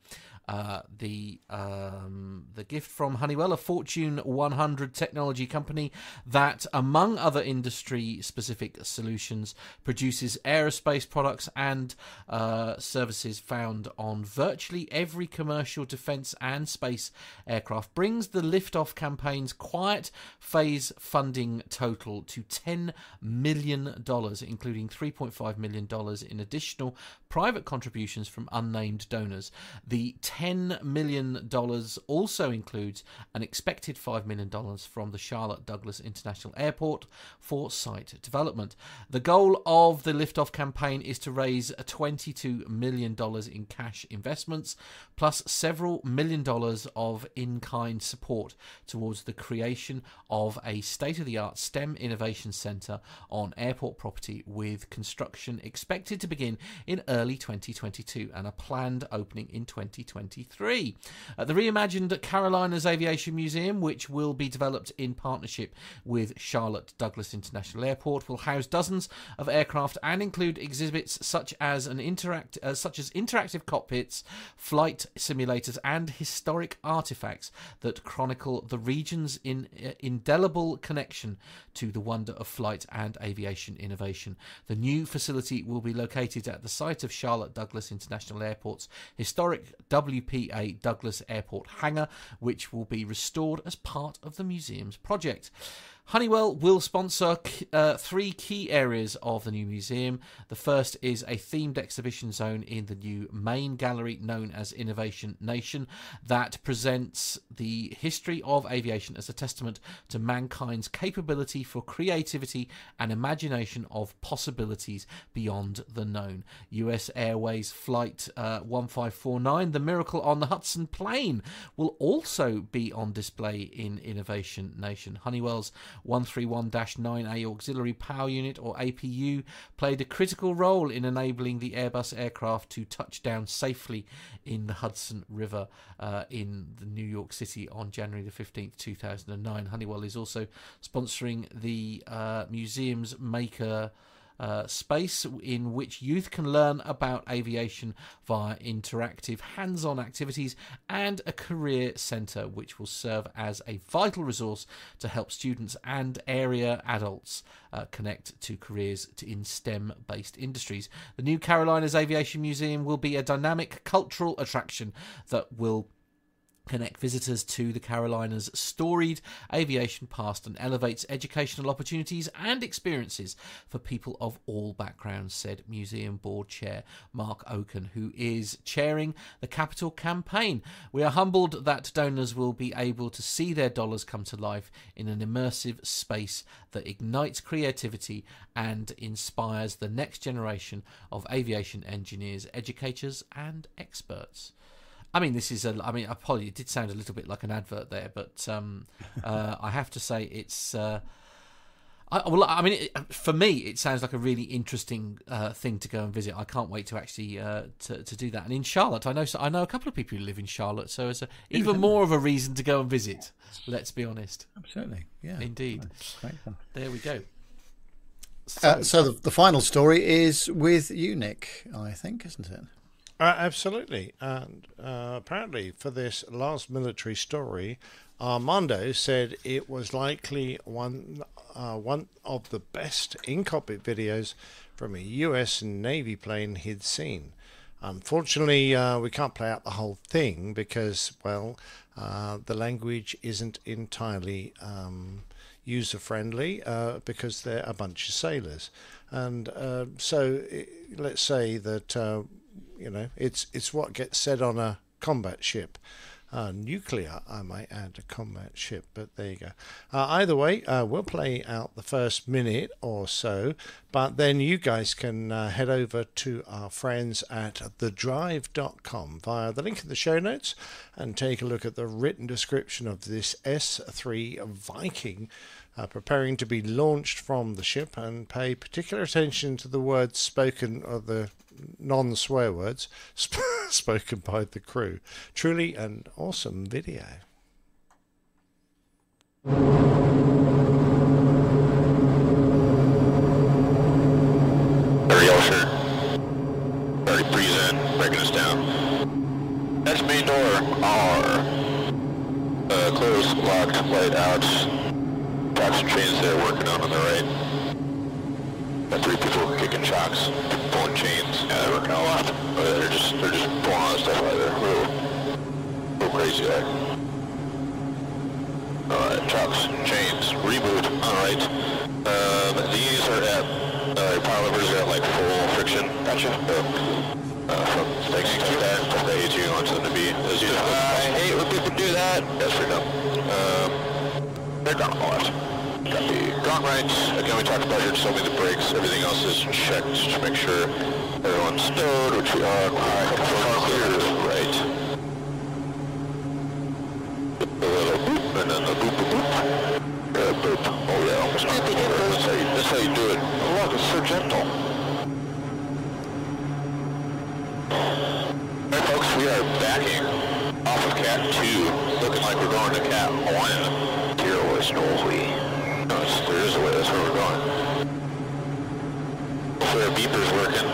Uh, the um, the gift from Honeywell, a Fortune 100 technology company that, among other industry specific solutions, produces aerospace products and uh, services found on virtually every commercial defense and space aircraft, brings the liftoff campaign's quiet phase funding total to $10 million, including $3.5 million in additional private contributions from unnamed donors. The $10 million also includes an expected $5 million from the Charlotte Douglas International Airport for site development. The goal of the liftoff campaign is to raise $22 million in cash investments, plus several million dollars of in kind support towards the creation of a state of the art STEM Innovation Centre on airport property with construction expected to begin in early 2022 and a planned opening in 2023. Uh, the reimagined Carolinas Aviation Museum, which will be developed in partnership with Charlotte Douglas International Airport, will house dozens of aircraft and include exhibits such as an interact uh, such as interactive cockpits, flight simulators, and historic artifacts that chronicle the region's in, uh, indelible connection to the wonder of flight and aviation innovation. The new facility will be located at the site of Charlotte Douglas International Airport's historic WPA Douglas Airport hangar, which will be restored as part of the museum's project. Honeywell will sponsor uh, three key areas of the new museum. The first is a themed exhibition zone in the new main gallery known as Innovation Nation that presents the history of aviation as a testament to mankind's capability for creativity and imagination of possibilities beyond the known. US Airways Flight uh, 1549, the Miracle on the Hudson plane, will also be on display in Innovation Nation. Honeywell's 131-9A Auxiliary Power Unit or APU played a critical role in enabling the Airbus aircraft to touch down safely in the Hudson River uh, in the New York City on January the 15th, 2009. Honeywell is also sponsoring the uh, museum's maker uh, space in which youth can learn about aviation via interactive hands on activities and a career centre which will serve as a vital resource to help students and area adults uh, connect to careers in STEM based industries. The new Carolinas Aviation Museum will be a dynamic cultural attraction that will connect visitors to the Carolinas' storied aviation past and elevates educational opportunities and experiences for people of all backgrounds, said Museum Board Chair Mark Oken, who is chairing the capital campaign. We are humbled that donors will be able to see their dollars come to life in an immersive space that ignites creativity and inspires the next generation of aviation engineers, educators, and experts. I mean, this is a. I mean, I apology. It did sound a little bit like an advert there, but um, uh, I have to say it's. Uh, I, well, I mean, it, for me, it sounds like a really interesting uh, thing to go and visit. I can't wait to actually uh, to, to do that. And in Charlotte, I know I know a couple of people who live in Charlotte, so it's a, even more of a reason to go and visit. Let's be honest. Absolutely, yeah, indeed. There we go. So, uh, so the, the final story is with you, Nick. I think, isn't it? Uh, absolutely. And uh, apparently, for this last military story, Armando said it was likely one uh, one of the best in cockpit videos from a US Navy plane he'd seen. Unfortunately, uh, we can't play out the whole thing because, well, uh, the language isn't entirely um, user friendly uh, because they're a bunch of sailors. And so, it, let's say that you know, it's it's what gets said on a combat ship. Uh, nuclear, I might add, a combat ship, but there you go. Uh, either way, uh, we'll play out the first minute or so, but then you guys can uh, head over to our friends at thedrive.com via the link in the show notes and take a look at the written description of this S3 Viking uh, preparing to be launched from the ship and pay particular attention to the words spoken or the non swear words sp- spoken by the crew. Truly an awesome video. Very. Already breeze in, breaking us down. That's main door R. Uh, closed, locked, light out. Traction chains there working on on the right. Three people kicking shocks, pulling chains. Yeah, they're working a lot. But they're just they're just pulling all this stuff out of there. Real, real crazy there. Alright, trucks, chains, reboot. Alright. Um, these are at uh, power levers are at like full friction. Gotcha. Uh, from thanks to that, from the A2 onto the B. As usual. Uh, hey, we're good to do that. Yes, we're done. Um, they're the left. Copy. Gone right. Again, we talked about here, told me the brakes. Everything else is checked to make sure everyone's stowed, which we are. Alright, confirm clear. Right. The little boop, and then the boop, boop, boop. Uh, boop. Oh yeah, almost. That's how you, that's how you do it. Oh, look, it's so gentle. We are backing off of Cat 2, looking like we're going to Cat 1. Dear was no way. There is a way, that's where we're going. Hopefully our beeper's working.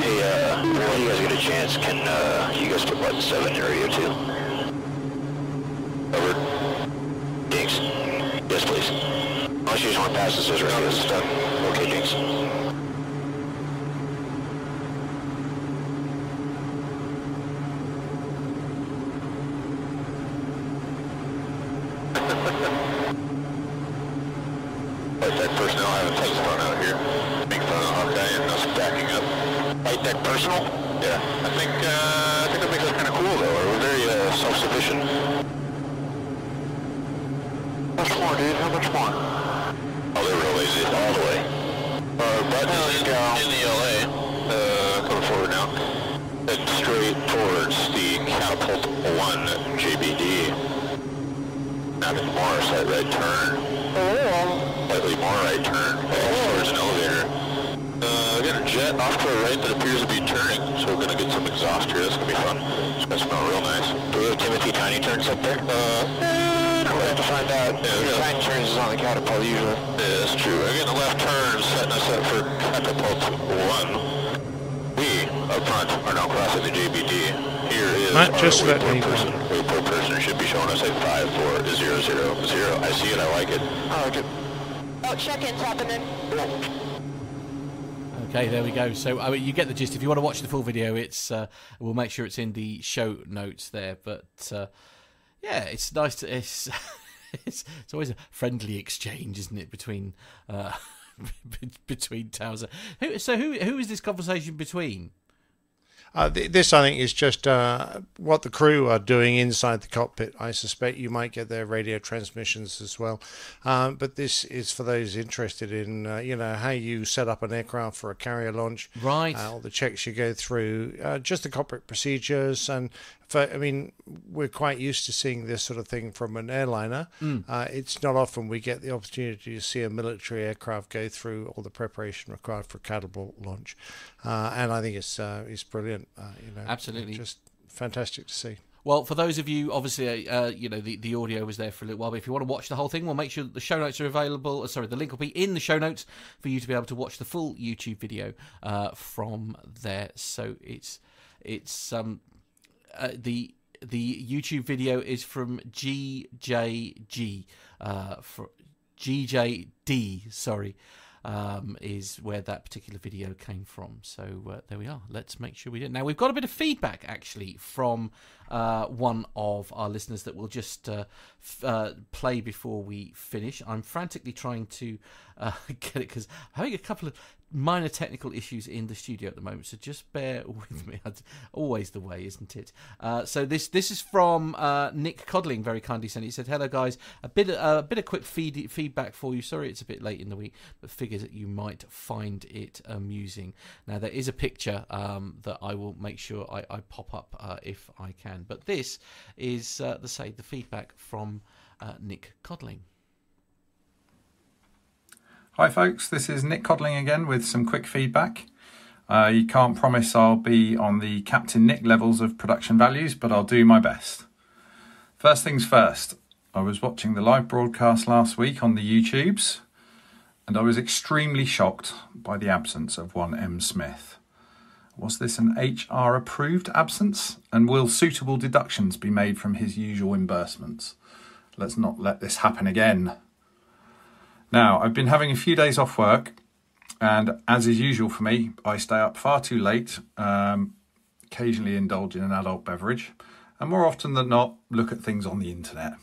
Hey, uh, when you guys get a chance, can, uh, you guys put button 7 in area too? Over. Thanks. Yes, please. Unless you just want to pass this as radio stuff. Okay, thanks. Light deck personnel having tons of fun out here. Making fun of Hawkeye and us backing up. Light deck personal? Yeah. I think, uh, I think that makes us kind of cool though. We're very, uh, self-sufficient. How much more, dude? How much more? Oh, they're real lazy. All the way. Uh, button in, in the LA. Uh, coming forward now. Heading straight towards the Catapult 1 JBD. Having more slight right turn. Oh. Slightly more right turn. Towards an elevator. Uh, we got a jet off to our right that appears to be turning, so we're gonna get some exhaust here. That's gonna be fun. It's gonna smell real nice. Do we have Timothy Tiny turns up there? Uh, we'll have to find out. Yeah, yeah. Tiny turns is on the catapult usually. Yeah, that's true. Again, the left turn setting us up for catapult one. We, up front, are now crossing the JBD. Here is Matt, just our let waypoint me- person. Waypoint person should be showing us a 5400. I see it, I like it. I like it. Oh, check-in's happening. Okay, there we go. So I mean, you get the gist. If you want to watch the full video, it's uh, we'll make sure it's in the show notes there. But uh, yeah, it's nice to it's, it's it's always a friendly exchange, isn't it, between uh, between towers? Who, so who who is this conversation between? Uh, th- this, I think, is just uh, what the crew are doing inside the cockpit. I suspect you might get their radio transmissions as well. Um, but this is for those interested in, uh, you know, how you set up an aircraft for a carrier launch. Right. Uh, all the checks you go through, uh, just the cockpit procedures. And I mean, we're quite used to seeing this sort of thing from an airliner. Mm. Uh, it's not often we get the opportunity to see a military aircraft go through all the preparation required for a catapult launch, uh, and I think it's uh, it's brilliant. Uh, you know, Absolutely. just fantastic to see. Well, for those of you, obviously, uh, you know, the, the audio was there for a little while, but if you want to watch the whole thing, we'll make sure the show notes are available. uh, Sorry, the link will be in the show notes for you to be able to watch the full YouTube video uh, from there. So it's it's um uh, the the YouTube video is from GJG uh, for GJD. Sorry. Um, is where that particular video came from. So uh, there we are. Let's make sure we do. it. Now we've got a bit of feedback actually from uh, one of our listeners that we'll just uh, f- uh, play before we finish. I'm frantically trying to uh, get it because having a couple of minor technical issues in the studio at the moment. So just bear with me. That's always the way, isn't it? Uh, so this this is from uh, Nick Codling, very kindly sent. He said, "Hello guys, a bit uh, a bit of quick feed, feedback for you. Sorry, it's a bit late in the week, but figures that you might find it amusing. Now there is a picture um, that I will make sure I, I pop up uh, if I can. But this is uh, the say the feedback from uh, Nick Codling. Hi, folks. This is Nick Codling again with some quick feedback. Uh, you can't promise I'll be on the Captain Nick levels of production values, but I'll do my best. First things first, I was watching the live broadcast last week on the YouTubes, and I was extremely shocked by the absence of one M. Smith. Was this an HR approved absence? And will suitable deductions be made from his usual reimbursements? Let's not let this happen again. Now, I've been having a few days off work, and as is usual for me, I stay up far too late, um, occasionally indulge in an adult beverage, and more often than not, look at things on the internet.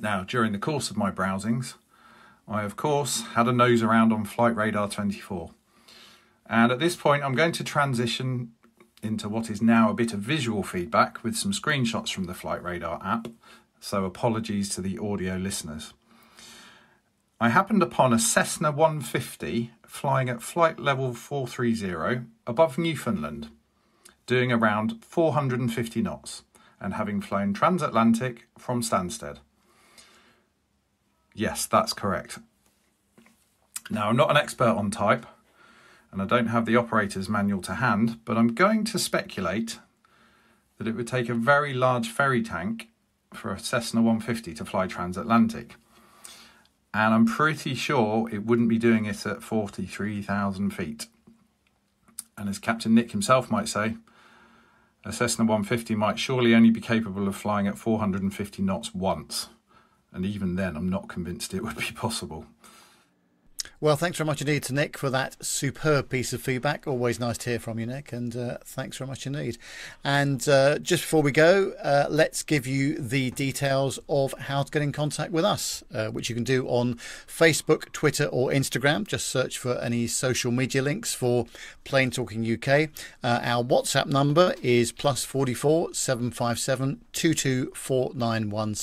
Now, during the course of my browsings, I of course had a nose around on Flight Radar 24. And at this point, I'm going to transition into what is now a bit of visual feedback with some screenshots from the Flight Radar app. So apologies to the audio listeners. I happened upon a Cessna 150 flying at flight level 430 above Newfoundland, doing around 450 knots and having flown transatlantic from Stansted. Yes, that's correct. Now, I'm not an expert on type, and I don't have the operator's manual to hand, but I'm going to speculate that it would take a very large ferry tank for a Cessna 150 to fly transatlantic. And I'm pretty sure it wouldn't be doing it at 43,000 feet. And as Captain Nick himself might say, a Cessna 150 might surely only be capable of flying at 450 knots once. And even then, I'm not convinced it would be possible. Well, thanks very much indeed to Nick for that superb piece of feedback. Always nice to hear from you, Nick, and uh, thanks very much indeed. And uh, just before we go, uh, let's give you the details of how to get in contact with us, uh, which you can do on Facebook, Twitter, or Instagram. Just search for any social media links for Plane Talking UK. Uh, our WhatsApp number is plus 44 757 2249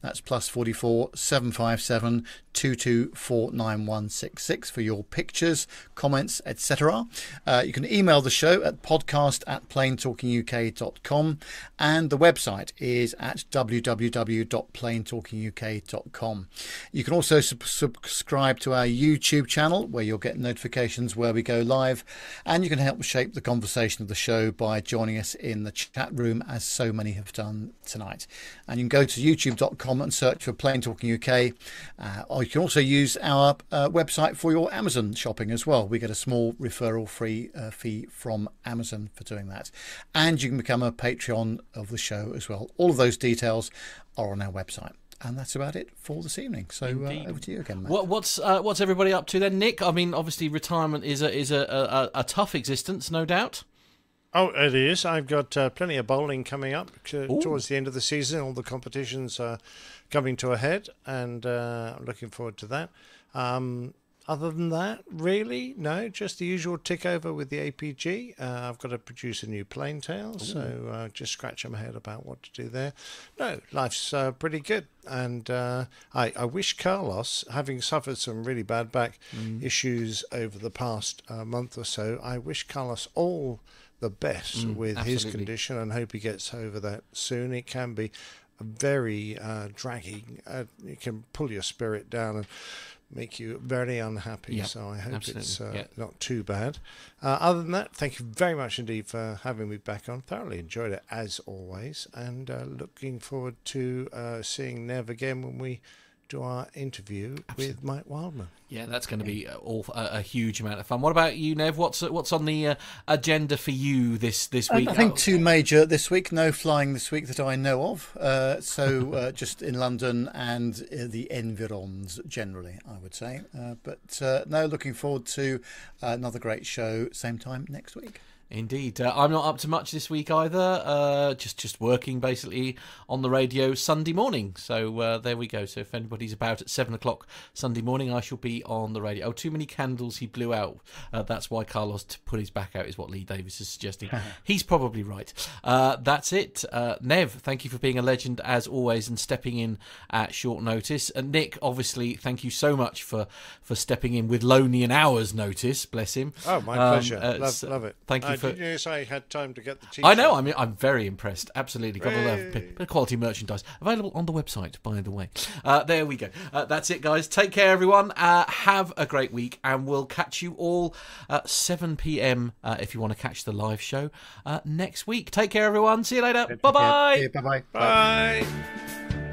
That's plus 44 757 2249 for your pictures, comments, etc. Uh, you can email the show at podcast at planetalkinguk.com and the website is at www.planetalkinguk.com. You can also sub- subscribe to our YouTube channel where you'll get notifications where we go live and you can help shape the conversation of the show by joining us in the chat room as so many have done tonight. And you can go to youtube.com and search for Plane Talking UK. Uh, or you can also use our uh, website for your Amazon shopping as well. We get a small referral free uh, fee from Amazon for doing that. And you can become a Patreon of the show as well. All of those details are on our website. And that's about it for this evening. So uh, over to you again, Matt. What, what's uh, what's everybody up to then, Nick? I mean, obviously, retirement is a is a, a, a tough existence, no doubt. Oh, it is. I've got uh, plenty of bowling coming up towards the end of the season. All the competitions are coming to a head, and uh, I'm looking forward to that. Um, other than that, really, no, just the usual tick over with the APG. Uh, I've got to produce a new plane tail, so uh, just scratching my head about what to do there. No, life's uh, pretty good, and uh, I, I wish Carlos, having suffered some really bad back Mm. issues over the past uh, month or so, I wish Carlos all the best Mm, with his condition and hope he gets over that soon. It can be very uh, dragging. Uh, it can pull your spirit down and make you very unhappy. Yep, so I hope it's uh, yeah. not too bad. Uh, other than that, thank you very much indeed for having me back on. Thoroughly enjoyed it as always, and uh, looking forward to uh, seeing Nev again when we do our interview with Mike Wildman. Yeah, that's going to be all, a, a huge amount of fun. What about you, Nev? What's what's on the uh, agenda for you this this week? I think two major this week. No flying this week that I know of. Uh, so uh, just in London and uh, the environs generally, I would say. Uh, but uh, no, looking forward to uh, another great show. Same time next week. Indeed, uh, I'm not up to much this week either. Uh, just just working basically on the radio Sunday morning. So uh, there we go. So if anybody's about at seven o'clock Sunday morning, I shall be on the radio. Oh, too many candles he blew out. Uh, that's why Carlos put his back out. Is what Lee Davis is suggesting. He's probably right. Uh, that's it. Uh, Nev, thank you for being a legend as always and stepping in at short notice. And Nick, obviously, thank you so much for for stepping in with lonely an hour's notice. Bless him. Oh, my Um, pleasure. love, love it. Thank you Uh, for. Did you say I had time to get the t I know. I mean, I'm very impressed. Absolutely, got a lot of Hey. bit bit of quality merchandise available on the website. By the way, uh, there we go. Uh, that's it, guys. Take care, everyone. Uh, have a great week, and we'll catch you all at 7 p.m. Uh, if you want to catch the live show uh, next week. Take care, everyone. See you later. Bye bye. Bye bye. Bye.